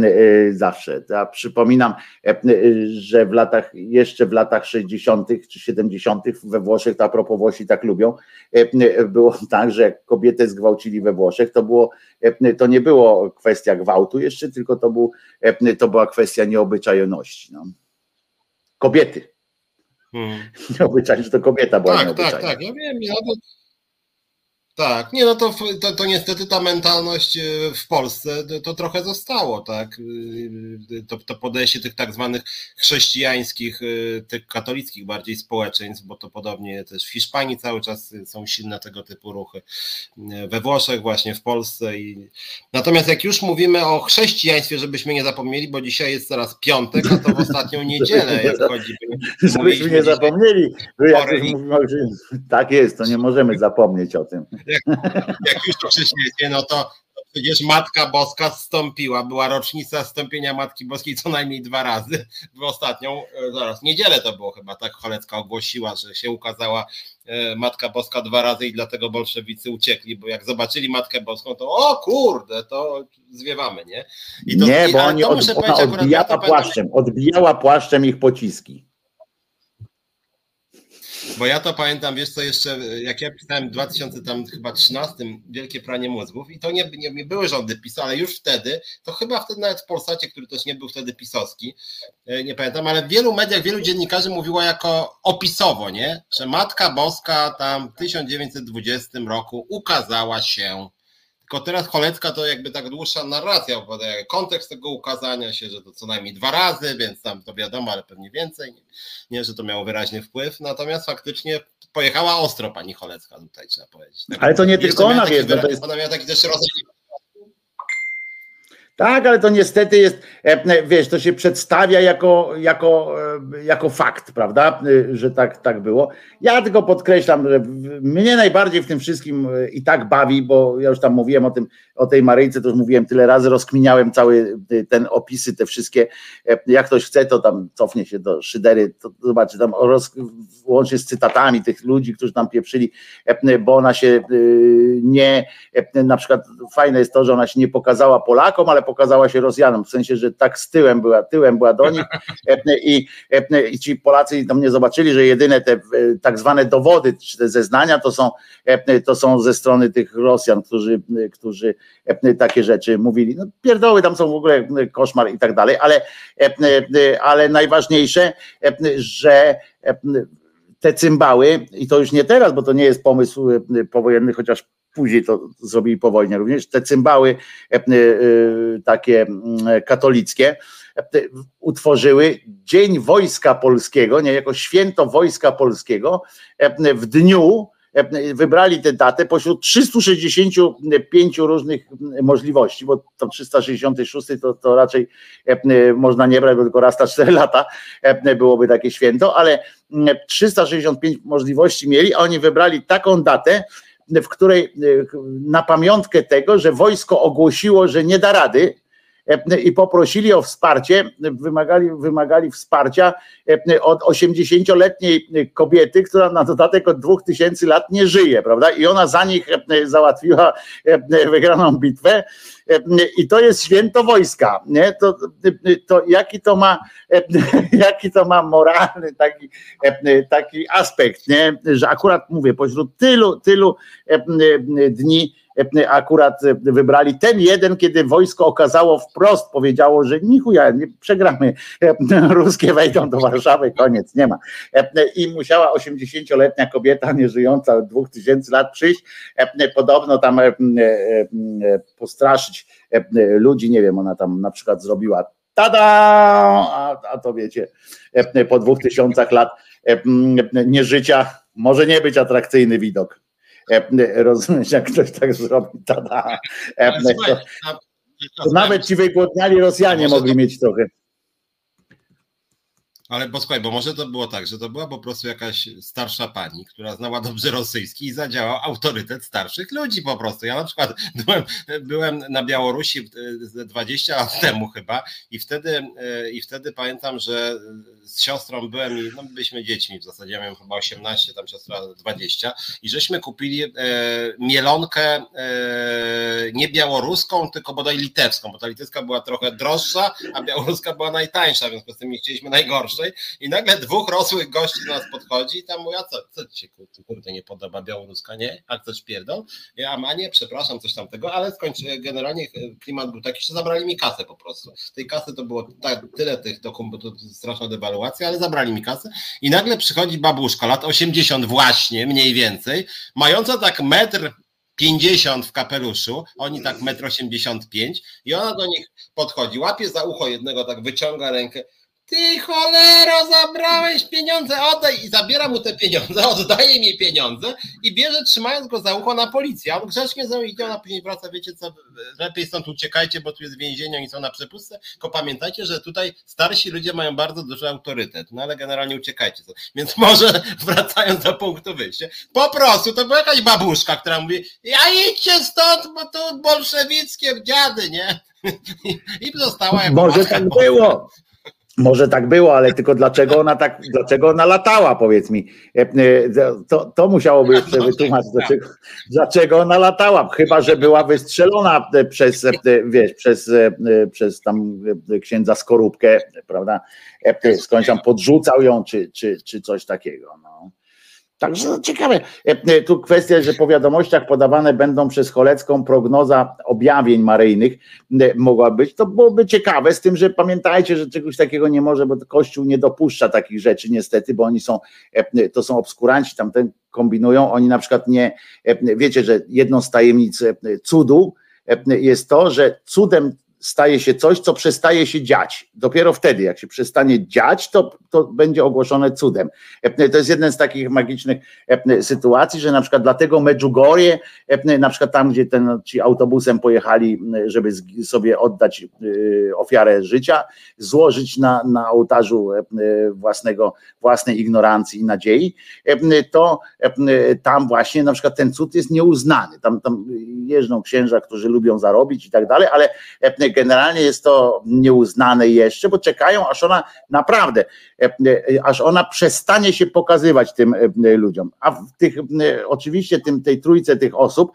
S1: zawsze. Ja przypominam, e, że w latach, jeszcze w latach 60. czy 70. we Włoszech, to a propos Włosi tak lubią, było tak, że jak kobietę zgwałcili we Włoszech, to było, to nie było kwestia gwałtu jeszcze, tylko to, był, to była kwestia nieobyczajności. No. Kobiety. Hmm. Nieobyczajnie, że to kobieta była
S2: Tak, tak, tak, ja wiem, ja to tak, nie no to, to, to, niestety ta mentalność e, w Polsce to, to trochę zostało, tak? E, to, to podejście tych tak zwanych chrześcijańskich, e, tych katolickich bardziej społeczeństw, bo to podobnie też w Hiszpanii cały czas są silne tego typu ruchy, we Włoszech, właśnie w Polsce. I... Natomiast jak już mówimy o chrześcijaństwie, żebyśmy nie zapomnieli, bo dzisiaj jest teraz piątek, a to w ostatnią niedzielę, jak chodzi.
S1: Żebyśmy nie zapomnieli, jak mówimy, tak jest, to nie możemy zapomnieć o tym
S2: jak, jak już to wcześniej, no to przecież Matka Boska zstąpiła, była rocznica zstąpienia Matki Boskiej co najmniej dwa razy. W ostatnią, e, zaraz, niedzielę to było chyba, tak Cholecka ogłosiła, że się ukazała e, Matka Boska dwa razy i dlatego bolszewicy uciekli, bo jak zobaczyli Matkę Boską, to o kurde, to zwiewamy, nie?
S1: To, nie, bo oni od, ona odbijała płaszczem, odbijała płaszczem ich pociski.
S2: Bo ja to pamiętam, wiesz co jeszcze, jak ja pisałem w 2013 Wielkie Pranie Mózgów i to nie, nie, nie były rządy PiSu, ale już wtedy, to chyba wtedy nawet w Polsacie, który też nie był wtedy pisowski, e, nie pamiętam, ale w wielu mediach, wielu dziennikarzy mówiło jako opisowo, nie? Że Matka Boska tam w 1920 roku ukazała się tylko teraz Cholecka to jakby tak dłuższa narracja opowiada, kontekst tego ukazania się, że to co najmniej dwa razy, więc tam to wiadomo, ale pewnie więcej, nie, nie że to miało wyraźny wpływ, natomiast faktycznie pojechała ostro pani Cholecka tutaj, trzeba powiedzieć.
S1: Tak, ale to nie tylko ona, wie, to jest...
S2: Ona miała taki też rodzaj
S1: tak, ale to niestety jest, e, wiesz, to się przedstawia jako, jako, e, jako fakt, prawda, e, że tak, tak było. Ja tylko podkreślam, że mnie najbardziej w tym wszystkim i tak bawi, bo ja już tam mówiłem o tym, o tej Maryjce, to już mówiłem tyle razy, rozkminiałem cały ten opisy, te wszystkie, jak ktoś chce, to tam cofnie się do Szydery, to zobaczy tam roz, łącznie z cytatami tych ludzi, którzy tam pieprzyli, bo ona się nie, na przykład fajne jest to, że ona się nie pokazała Polakom, ale pokazała się Rosjanom, w sensie, że tak z tyłem była, tyłem była do nich i, i ci Polacy tam nie zobaczyli, że jedyne te tak zwane dowody, czy te zeznania to są, to są ze strony tych Rosjan, którzy, którzy takie rzeczy mówili. No, pierdoły tam są w ogóle koszmar i tak dalej, ale, ale najważniejsze, że te cymbały, i to już nie teraz, bo to nie jest pomysł powojenny, chociaż później to zrobili po wojnie również, te cymbały takie mm, katolickie, utworzyły Dzień Wojska Polskiego, nie jako święto Wojska Polskiego. W dniu, wybrali tę datę pośród 365 różnych możliwości, bo to 366 to, to raczej można nie brać, bo tylko raz na 4 lata byłoby takie święto, ale 365 możliwości mieli, a oni wybrali taką datę, w której na pamiątkę tego, że wojsko ogłosiło, że nie da rady, i poprosili o wsparcie, wymagali, wymagali wsparcia od 80-letniej kobiety, która na dodatek od 2000 lat nie żyje, prawda? I ona za nich załatwiła wygraną bitwę. I to jest święto wojska, nie? To, to jaki to ma, jaki to ma moralny taki, taki aspekt, nie? Że akurat mówię, pośród tylu, tylu dni akurat wybrali ten jeden, kiedy wojsko okazało wprost, powiedziało, że nichuja, nie przegramy, ruskie wejdą do Warszawy, koniec, nie ma. I musiała 80-letnia kobieta, nieżyjąca od 2000 lat przyjść, podobno tam postraszyć ludzi, nie wiem, ona tam na przykład zrobiła tada, a, a to wiecie, po dwóch tysiącach lat nieżycia może nie być atrakcyjny widok. E, rozumiesz, jak ktoś tak zrobi, tada. E, to, to nawet ci wygłodniali Rosjanie mogli mieć trochę.
S2: Ale bo słuchaj, bo może to było tak, że to była po prostu jakaś starsza pani, która znała dobrze rosyjski i zadziałał autorytet starszych ludzi po prostu. Ja na przykład byłem, byłem na Białorusi 20 lat temu chyba i wtedy, e, i wtedy pamiętam, że z siostrą byłem i no, byliśmy dziećmi w zasadzie, ja miałem chyba 18, tam siostra 20 i żeśmy kupili e, mielonkę e, nie białoruską, tylko bodaj litewską, bo ta litewska była trochę droższa, a białoruska była najtańsza, w związku z tym nie chcieliśmy najgorszej i nagle dwóch rosłych gości do nas podchodzi i tam mówi, a co, co ci się kurde nie podoba białoruska, nie? A coś pierdol? Ja, a nie, przepraszam, coś tamtego, ale skończy, generalnie klimat był taki, że zabrali mi kasę po prostu. Tej kasy to było tak, tyle tych dokumentów, straszna dewaluacja, ale zabrali mi kasę. I nagle przychodzi babuszka, lat 80 właśnie, mniej więcej, mająca tak metr 50 w kapeluszu, oni tak metr 85 i ona do nich podchodzi, łapie za ucho jednego, tak wyciąga rękę, ty cholero, zabrałeś pieniądze, oddaj i zabiera mu te pieniądze, oddaje mi pieniądze i bierze trzymając go za ucho na policję. A on grzecznie za idzie, ona później wraca, wiecie co, lepiej stąd uciekajcie, bo tu jest więzienie, oni są na przepustce, tylko pamiętajcie, że tutaj starsi ludzie mają bardzo duży autorytet, no ale generalnie uciekajcie. Więc może wracając do punktu wyjścia, po prostu to była jakaś babuszka, która mówi, ja idźcie stąd, bo tu bolszewickie dziady, nie? I została
S1: jako Może tak było. Może tak było, ale tylko dlaczego ona tak, dlaczego ona latała, powiedz mi. E, e, to, to musiałoby jeszcze wytłumaczyć, dlaczego, dlaczego ona latała. Chyba, że była wystrzelona e, przez, wiesz, przez, przez tam księdza Skorupkę, prawda? Skądś tam podrzucał ją, czy, czy, czy coś takiego. No. Także no, ciekawe. E, e, tu kwestia, że po wiadomościach podawane będą przez Cholecką prognoza objawień maryjnych e, mogła być. To byłoby ciekawe, z tym, że pamiętajcie, że czegoś takiego nie może, bo Kościół nie dopuszcza takich rzeczy niestety, bo oni są, to są obskuranci, tamten kombinują. Oni na przykład nie, wiecie, że jedną z tajemnic cudu jest to, że cudem staje się coś, co przestaje się dziać. Dopiero wtedy, jak się przestanie dziać, to, to będzie ogłoszone cudem. To jest jeden z takich magicznych sytuacji, że na przykład dlatego Medjugorje, na przykład tam, gdzie ten, ci autobusem pojechali, żeby sobie oddać y, ofiarę życia, złożyć na, na ołtarzu własnego, własnej ignorancji i nadziei, to tam właśnie na przykład ten cud jest nieuznany. Tam, tam jeżdżą księża, którzy lubią zarobić i tak dalej, ale generalnie jest to nieuznane jeszcze, bo czekają, aż ona naprawdę, e, e, aż ona przestanie się pokazywać tym e, ludziom. A w tych, oczywiście tym, tej trójce tych osób,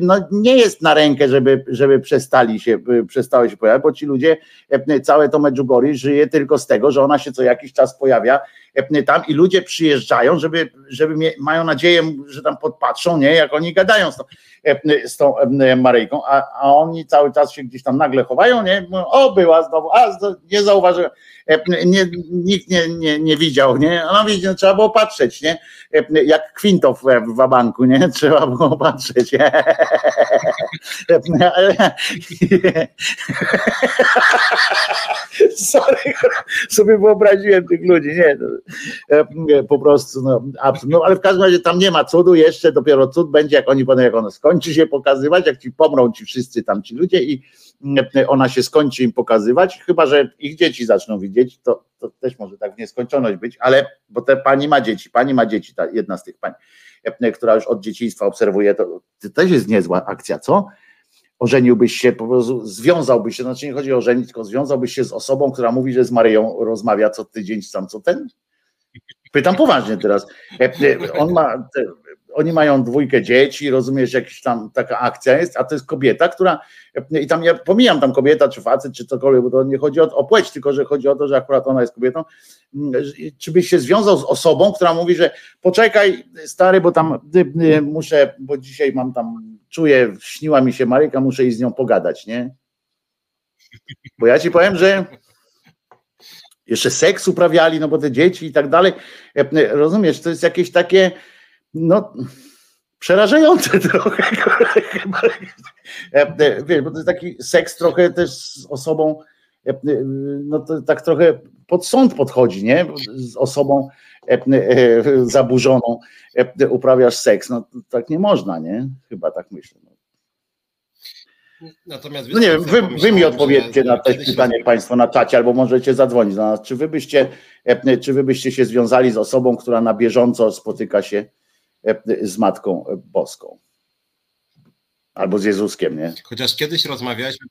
S1: no nie jest na rękę, żeby, żeby przestali się, przestały się pojawiać, bo ci ludzie, całe to Medjugorje żyje tylko z tego, że ona się co jakiś czas pojawia tam i ludzie przyjeżdżają, żeby, żeby mają nadzieję, że tam podpatrzą, nie, jak oni gadają z tą, z tą Maryjką, a, a oni cały czas się gdzieś tam nagle chowają, nie, mówią, o była znowu, a nie zauważyłem, nie, nikt nie, nie, nie widział, nie, no widzicie, no, trzeba było patrzeć, nie, jak Kwintow w Wabanku, nie, trzeba było patrzeć, Sorry, sobie wyobraziłem tych ludzi, nie, po prostu, no, no, ale w każdym razie tam nie ma cudu jeszcze, dopiero cud będzie, jak oni potem, jak ono skończy się pokazywać, jak ci pomrą ci wszyscy tam ci ludzie i ona się skończy im pokazywać, chyba, że ich dzieci zaczną widzieć, to, to też może tak w nieskończoność być, ale, bo te pani ma dzieci, pani ma dzieci, ta jedna z tych pań, która już od dzieciństwa obserwuje, to, to też jest niezła akcja, co? ożeniłbyś się, po prostu związałbyś się, znaczy nie chodzi o żenić, tylko związałbyś się z osobą, która mówi, że z Maryją rozmawia co tydzień, tam co ten? Pytam poważnie teraz. E, e, on ma, oni mają dwójkę dzieci, rozumiesz, jakaś tam taka akcja jest, a to jest kobieta, która, i tam ja pomijam tam kobieta, czy facet, czy cokolwiek, bo to nie chodzi o, o płeć, tylko że chodzi o to, że akurat ona jest kobietą, czy byś się związał z osobą, która mówi, że poczekaj stary, bo tam muszę, bo dzisiaj mam tam, czuję, śniła mi się Maryka, muszę jej z nią pogadać, nie? Bo ja ci powiem, że jeszcze seks uprawiali, no bo te dzieci i tak dalej. Rozumiesz, to jest jakieś takie, no przerażające trochę. Wiesz, bo to jest taki seks trochę też z osobą, no to tak trochę pod sąd podchodzi, nie? Z osobą zaburzoną uprawiasz seks. No tak nie można, nie? Chyba tak myślę. Natomiast no nie wiem, wy, wy mi odpowiedzcie na to pytanie się... Państwo na czacie, albo możecie zadzwonić do nas. Czy wy, byście, czy wy byście się związali z osobą, która na bieżąco spotyka się z Matką Boską? Albo z Jezuskiem, nie?
S2: Chociaż kiedyś rozmawialiśmy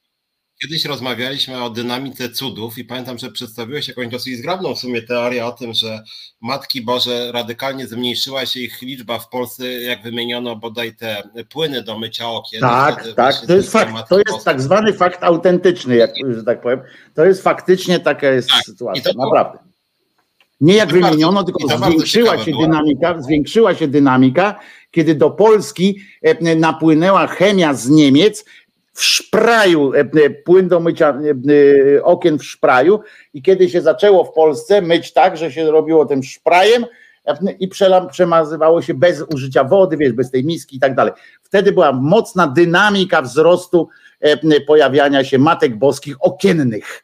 S2: Kiedyś rozmawialiśmy o dynamice cudów i pamiętam, że przedstawiłeś jakąś dosyć zgrabną w sumie teorię o tym, że Matki Boże radykalnie zmniejszyła się ich liczba w Polsce, jak wymieniono bodaj te płyny do mycia okien.
S1: Tak, tak, to jest fakt, to jest tak zwany fakt autentyczny, jak, że tak powiem. To jest faktycznie taka jest tak, sytuacja, naprawdę. Nie jak wymieniono, tylko zwiększyła się dynamika, zwiększyła się dynamika, kiedy do Polski e, napłynęła chemia z Niemiec, w szpraju, e, e, płyn do mycia e, okien w szpraju i kiedy się zaczęło w Polsce myć tak, że się robiło tym szprajem i przemazywało się bez użycia wody, wiesz, bez tej miski i tak dalej. Wtedy była mocna dynamika wzrostu pojawiania się matek boskich okiennych.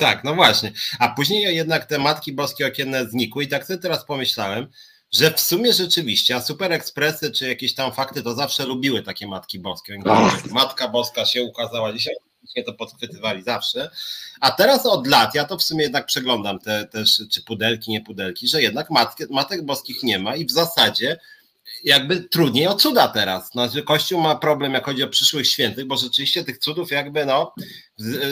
S2: Tak, no właśnie. A później jednak te matki boskie okienne znikły i tak sobie teraz pomyślałem, że w sumie rzeczywiście, a Super Expressy czy jakieś tam fakty to zawsze lubiły takie Matki Boskie. Matka Boska się ukazała dzisiaj, nie to podchwytywali zawsze. A teraz od lat, ja to w sumie jednak przeglądam te też, czy pudelki, nie pudelki, że jednak matki, Matek Boskich nie ma i w zasadzie jakby trudniej o cuda teraz. Znaczy, Kościół ma problem, jak chodzi o przyszłych świętych, bo rzeczywiście tych cudów jakby no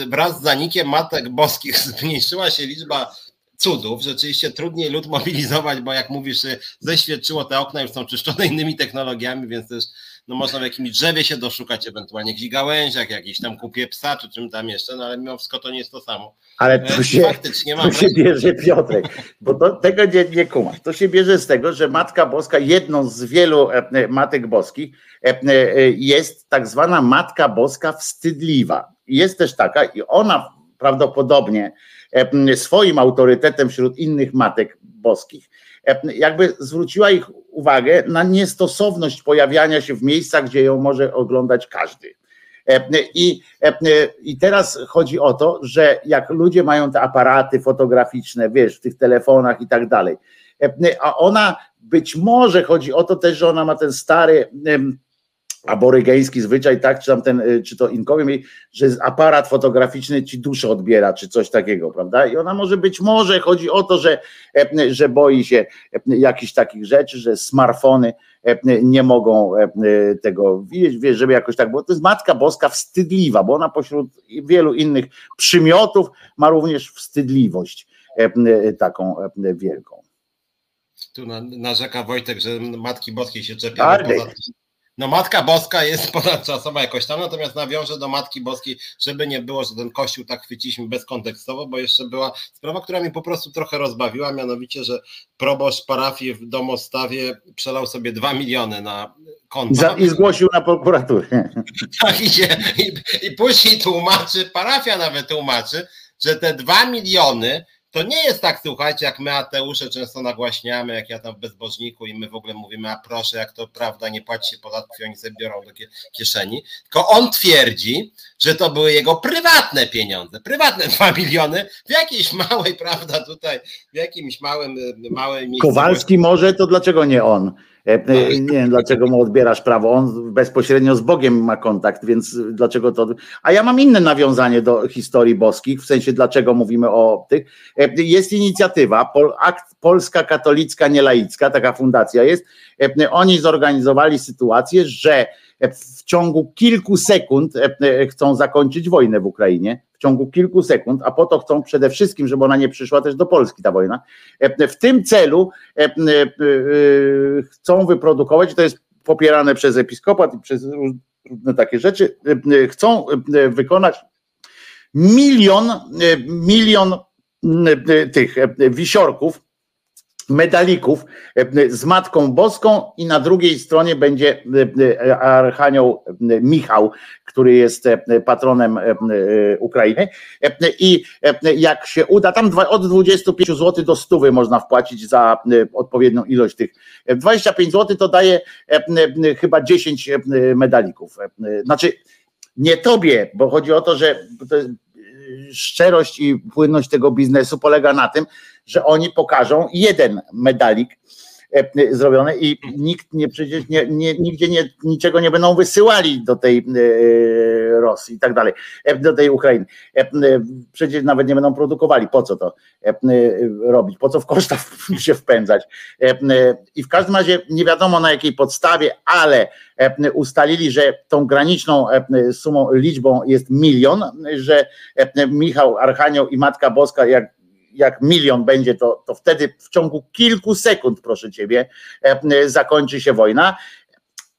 S2: wraz z zanikiem Matek Boskich zmniejszyła się liczba cudów. Rzeczywiście trudniej lud mobilizować, bo jak mówisz, zeświadczyło te okna już są czyszczone innymi technologiami, więc też no można w jakimś drzewie się doszukać, ewentualnie jakichś gałęziach, jakiś tam kupie psa, czy czym tam jeszcze, no ale mimo wszystko to nie jest to samo.
S1: Ale tu e, się, Faktycznie tu się bierze Piotrek, bo to, tego nie, nie kumasz. To się bierze z tego, że Matka Boska, jedną z wielu e, e, Matek Boskich, jest tak zwana Matka Boska wstydliwa. Jest też taka i ona prawdopodobnie swoim autorytetem wśród innych matek boskich, jakby zwróciła ich uwagę na niestosowność pojawiania się w miejscach, gdzie ją może oglądać każdy. I, I teraz chodzi o to, że jak ludzie mają te aparaty fotograficzne, wiesz, w tych telefonach i tak dalej, a ona być może chodzi o to też, że ona ma ten stary aborygeński zwyczaj, tak, czy tam ten, y, czy to inkowie że aparat fotograficzny ci duszę odbiera, czy coś takiego, prawda? I ona może być, może chodzi o to, że, e, że boi się e, jakichś takich rzeczy, że smartfony e, nie mogą tego widzieć, wiesz, żeby jakoś tak, bo to jest Matka Boska wstydliwa, bo ona pośród wielu innych przymiotów ma również wstydliwość taką wielką.
S2: Tu narzeka Wojtek, że Matki Boskiej się czepia, No Matka Boska jest ponadczasowa jakoś tam, natomiast nawiążę do Matki Boskiej, żeby nie było, że ten kościół tak chwyciliśmy bezkontekstowo, bo jeszcze była sprawa, która mi po prostu trochę rozbawiła, mianowicie, że proboszcz parafii w Domostawie przelał sobie dwa miliony na konto.
S1: I zgłosił na prokuraturę.
S2: Tak idzie i, i później tłumaczy, parafia nawet tłumaczy, że te dwa miliony to nie jest tak, słuchajcie, jak my ateusze często nagłaśniamy, jak ja tam w bezbożniku i my w ogóle mówimy, a proszę, jak to prawda, nie płaci się podatków i oni sobie biorą do kieszeni. Tylko on twierdzi, że to były jego prywatne pieniądze, prywatne dwa miliony w jakiejś małej, prawda, tutaj, w jakimś małym, małej
S1: Kowalski może, to dlaczego nie on? E, e, nie wiem, dlaczego mu odbierasz prawo. On bezpośrednio z Bogiem ma kontakt, więc dlaczego to. A ja mam inne nawiązanie do historii boskich, w sensie dlaczego mówimy o tych. E, jest inicjatywa Akt Polska Katolicka Nielaicka, taka fundacja jest. Oni zorganizowali sytuację, że w ciągu kilku sekund chcą zakończyć wojnę w Ukrainie w ciągu kilku sekund, a po to chcą przede wszystkim, żeby ona nie przyszła też do Polski, ta wojna. W tym celu e, e, chcą wyprodukować, to jest popierane przez episkopat i przez różne takie rzeczy, e, chcą wykonać milion, milion tych wisiorków, medalików z Matką Boską i na drugiej stronie będzie Archanioł Michał, który jest patronem Ukrainy. I jak się uda, tam od 25 zł do 100 można wpłacić za odpowiednią ilość tych. 25 zł to daje chyba 10 medalików. Znaczy, nie tobie, bo chodzi o to, że szczerość i płynność tego biznesu polega na tym, że oni pokażą jeden medalik e, zrobiony i nikt nie przecież nie, nie, nigdzie nie, niczego nie będą wysyłali do tej e, Rosji i tak dalej, e, do tej Ukrainy. Przecież nawet nie będą produkowali. Po co to robić? Po co w koszta się wpędzać? I w każdym razie nie wiadomo na jakiej podstawie, ale ustalili, że tą graniczną sumą, liczbą jest milion, że Michał Archanioł i Matka Boska, jak jak milion będzie, to, to wtedy w ciągu kilku sekund, proszę ciebie, e, zakończy się wojna.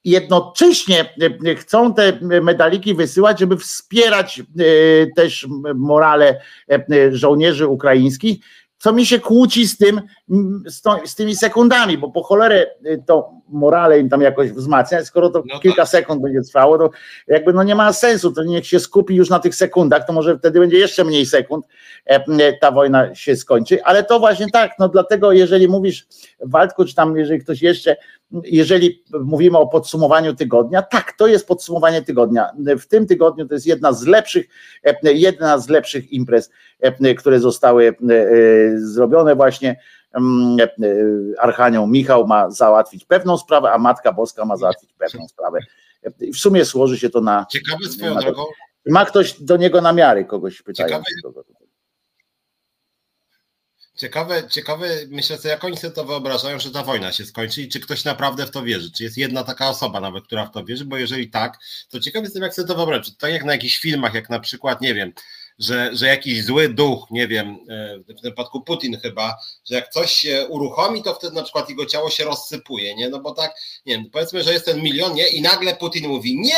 S1: Jednocześnie e, chcą te medaliki wysyłać, żeby wspierać e, też morale żołnierzy ukraińskich, co mi się kłóci z tym, z, to, z, tymi sekundami, bo po cholerę y, to morale im tam jakoś wzmacnia, skoro to no kilka tak. sekund będzie trwało, to jakby no nie ma sensu, to niech się skupi już na tych sekundach, to może wtedy będzie jeszcze mniej sekund, e, e, ta wojna się skończy, ale to właśnie tak, no dlatego jeżeli mówisz Waldku, czy tam jeżeli ktoś jeszcze, jeżeli mówimy o podsumowaniu tygodnia, tak, to jest podsumowanie tygodnia. W tym tygodniu to jest jedna z lepszych, e, jedna z lepszych imprez, które zostały zrobione właśnie Mm, e, Archanioł Michał ma załatwić pewną sprawę, a Matka Boska ma załatwić pewną sprawę. W sumie złoży się to na.
S2: Ciekawe swoją na, drogą.
S1: Ma ktoś do niego namiary, kogoś pytają. Ciekawe,
S2: Ciekawe, ciekawe, myślę sobie, jak oni sobie to wyobrażają, że ta wojna się skończy i czy ktoś naprawdę w to wierzy, czy jest jedna taka osoba nawet, która w to wierzy, bo jeżeli tak, to ciekawe jestem, jak sobie to wyobrażać. Tak jak na jakichś filmach, jak na przykład, nie wiem, że, że jakiś zły duch, nie wiem, e, w tym przypadku Putin chyba, że jak coś się uruchomi, to wtedy na przykład jego ciało się rozsypuje, nie? No bo tak, nie wiem, powiedzmy, że jest ten milion, nie? I nagle Putin mówi nie!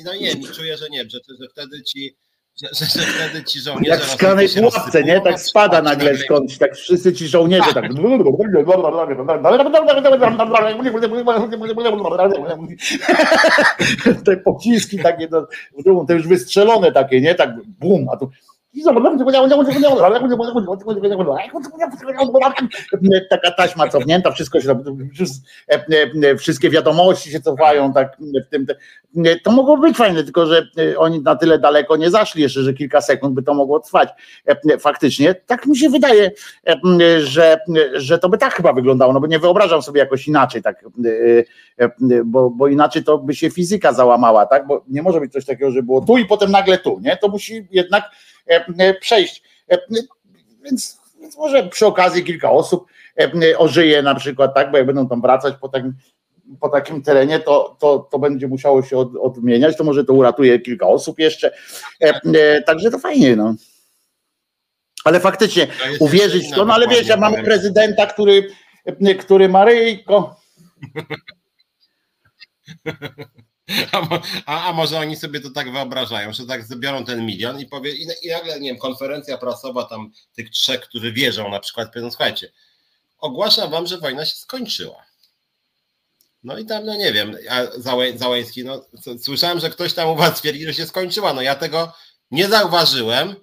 S2: I no nie, czuję, że nie, że, że wtedy ci że, że, że wtedy ci żołnierze.
S1: Jak w szklanej pułapce, nie? Tak spada nagle skądś, tak wszyscy ci żołnierze tak. Te pociski takie drugą, te już wystrzelone takie, nie? Tak bum, a tu Taka taśma cofnięta, wszystko się wszystkie wiadomości się cofają, tak w tym. To mogło być fajne, tylko że oni na tyle daleko nie zaszli jeszcze, że kilka sekund by to mogło trwać. Faktycznie, tak mi się wydaje, że, że to by tak chyba wyglądało, no bo nie wyobrażam sobie jakoś inaczej, tak, bo, bo inaczej to by się fizyka załamała, tak, bo nie może być coś takiego, że było tu i potem nagle tu, nie? To musi jednak E, e, przejść. E, więc, więc może przy okazji kilka osób ożyje na przykład, tak, bo jak będą tam wracać po takim, po takim terenie, to, to, to będzie musiało się od, odmieniać, to może to uratuje kilka osób jeszcze. Także to fajnie, no. Ale faktycznie uwierzyć w to, no ale wiecie, mamy prezydenta, który, który Maryjko
S2: A, a, a, może oni sobie to tak wyobrażają, że tak zbiorą ten milion i powie, i, i nagle, nie wiem, konferencja prasowa tam tych trzech, którzy wierzą na przykład, powiedzą, słuchajcie, ogłaszam wam, że wojna się skończyła. No i tam, no nie wiem, a Załęski, no słyszałem, że ktoś tam u was twierdzi, że się skończyła, no ja tego nie zauważyłem,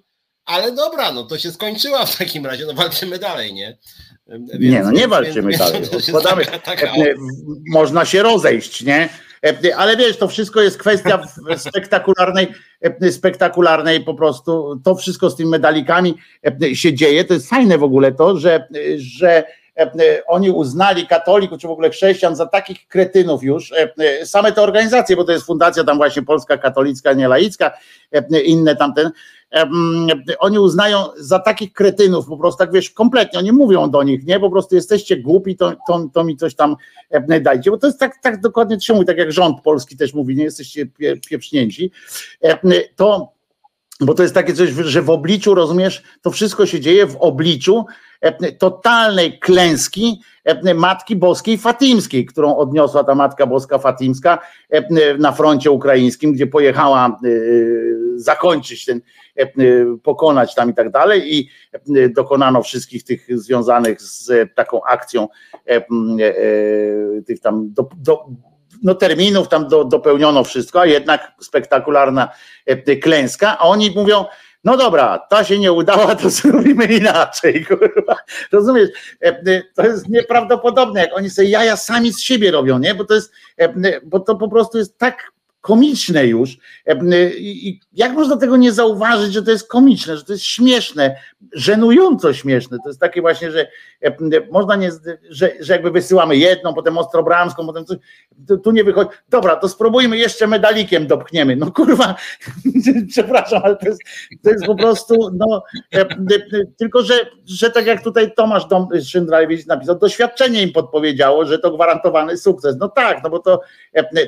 S2: ale dobra, no to się skończyła w takim razie, no walczymy dalej, nie?
S1: Więc, nie, no nie walczymy więc, dalej. Odkładamy. Taka, taka, Można się rozejść, nie? Ale wiesz, to wszystko jest kwestia spektakularnej, spektakularnej po prostu. To wszystko z tymi medalikami się dzieje. To jest fajne w ogóle to, że, że oni uznali katolików, czy w ogóle chrześcijan za takich kretynów już, same te organizacje, bo to jest fundacja tam właśnie Polska Katolicka, nie laicka, inne tamten, oni uznają za takich kretynów, po prostu tak wiesz, kompletnie, oni mówią do nich, nie, po prostu jesteście głupi, to, to, to mi coś tam dajcie, bo to jest tak, tak dokładnie się mówi, tak jak rząd polski też mówi, nie? Jesteście pieprznięci, to bo to jest takie coś, że w obliczu, rozumiesz, to wszystko się dzieje w obliczu totalnej klęski Matki Boskiej Fatimskiej, którą odniosła ta Matka Boska Fatimska na froncie ukraińskim, gdzie pojechała zakończyć ten, pokonać tam i tak dalej. I dokonano wszystkich tych związanych z taką akcją tych tam do, do, no terminów tam do, dopełniono wszystko, a jednak spektakularna klęska, a oni mówią, no dobra, ta się nie udała, to zrobimy inaczej. Kurwa. Rozumiesz? To jest nieprawdopodobne, jak oni sobie jaja sami z siebie robią, nie? Bo to jest, bo to po prostu jest tak komiczne już. I jak można tego nie zauważyć, że to jest komiczne, że to jest śmieszne, żenująco śmieszne. To jest takie właśnie, że można nie, że, że jakby wysyłamy jedną, potem ostrobramską, potem coś, tu nie wychodzi. Dobra, to spróbujmy jeszcze medalikiem dopchniemy. No kurwa, przepraszam, ale to jest, to jest po prostu, no, tylko że, że tak jak tutaj Tomasz Dom, Szyndralewicz napisał, doświadczenie im podpowiedziało, że to gwarantowany sukces. No tak, no bo to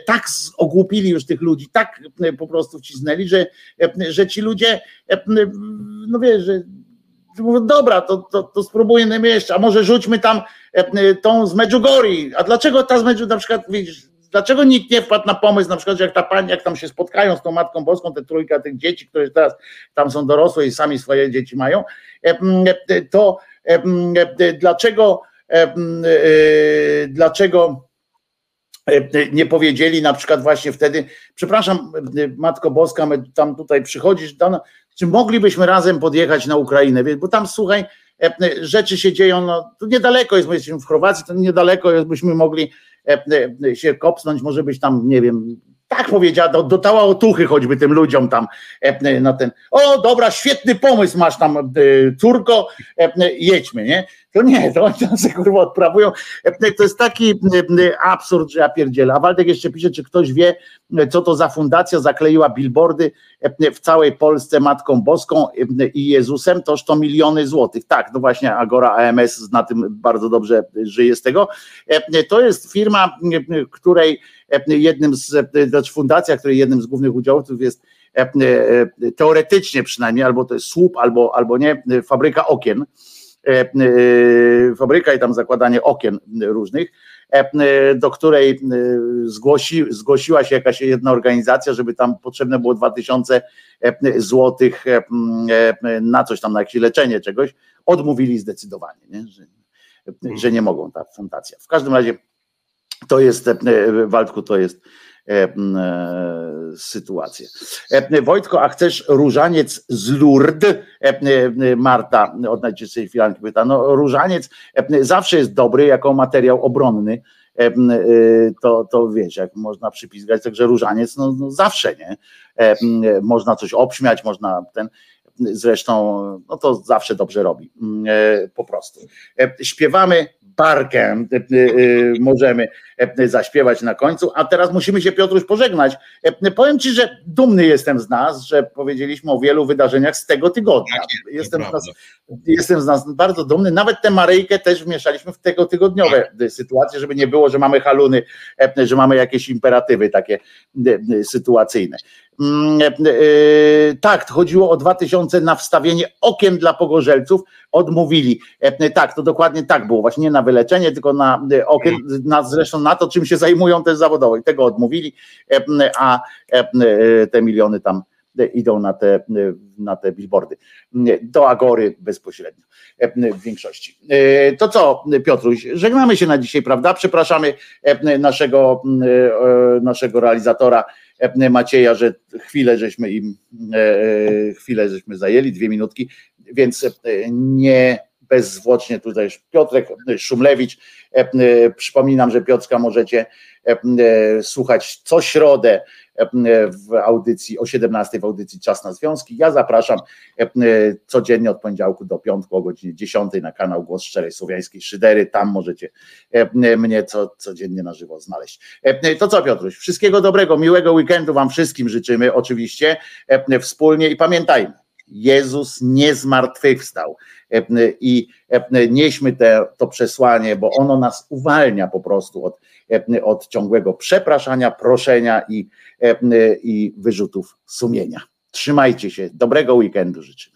S1: tak ogłupili już tych ludzi, tak po prostu wcisnęli, że, że ci ludzie, no wiesz, że mówią, dobra, to, to, to spróbujmy jeszcze, a może rzućmy tam tą z Medjugorji, a dlaczego ta z Medjugorji, na przykład widzisz, dlaczego nikt nie wpadł na pomysł, na przykład, że jak ta pani, jak tam się spotkają z tą Matką Boską, te trójka tych dzieci, które teraz tam są dorosłe i sami swoje dzieci mają, to dlaczego dlaczego nie powiedzieli na przykład właśnie wtedy, przepraszam Matko Boska, tam tutaj przychodzisz, tam, czy moglibyśmy razem podjechać na Ukrainę, bo tam słuchaj, rzeczy się dzieją, no, tu niedaleko jest, jesteśmy w Chorwacji, to niedaleko jest, byśmy mogli się kopsnąć, może być tam, nie wiem, tak powiedziała, do, dotała otuchy choćby tym ludziom tam na ten, o dobra, świetny pomysł masz tam córko, jedźmy, nie? To nie, to oni tam sobie kurwa odprawują. To jest taki absurd, że ja pierdzielę. A Waldek jeszcze pisze, czy ktoś wie, co to za fundacja zakleiła billboardy w całej Polsce Matką Boską i Jezusem, toż to miliony złotych. Tak, no właśnie Agora AMS na tym bardzo dobrze żyje z tego. To jest firma, której jednym z, znaczy fundacja, której jednym z głównych udziałowców jest teoretycznie przynajmniej, albo to jest słup, albo, albo nie, fabryka okien E, e, fabryka i tam zakładanie okien różnych, e, do której zgłosi, zgłosiła się jakaś jedna organizacja, żeby tam potrzebne było 2000 złotych na coś tam, na jakieś leczenie czegoś, odmówili zdecydowanie, nie? Że, że nie mogą ta fundacja. W każdym razie to jest, Waldku, to jest E, e, sytuację. E, Wojtko, a chcesz różaniec z Lourdes? Marta od najczystszej filanki pyta. No różaniec zawsze jest dobry jako materiał obronny, to, to wiesz, jak można przypisać, także różaniec, no, no zawsze, nie? Można coś obśmiać, można ten, zresztą, no to zawsze dobrze robi, po prostu. Śpiewamy barkę e, e, możemy e, zaśpiewać na końcu, a teraz musimy się Piotruś pożegnać. Powiem Ci, że dumny jestem z nas, że powiedzieliśmy o wielu wydarzeniach z tego tygodnia.
S2: Tak
S1: jestem z nas jestem z nas bardzo dumny. Nawet tę Maryjkę też wmieszaliśmy w tego tygodniowe sytuacje, żeby nie było, że mamy haluny, że mamy jakieś imperatywy takie sytuacyjne. Mm, tak, chodziło o 2000 na wstawienie okien dla pogorzelców, odmówili. Tak, to dokładnie tak było, właśnie nie na wyleczenie, tylko na okien, na, zresztą na to, czym się zajmują też zawodowo. I tego odmówili, a te miliony tam idą na te, na te billboardy, do Agory bezpośrednio w większości. To co, Piotruś, żegnamy się na dzisiaj, prawda? Przepraszamy naszego, naszego realizatora Macieja, że chwilę żeśmy im chwilę żeśmy zajęli, dwie minutki, więc nie bezzwłocznie tutaj Piotrek Szumlewicz. Przypominam, że Piotrka możecie słuchać co środę w audycji o 17 w audycji Czas na Związki. Ja zapraszam codziennie od poniedziałku do piątku o godzinie 10 na kanał Głos Szczerej Słowiańskiej Szydery. Tam możecie mnie co, codziennie na żywo znaleźć. To co Piotruś, wszystkiego dobrego, miłego weekendu Wam wszystkim życzymy oczywiście wspólnie i pamiętajmy, Jezus nie zmartwychwstał i nieśmy te, to przesłanie, bo ono nas uwalnia po prostu od, od ciągłego przepraszania, proszenia i, i wyrzutów sumienia. Trzymajcie się, dobrego weekendu życzę.